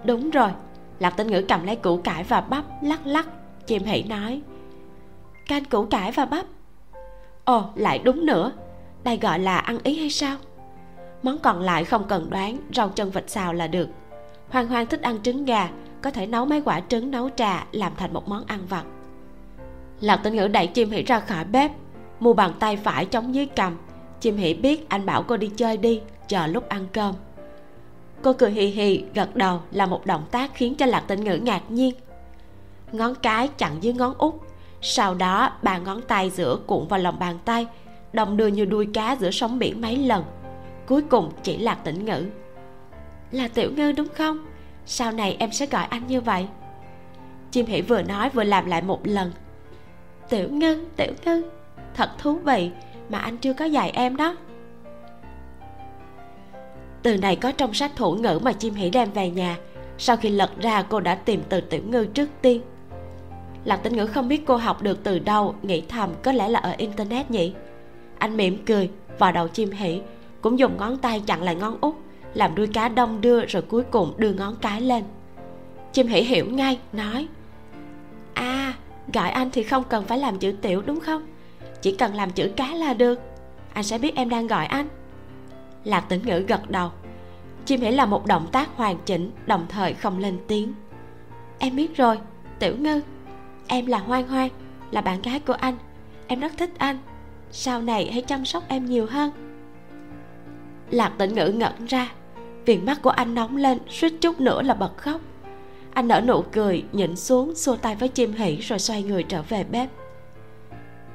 Đúng rồi. Lạc tĩnh ngữ cầm lấy củ cải và bắp, lắc lắc. Chim hỉ nói, canh củ cải và bắp. Ồ, lại đúng nữa. Đây gọi là ăn ý hay sao? Món còn lại không cần đoán, rau chân vịt xào là được. Hoang hoang thích ăn trứng gà có thể nấu mấy quả trứng nấu trà làm thành một món ăn vặt. Lạc tinh ngữ đẩy chim hỉ ra khỏi bếp mua bàn tay phải chống dưới cầm. Chim hỉ biết anh bảo cô đi chơi đi, chờ lúc ăn cơm. Cô cười hì hì, gật đầu là một động tác khiến cho lạc tinh ngữ ngạc nhiên. Ngón cái chặn dưới ngón út, sau đó ba ngón tay giữa cuộn vào lòng bàn tay, đồng đưa như đuôi cá giữa sóng biển mấy lần. Cuối cùng chỉ lạc tĩnh ngữ. Là tiểu ngư đúng không? Sau này em sẽ gọi anh như vậy. Chim hỉ vừa nói vừa làm lại một lần. Tiểu ngân tiểu ngân, thật thú vị mà anh chưa có dạy em đó. Từ này có trong sách thủ ngữ mà chim hỉ đem về nhà, sau khi lật ra cô đã tìm từ tiểu ngư trước tiên. Lạc tinh ngữ không biết cô học được từ đâu, nghĩ thầm có lẽ là ở internet nhỉ? Anh mỉm cười vào đầu chim hỉ cũng dùng ngón tay chặn lại ngón út làm đuôi cá đông đưa rồi cuối cùng đưa ngón cái lên. Chim hỉ hiểu ngay, nói à gọi anh thì không cần phải làm chữ tiểu, đúng không? Chỉ cần làm chữ cá là được. Anh sẽ biết em đang gọi anh. Lạc tĩnh ngữ gật đầu. Chim hỉ là một động tác hoàn chỉnh, đồng thời không lên tiếng. Em biết rồi, tiểu ngư. Em là hoang hoang, là bạn gái của anh. Em rất thích anh. Sau này hãy chăm sóc em nhiều hơn lạc tĩnh ngữ ngẩn ra viền mắt của anh nóng lên suýt chút nữa là bật khóc. Anh nở nụ cười, nhịn xuống, xua tay với chim hỉ rồi xoay người trở về bếp.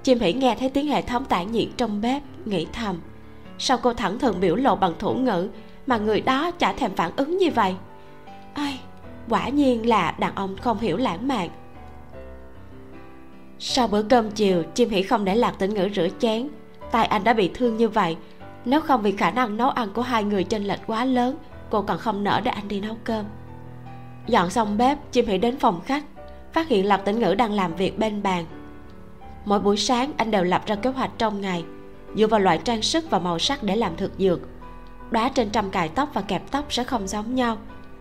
Chim hỉ nghe thấy tiếng hệ thống tản nhiệt trong bếp, nghĩ thầm, sao cô thẳng thừng biểu lộ bằng thủ ngữ mà người đó chả thèm phản ứng như vậy? Ai, quả nhiên là đàn ông không hiểu lãng mạn. Sau bữa cơm chiều, chim hỉ không để lạc tĩnh ngữ rửa chén. Tay anh đã bị thương như vậy nếu không vì khả năng nấu ăn của hai người chênh lệch quá lớn, cô còn không nỡ để anh đi nấu cơm. Dọn xong bếp chim hỉ đến phòng khách, phát hiện lập tĩnh ngữ đang làm việc bên bàn. Mỗi buổi sáng, anh đều lập ra kế hoạch trong ngày, dựa vào loại trang sức và màu sắc để làm thực dược. Đóa trên trăm cài tóc và kẹp tóc sẽ không giống nhau,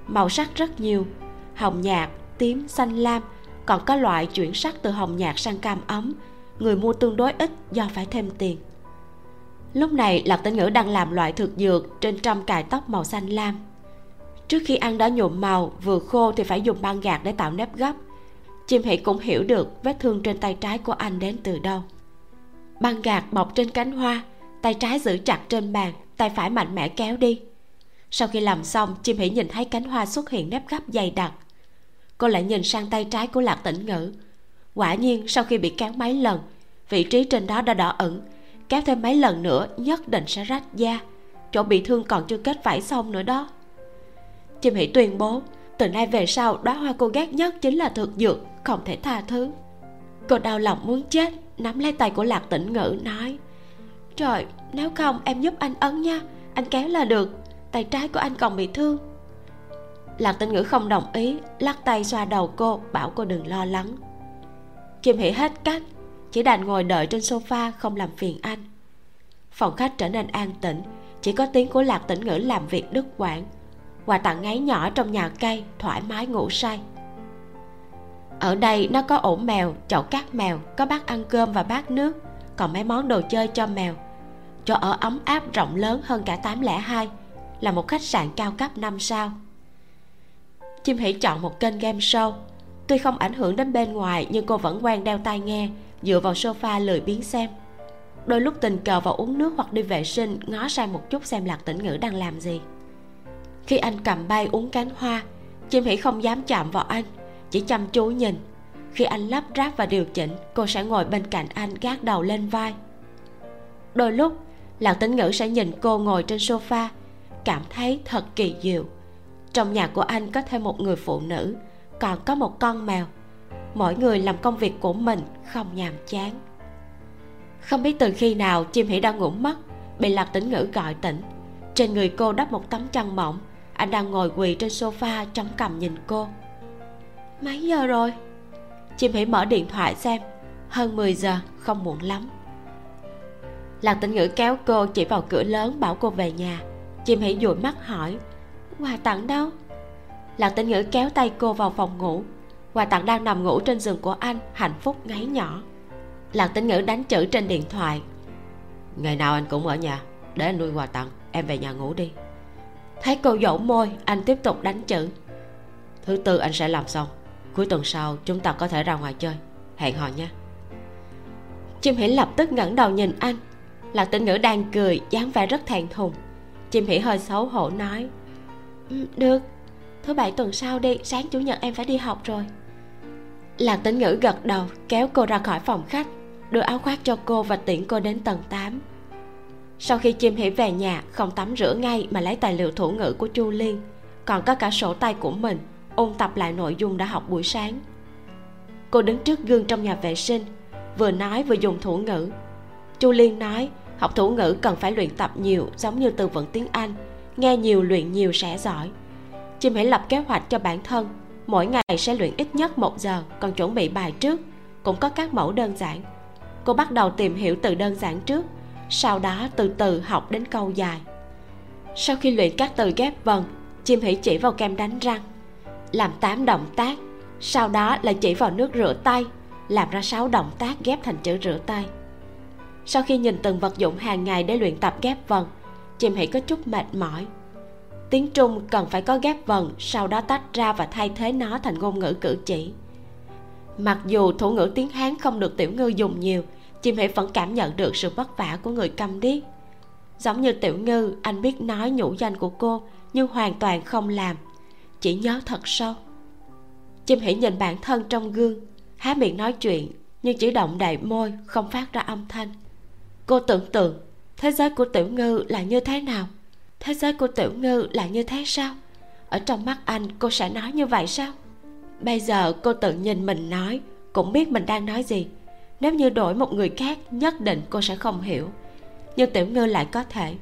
màu sắc rất nhiều, hồng nhạt, tím, xanh lam, còn có loại chuyển sắc từ hồng nhạt sang cam ấm, người mua tương đối ít do phải thêm tiền lúc này, lạc tĩnh ngữ đang làm loại thực dược trên trăm cài tóc màu xanh lam. Trước khi ăn đã nhuộm màu, vừa khô thì phải dùng băng gạc để tạo nếp gấp chim hỷ cũng hiểu được vết thương trên tay trái của anh đến từ đâu. Băng gạc bọc trên cánh hoa, tay trái giữ chặt trên bàn, tay phải mạnh mẽ kéo đi. Sau khi làm xong, chim hỷ nhìn thấy cánh hoa xuất hiện nếp gấp dày đặc. Cô lại nhìn sang tay trái của lạc tĩnh ngữ. Quả nhiên, sau khi bị kéo mấy lần, vị trí trên đó đã đỏ ửng kéo thêm mấy lần nữa, nhất định sẽ rách da. Chỗ bị thương còn chưa kết vảy xong nữa đó. Chim hỷ tuyên bố, từ nay về sau, đóa hoa cô ghét nhất chính là thực dược, không thể tha thứ. Cô đau lòng muốn chết, nắm lấy tay của lạc tĩnh ngữ, nói, trời, nếu không em giúp anh ấn nha, anh kéo là được, tay trái của anh còn bị thương. Lạc tĩnh ngữ không đồng ý, lắc tay xoa đầu cô, bảo cô đừng lo lắng. Kim hỷ hết cách chỉ đành ngồi đợi trên sofa, không làm phiền anh. Phòng khách trở nên an tĩnh, chỉ có tiếng của lạc tĩnh ngữ làm việc đứt quãng. Quà tặng ngáy nhỏ trong nhà cây, thoải mái ngủ say. Ở đây nó có ổ mèo, chậu cát mèo, có bát ăn cơm và bát nước, còn mấy món đồ chơi cho mèo. Chỗ ở ấm áp, rộng lớn hơn cả 802 là một khách sạn cao cấp 5 sao. Chim hỉ chọn một kênh game show. Tuy không ảnh hưởng đến bên ngoài, nhưng cô vẫn quen đeo tai nghe dựa vào sofa lười biếng xem. Đôi lúc tình cờ vào uống nước hoặc đi vệ sinh, ngó sang một chút xem lạc tĩnh ngữ đang làm gì. Khi anh cầm bay uống cánh hoa chim hỉ không dám chạm vào anh, chỉ chăm chú nhìn. Khi anh lắp ráp và điều chỉnh, cô sẽ ngồi bên cạnh anh gác đầu lên vai. Đôi lúc, lạc tĩnh ngữ sẽ nhìn cô ngồi trên sofa, cảm thấy thật kỳ diệu. Trong nhà của anh có thêm một người phụ nữ, còn có một con mèo mỗi người làm công việc của mình không nhàm chán. Không biết từ khi nào chim hỉ đang ngủ mất, bị lạc tĩnh ngữ gọi tỉnh. Trên người cô đắp một tấm chăn mỏng, anh đang ngồi quỳ trên sofa chống cằm nhìn cô. Mấy giờ rồi? Chim hỉ mở điện thoại xem, hơn 10 giờ, không muộn lắm. Lạc tĩnh ngữ kéo cô chỉ vào cửa lớn bảo cô về nhà. Chim hỉ dụi mắt hỏi, quà tặng đâu? Lạc tĩnh ngữ kéo tay cô vào phòng ngủ quà tặng đang nằm ngủ trên giường của anh, hạnh phúc ngáy nhỏ. Lạc tĩnh ngữ đánh chữ trên điện thoại. Ngày nào anh cũng ở nhà, để anh nuôi quà tặng em về nhà ngủ đi. Thấy cô dỗ môi, anh tiếp tục đánh chữ. Thứ tư anh sẽ làm xong, cuối tuần sau chúng ta có thể ra ngoài chơi. Hẹn hò nhé chim hỉ lập tức ngẩng đầu nhìn anh. Lạc Tinh ngữ đang cười, dáng vẻ rất thẹn thùng. Chim hỉ hơi xấu hổ nói ừ, được. Thứ bảy tuần sau đi, sáng chủ nhật em phải đi học rồi lạc tính ngữ gật đầu, kéo cô ra khỏi phòng khách, đưa áo khoác cho cô và tiễn cô đến tầng 8 sau khi chim hỉ về nhà, không tắm rửa ngay mà lấy tài liệu thủ ngữ của chu liên. Còn có cả sổ tay của mình, ôn tập lại nội dung đã học buổi sáng. Cô đứng trước gương trong nhà vệ sinh, vừa nói vừa dùng thủ ngữ. Chu liên nói, học thủ ngữ cần phải luyện tập nhiều, giống như từ vựng tiếng anh, nghe nhiều, luyện nhiều sẽ giỏi. Chim hãy lập kế hoạch cho bản thân mỗi ngày sẽ luyện ít nhất một giờ, còn chuẩn bị bài trước, cũng có các mẫu đơn giản. Cô bắt đầu tìm hiểu từ đơn giản trước, sau đó từ từ học đến câu dài. Sau khi luyện các từ ghép vần, chim hỉ chỉ vào kem đánh răng, làm 8 động tác, sau đó là chỉ vào nước rửa tay, làm ra 6 động tác ghép thành chữ rửa tay. Sau khi nhìn từng vật dụng hàng ngày để luyện tập ghép vần, chim hỉ có chút mệt mỏi tiếng trung cần phải có ghép vần, sau đó tách ra và thay thế nó thành ngôn ngữ cử chỉ. Mặc dù thủ ngữ tiếng hán không được tiểu ngư dùng nhiều, chim hãy vẫn cảm nhận được sự vất vả của người câm điếc. Giống như tiểu ngư, anh biết nói nhũ danh của cô, nhưng hoàn toàn không làm, chỉ nhớ thật sâu. Chim hãy nhìn bản thân trong gương, há miệng nói chuyện, nhưng chỉ động đậy môi, không phát ra âm thanh. Cô tưởng tượng, thế giới của tiểu ngư là như thế nào? Thế giới của tiểu ngư là như thế sao? Ở trong mắt anh, cô sẽ nói như vậy sao? Bây giờ cô tự nhìn mình nói, cũng biết mình đang nói gì. Nếu như đổi một người khác, nhất định cô sẽ không hiểu. Nhưng tiểu ngư lại có thể.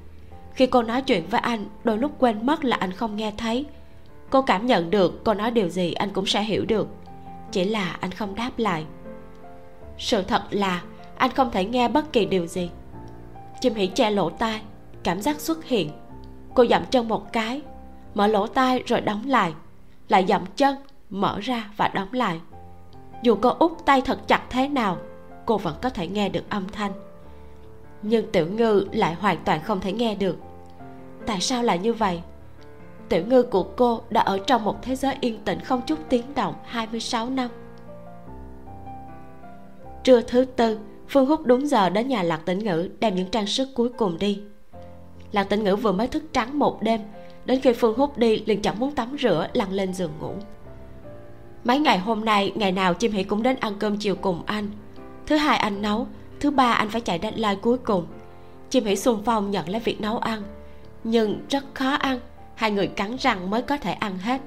Khi cô nói chuyện với anh, đôi lúc quên mất là anh không nghe thấy. Cô cảm nhận được cô nói điều gì, anh cũng sẽ hiểu được. Chỉ là anh không đáp lại. Sự thật là, anh không thể nghe bất kỳ điều gì. Chim hỉ che lỗ tai, cảm giác xuất hiện cô dậm chân một cái, mở lỗ tai rồi đóng lại lại dậm chân, mở ra và đóng lại. Dù cô úp tay thật chặt thế nào, cô vẫn có thể nghe được âm thanh. Nhưng tiểu ngư lại hoàn toàn không thể nghe được. Tại sao lại như vậy? Tiểu ngư của cô đã ở trong một thế giới yên tĩnh không chút tiếng động 26 năm. Trưa thứ tư, phương húc đúng giờ đến nhà lạc tĩnh ngữ đem những trang sức cuối cùng đi lạc tĩnh ngữ vừa mới thức trắng một đêm. Đến khi phương hút đi, liền chẳng muốn tắm rửa, lăn lên giường ngủ. Mấy ngày hôm nay, ngày nào chim hỷ cũng đến ăn cơm chiều cùng anh. Thứ hai anh nấu, thứ ba anh phải chạy deadline cuối cùng. Chim hỷ xung phong nhận lấy việc nấu ăn. Nhưng rất khó ăn, hai người cắn răng mới có thể ăn hết.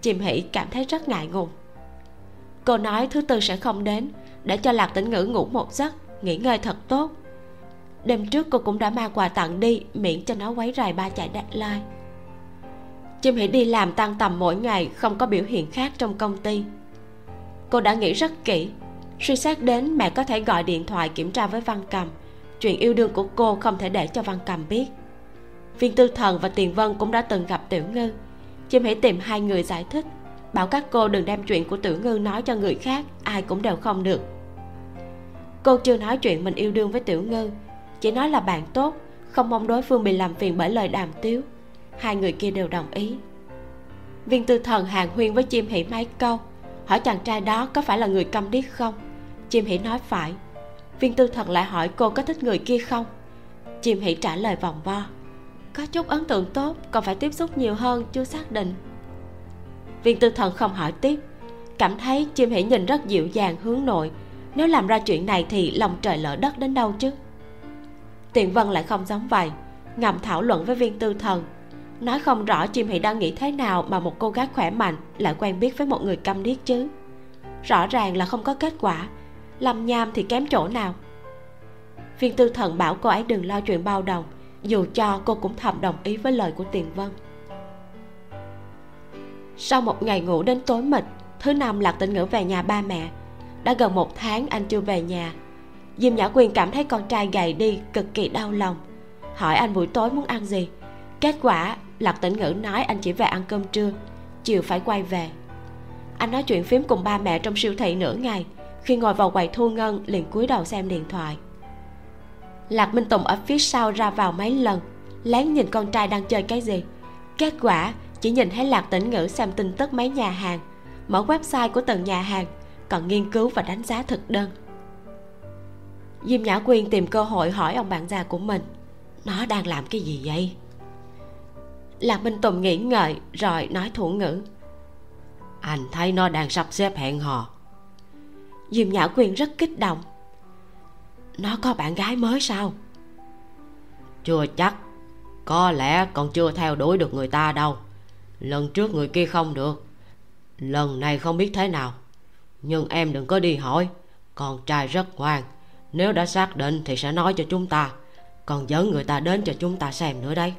Chim hỷ cảm thấy rất ngại ngùng. Cô nói thứ tư sẽ không đến, để cho lạc tĩnh ngữ ngủ một giấc, nghỉ ngơi thật tốt đêm trước cô cũng đã mang quà tặng đi, miễn cho nó quấy rầy ba chạy deadline. Chim hỷ đi làm tăng tầm mỗi ngày, không có biểu hiện khác trong công ty. Cô đã nghĩ rất kỹ. Suy xét đến mẹ có thể gọi điện thoại kiểm tra với văn cầm. Chuyện yêu đương của cô không thể để cho văn cầm biết. Viên tư thần và tiền vân cũng đã từng gặp tiểu ngư. Chim hãy tìm hai người giải thích, bảo các cô đừng đem chuyện của tiểu ngư nói cho người khác, ai cũng đều không được. Cô chưa nói chuyện mình yêu đương với tiểu ngư chỉ nói là bạn tốt, không mong đối phương bị làm phiền bởi lời đàm tiếu. Hai người kia đều đồng ý. Viên tư thần hàng huyên với chim hỉ mấy câu, hỏi chàng trai đó có phải là người câm điếc không? Chim hỉ nói phải. Viên tư thần lại hỏi cô có thích người kia không? Chim hỉ trả lời vòng vo. Có chút ấn tượng tốt, còn phải tiếp xúc nhiều hơn, chưa xác định. Viên tư thần không hỏi tiếp. Cảm thấy chim hỉ nhìn rất dịu dàng, hướng nội. Nếu làm ra chuyện này thì lòng trời lỡ đất đến đâu chứ? Tiền vân lại không giống vậy. Ngầm thảo luận với viên tư thần. Nói không rõ chim hỷ đang nghĩ thế nào mà một cô gái khỏe mạnh lại quen biết với một người câm điếc chứ. Rõ ràng là không có kết quả. Lâm nham thì kém chỗ nào? Viên tư thần bảo cô ấy đừng lo chuyện bao đồng. Dù cho cô cũng thầm đồng ý với lời của tiền vân. Sau một ngày ngủ đến tối mịt, thứ năm lạc tĩnh ngữ về nhà ba mẹ. Đã gần một tháng anh chưa về nhà diêm nhã quyên cảm thấy con trai gầy đi cực kỳ đau lòng. Hỏi anh buổi tối muốn ăn gì? Kết quả, lạc tĩnh ngữ nói anh chỉ về ăn cơm trưa, chiều phải quay về. Anh nói chuyện phím cùng ba mẹ trong siêu thị nửa ngày. Khi ngồi vào quầy thu ngân, liền cúi đầu xem điện thoại. Lạc minh tùng ở phía sau ra vào mấy lần, lén nhìn con trai đang chơi cái gì. Kết quả, chỉ nhìn thấy lạc tĩnh ngữ xem tin tức mấy nhà hàng. Mở website của từng nhà hàng, còn nghiên cứu và đánh giá thực đơn diêm nhã quyên tìm cơ hội hỏi ông bạn già của mình. Nó đang làm cái gì vậy? Lạc minh tùng nghĩ ngợi rồi nói thủ ngữ. Anh thấy nó đang sắp xếp hẹn hò. Diêm nhã quyên rất kích động. Nó có bạn gái mới sao? Chưa chắc. Có lẽ còn chưa theo đuổi được người ta đâu. Lần trước người kia không được. Lần này không biết thế nào. Nhưng em đừng có đi hỏi. Con trai rất ngoan nếu đã xác định thì sẽ nói cho chúng ta còn dẫn người ta đến cho chúng ta xem nữa đấy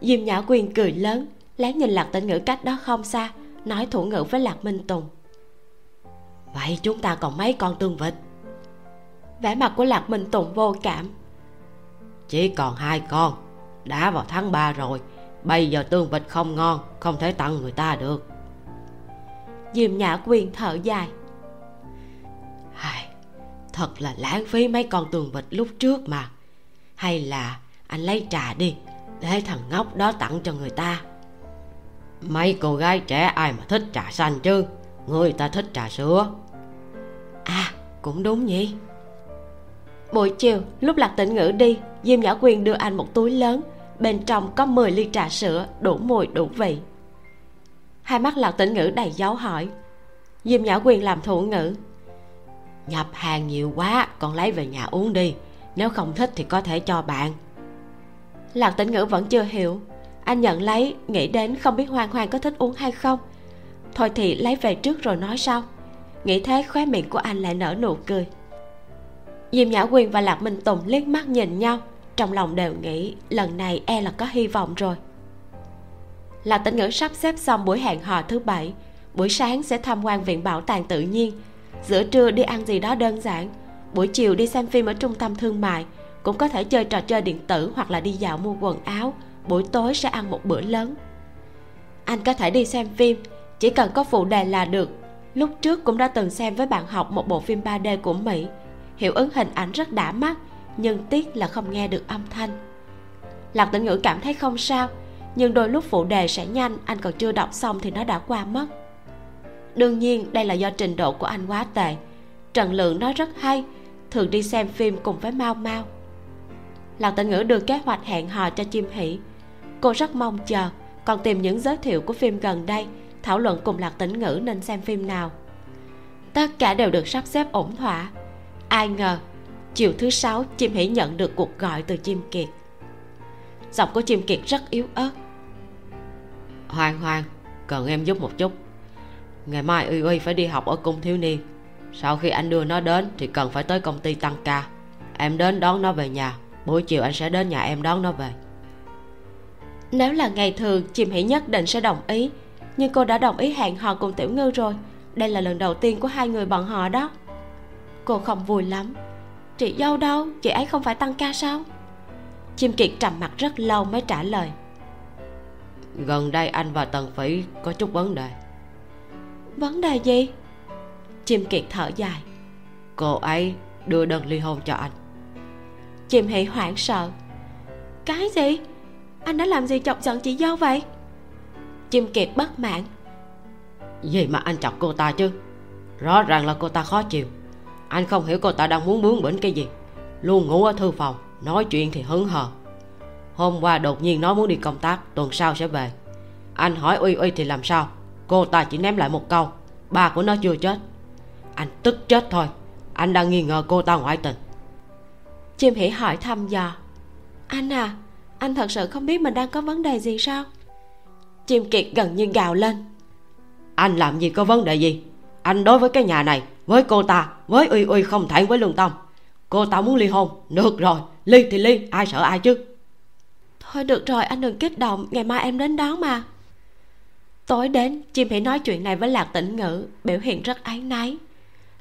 diêm nhã quyên cười lớn lén nhìn lạc tĩnh ngữ cách đó không xa nói thủ ngữ với lạc minh tùng. Vậy chúng ta còn mấy con tương vịt? Vẻ mặt của lạc minh tùng vô cảm. Chỉ còn hai con đã vào tháng 3 rồi bây giờ tương vịt không ngon không thể tặng người ta được. Diêm nhã quyên thở dài. Ai, thật là lãng phí mấy con tường vịt lúc trước mà. Hay là anh lấy trà đi, để thằng ngốc đó tặng cho người ta. Mấy cô gái trẻ ai mà thích trà xanh chứ? Người ta thích trà sữa. À cũng đúng nhỉ. Buổi chiều, lúc lạc tĩnh ngữ đi, diêm nhã quyên đưa anh một túi lớn. Bên trong có 10 ly trà sữa, đủ mùi, đủ vị. Hai mắt lạc tĩnh ngữ đầy dấu hỏi. Diêm nhã quyên làm thủ ngữ nhập hàng nhiều quá, con lấy về nhà uống đi. Nếu không thích thì có thể cho bạn. Lạc tĩnh ngữ vẫn chưa hiểu. Anh nhận lấy, nghĩ đến không biết hoang hoang có thích uống hay không. Thôi thì lấy về trước rồi nói sau. Nghĩ thế khóe miệng của anh lại nở nụ cười. Diêm nhã quyên và lạc minh tùng liếc mắt nhìn nhau, trong lòng đều nghĩ lần này e là có hy vọng rồi. Lạc Tĩnh ngữ sắp xếp xong buổi hẹn hò thứ bảy. Buổi sáng sẽ tham quan viện bảo tàng tự nhiên giữa trưa đi ăn gì đó đơn giản. Buổi chiều đi xem phim ở trung tâm thương mại. Cũng có thể chơi trò chơi điện tử hoặc là đi dạo mua quần áo. Buổi tối sẽ ăn một bữa lớn. Anh có thể đi xem phim. Chỉ cần có phụ đề là được. Lúc trước cũng đã từng xem với bạn học một bộ phim 3D của Mỹ. Hiệu ứng hình ảnh rất đã mắt, nhưng tiếc là không nghe được âm thanh. Lạc tĩnh ngữ cảm thấy không sao, nhưng đôi lúc phụ đề sẽ nhanh, anh còn chưa đọc xong thì nó đã qua mất đương nhiên, đây là do trình độ của anh quá tệ. Trần lượng nói rất hay, thường đi xem phim cùng với mau mau. Lạc tĩnh ngữ đưa kế hoạch hẹn hò cho chim hỷ. Cô rất mong chờ, còn tìm những giới thiệu của phim gần đây, thảo luận cùng lạc tĩnh ngữ nên xem phim nào. Tất cả đều được sắp xếp ổn thỏa. Ai ngờ, chiều thứ sáu, chim hỷ nhận được cuộc gọi từ chim kiệt. Giọng của chim kiệt rất yếu ớt. Hoàng hoàng cần em giúp một chút ngày mai uy uy phải đi học ở cung thiếu niên. Sau khi anh đưa nó đến thì cần phải tới công ty tăng ca. Em đến đón nó về nhà. Buổi chiều anh sẽ đến nhà em đón nó về. Nếu là ngày thường chim hỷ nhất định sẽ đồng ý. Nhưng cô đã đồng ý hẹn hò cùng tiểu ngư rồi. Đây là lần đầu tiên của hai người bọn họ đó. Cô không vui lắm. Chị dâu đâu? Chị ấy không phải tăng ca sao? Chim kiệt trầm mặt rất lâu mới trả lời. Gần đây anh và tần phỉ có chút vấn đề vấn đề gì? Chim kiệt thở dài. Cô ấy đưa đơn ly hôn cho anh. Chim hỷ hoảng sợ. Cái gì? Anh đã làm gì chọc giận chị dâu vậy? Chim kiệt bất mãn. Gì mà anh chọc cô ta chứ? Rõ ràng là cô ta khó chịu. Anh không hiểu cô ta đang muốn bướng bỉnh cái gì. Luôn ngủ ở thư phòng nói chuyện thì hứng hờ. Hôm qua đột nhiên nói muốn đi công tác tuần sau sẽ về. Anh hỏi uy uy thì làm sao cô ta chỉ ném lại một câu. Ba của nó chưa chết. Anh tức chết thôi. Anh đang nghi ngờ cô ta ngoại tình. Chim hỉ hỏi thăm dò. Anh à anh thật sự không biết mình đang có vấn đề gì sao? Chim kiệt gần như gào lên. Anh làm gì có vấn đề gì? Anh đối với cái nhà này với cô ta với uy uy không thẹn với lương tâm. Cô ta muốn ly hôn. Được rồi ly thì ly ai sợ ai chứ? Thôi được rồi anh đừng kích động. Ngày mai em đến đón mà tối đến, chim hãy nói chuyện này với lạc tĩnh ngữ, biểu hiện rất áy náy.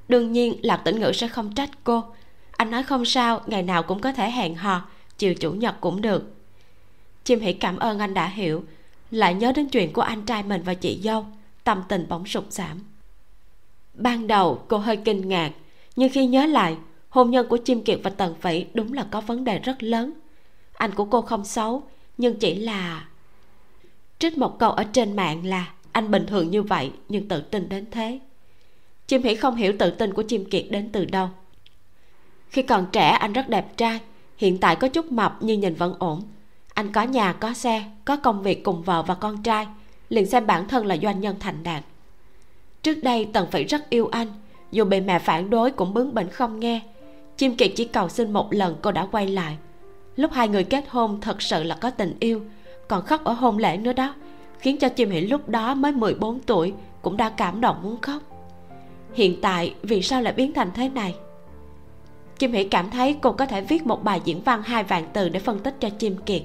Đương nhiên, lạc tĩnh ngữ sẽ không trách cô. Anh nói không sao, ngày nào cũng có thể hẹn hò, chiều chủ nhật cũng được. Chim hãy cảm ơn anh đã hiểu, lại nhớ đến chuyện của anh trai mình và chị dâu, tâm tình bỗng sụt giảm. Ban đầu, cô hơi kinh ngạc, nhưng khi nhớ lại, hôn nhân của chim kiệt và tần phỉ đúng là có vấn đề rất lớn. Anh của cô không xấu, nhưng chỉ là trích một câu ở trên mạng là, anh bình thường như vậy, nhưng tự tin đến thế. Chim hỉ không hiểu tự tin của chim kiệt đến từ đâu. Khi còn trẻ, anh rất đẹp trai, hiện tại có chút mập nhưng nhìn vẫn ổn. Anh có nhà, có xe, có công việc cùng vợ và con trai, liền xem bản thân là doanh nhân thành đạt. Trước đây, tần phỉ rất yêu anh, dù bị mẹ phản đối cũng bướng bỉnh không nghe. Chim kiệt chỉ cầu xin một lần cô đã quay lại. Lúc hai người kết hôn, thật sự là có tình yêu còn khóc ở hôn lễ nữa đó, khiến cho chim hỉ lúc đó mới 14 tuổi cũng đã cảm động muốn khóc. Hiện tại vì sao lại biến thành thế này? Chim hỉ cảm thấy cô có thể viết một bài diễn văn hai vạn từ để phân tích cho chim kiệt.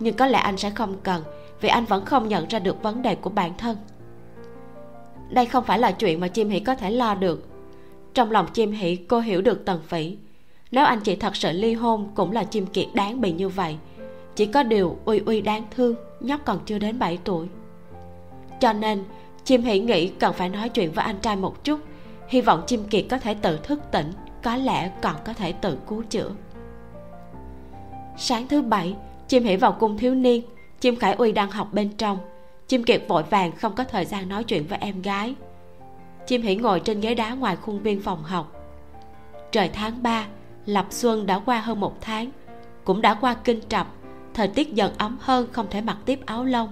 Nhưng có lẽ anh sẽ không cần, vì anh vẫn không nhận ra được vấn đề của bản thân. Đây không phải là chuyện mà chim hỉ có thể lo được. Trong lòng chim hỉ cô hiểu được tần phỉ. Nếu anh chị thật sự ly hôn cũng là chim kiệt đáng bị như vậy chỉ có điều uy uy đáng thương, nhóc còn chưa đến 7 tuổi. Cho nên, chim hỉ nghĩ cần phải nói chuyện với anh trai một chút. Hy vọng chim kiệt có thể tự thức tỉnh, có lẽ còn có thể tự cứu chữa. Sáng thứ bảy, chim hỉ vào cung thiếu niên. Chim khải uy đang học bên trong. Chim kiệt vội vàng không có thời gian nói chuyện với em gái. Chim hỉ ngồi trên ghế đá ngoài khuôn viên phòng học. Trời tháng 3 lập xuân đã qua hơn một tháng. Cũng đã qua kinh trập thời tiết dần ấm hơn, không thể mặc tiếp áo lông.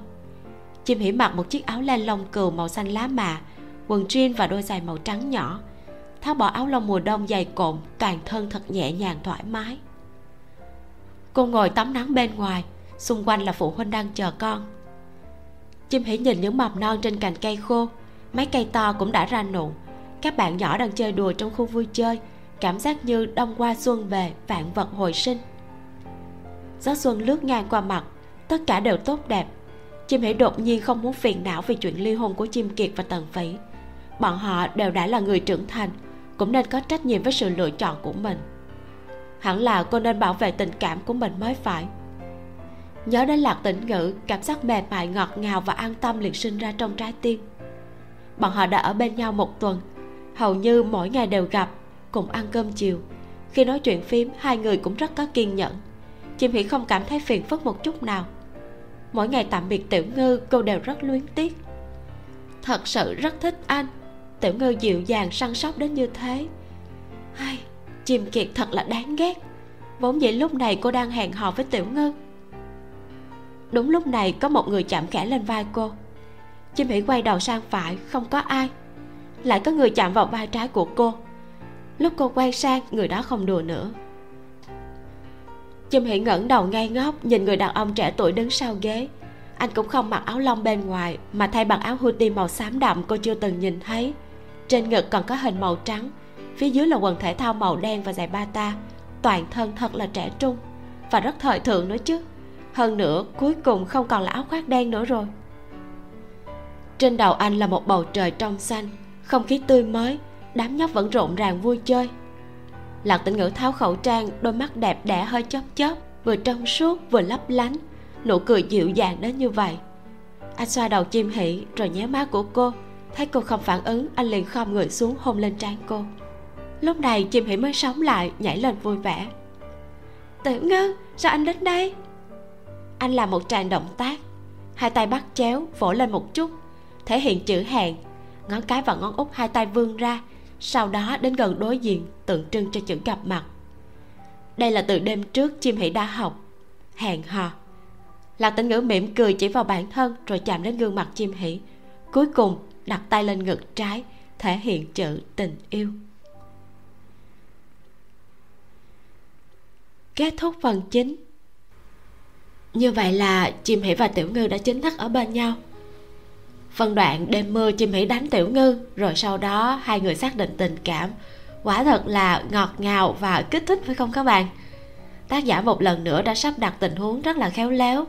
Chim hỉ mặc một chiếc áo len lông cừu màu xanh lá mạ quần jean và đôi giày màu trắng nhỏ. Tháo bỏ áo lông mùa đông dày cộm, toàn thân thật nhẹ nhàng thoải mái. Cô ngồi tắm nắng bên ngoài, xung quanh là phụ huynh đang chờ con. Chim hỉ nhìn những mầm non trên cành cây khô, mấy cây to cũng đã ra nụ. Các bạn nhỏ đang chơi đùa trong khu vui chơi, cảm giác như đông qua xuân về, vạn vật hồi sinh gió xuân lướt ngang qua mặt. Tất cả đều tốt đẹp. Chim hỉ đột nhiên không muốn phiền não vì chuyện ly hôn của chim kiệt và tần phỉ. Bọn họ đều đã là người trưởng thành, cũng nên có trách nhiệm với sự lựa chọn của mình. Hẳn là cô nên bảo vệ tình cảm của mình mới phải. Nhớ đến lạc tĩnh ngữ, cảm giác mềm mại, ngọt ngào và an tâm liền sinh ra trong trái tim. Bọn họ đã ở bên nhau một tuần, hầu như mỗi ngày đều gặp, cùng ăn cơm chiều. Khi nói chuyện phím, hai người cũng rất có kiên nhẫn chim Hỉ không cảm thấy phiền phức một chút nào. Mỗi ngày tạm biệt tiểu ngư, cô đều rất luyến tiếc. Thật sự rất thích anh. Tiểu ngư dịu dàng săn sóc đến như thế. Hay chim kiệt thật là đáng ghét. Vốn dĩ lúc này cô đang hẹn hò với tiểu ngư. Đúng lúc này có một người chạm khẽ lên vai cô. Chim Hỉ quay đầu sang phải, không có ai. Lại có người chạm vào vai trái của cô. Lúc cô quay sang, người đó không đùa nữa chim hỉ ngẩng đầu ngay ngóc nhìn người đàn ông trẻ tuổi đứng sau ghế. Anh cũng không mặc áo lông bên ngoài, mà thay bằng áo hoodie màu xám đậm cô chưa từng nhìn thấy. Trên ngực còn có hình màu trắng, phía dưới là quần thể thao màu đen và giày bata toàn thân thật là trẻ trung. Và rất thời thượng nữa chứ. Hơn nữa, cuối cùng không còn là áo khoác đen nữa rồi. Trên đầu anh là một bầu trời trong xanh, không khí tươi mới, đám nhóc vẫn rộn ràng vui chơi lạc tĩnh ngữ tháo khẩu trang, đôi mắt đẹp đẽ hơi chớp chớp, vừa trong suốt vừa lấp lánh, nụ cười dịu dàng đến như vậy. Anh xoa đầu chim hỉ rồi nhéo má của cô, thấy cô không phản ứng, anh liền khom người xuống hôn lên trán cô. Lúc này chim hỉ mới sống lại, nhảy lên vui vẻ. Tiểu ngư sao anh đến đây? Anh làm một tràng động tác, hai tay bắt chéo, vỗ lên một chút, thể hiện chữ hẹn ngón cái và ngón út hai tay vươn ra sau đó đến gần đối diện tượng trưng cho chữ gặp mặt. Đây là từ đêm trước chim hỷ đã học. Hẹn hò. Lạc tĩnh ngữ mỉm cười chỉ vào bản thân rồi chạm đến gương mặt chim hỷ cuối cùng, đặt tay lên ngực trái, thể hiện chữ tình yêu. Kết thúc phần chính. Như vậy là chim hỷ và tiểu ngư đã chính thức ở bên nhau phân đoạn đêm mưa chim hỉ đánh tiểu ngư, rồi sau đó hai người xác định tình cảm. Quả thật là ngọt ngào và kích thích phải không các bạn? Tác giả một lần nữa đã sắp đặt tình huống rất là khéo léo.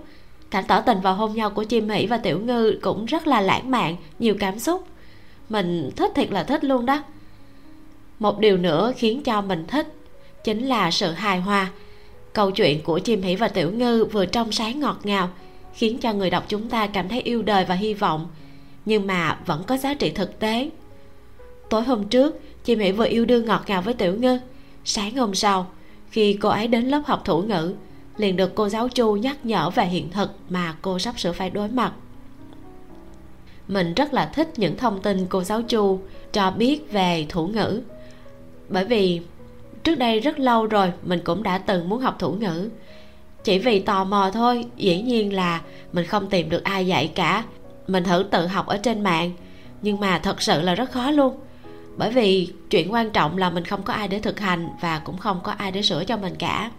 Cảnh tỏ tình vào hôn nhau của chim hỉ và tiểu ngư cũng rất là lãng mạn, nhiều cảm xúc. Mình thích thiệt là thích luôn đó. Một điều nữa khiến cho mình thích chính là sự hài hòa. Câu chuyện của chim hỉ và tiểu ngư vừa trong sáng ngọt ngào, khiến cho người đọc chúng ta cảm thấy yêu đời và hy vọng nhưng mà vẫn có giá trị thực tế. Tối hôm trước, chị mỹ vừa yêu đương ngọt ngào với tiểu ngư. Sáng hôm sau, khi cô ấy đến lớp học thủ ngữ, liền được cô giáo chu nhắc nhở về hiện thực mà cô sắp sửa phải đối mặt. Mình rất là thích những thông tin cô giáo chu cho biết về thủ ngữ. Bởi vì trước đây rất lâu rồi mình cũng đã từng muốn học thủ ngữ. Chỉ vì tò mò thôi, dĩ nhiên là mình không tìm được ai dạy cả mình thử tự học ở trên mạng. Nhưng mà thật sự là rất khó luôn. Bởi vì chuyện quan trọng là mình không có ai để thực hành và cũng không có ai để sửa cho mình cả.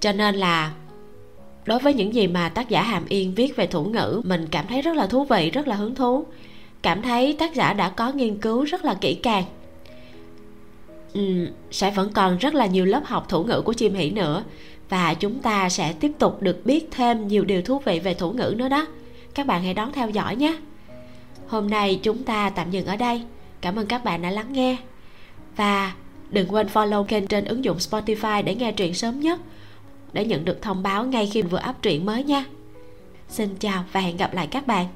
Cho nên là đối với những gì mà tác giả hàm yên viết về thủ ngữ mình cảm thấy rất là thú vị rất là hứng thú. Cảm thấy tác giả đã có nghiên cứu rất là kỹ càng. Ừ, sẽ vẫn còn rất là nhiều lớp học thủ ngữ của chim hỷ nữa và chúng ta sẽ tiếp tục được biết thêm nhiều điều thú vị về thủ ngữ nữa đó các bạn hãy đón theo dõi nhé. Hôm nay chúng ta tạm dừng ở đây. Cảm ơn các bạn đã lắng nghe. Và đừng quên follow kênh trên ứng dụng spotify để nghe truyện sớm nhất, để nhận được thông báo ngay khi vừa up truyện mới nha. Xin chào và hẹn gặp lại các bạn.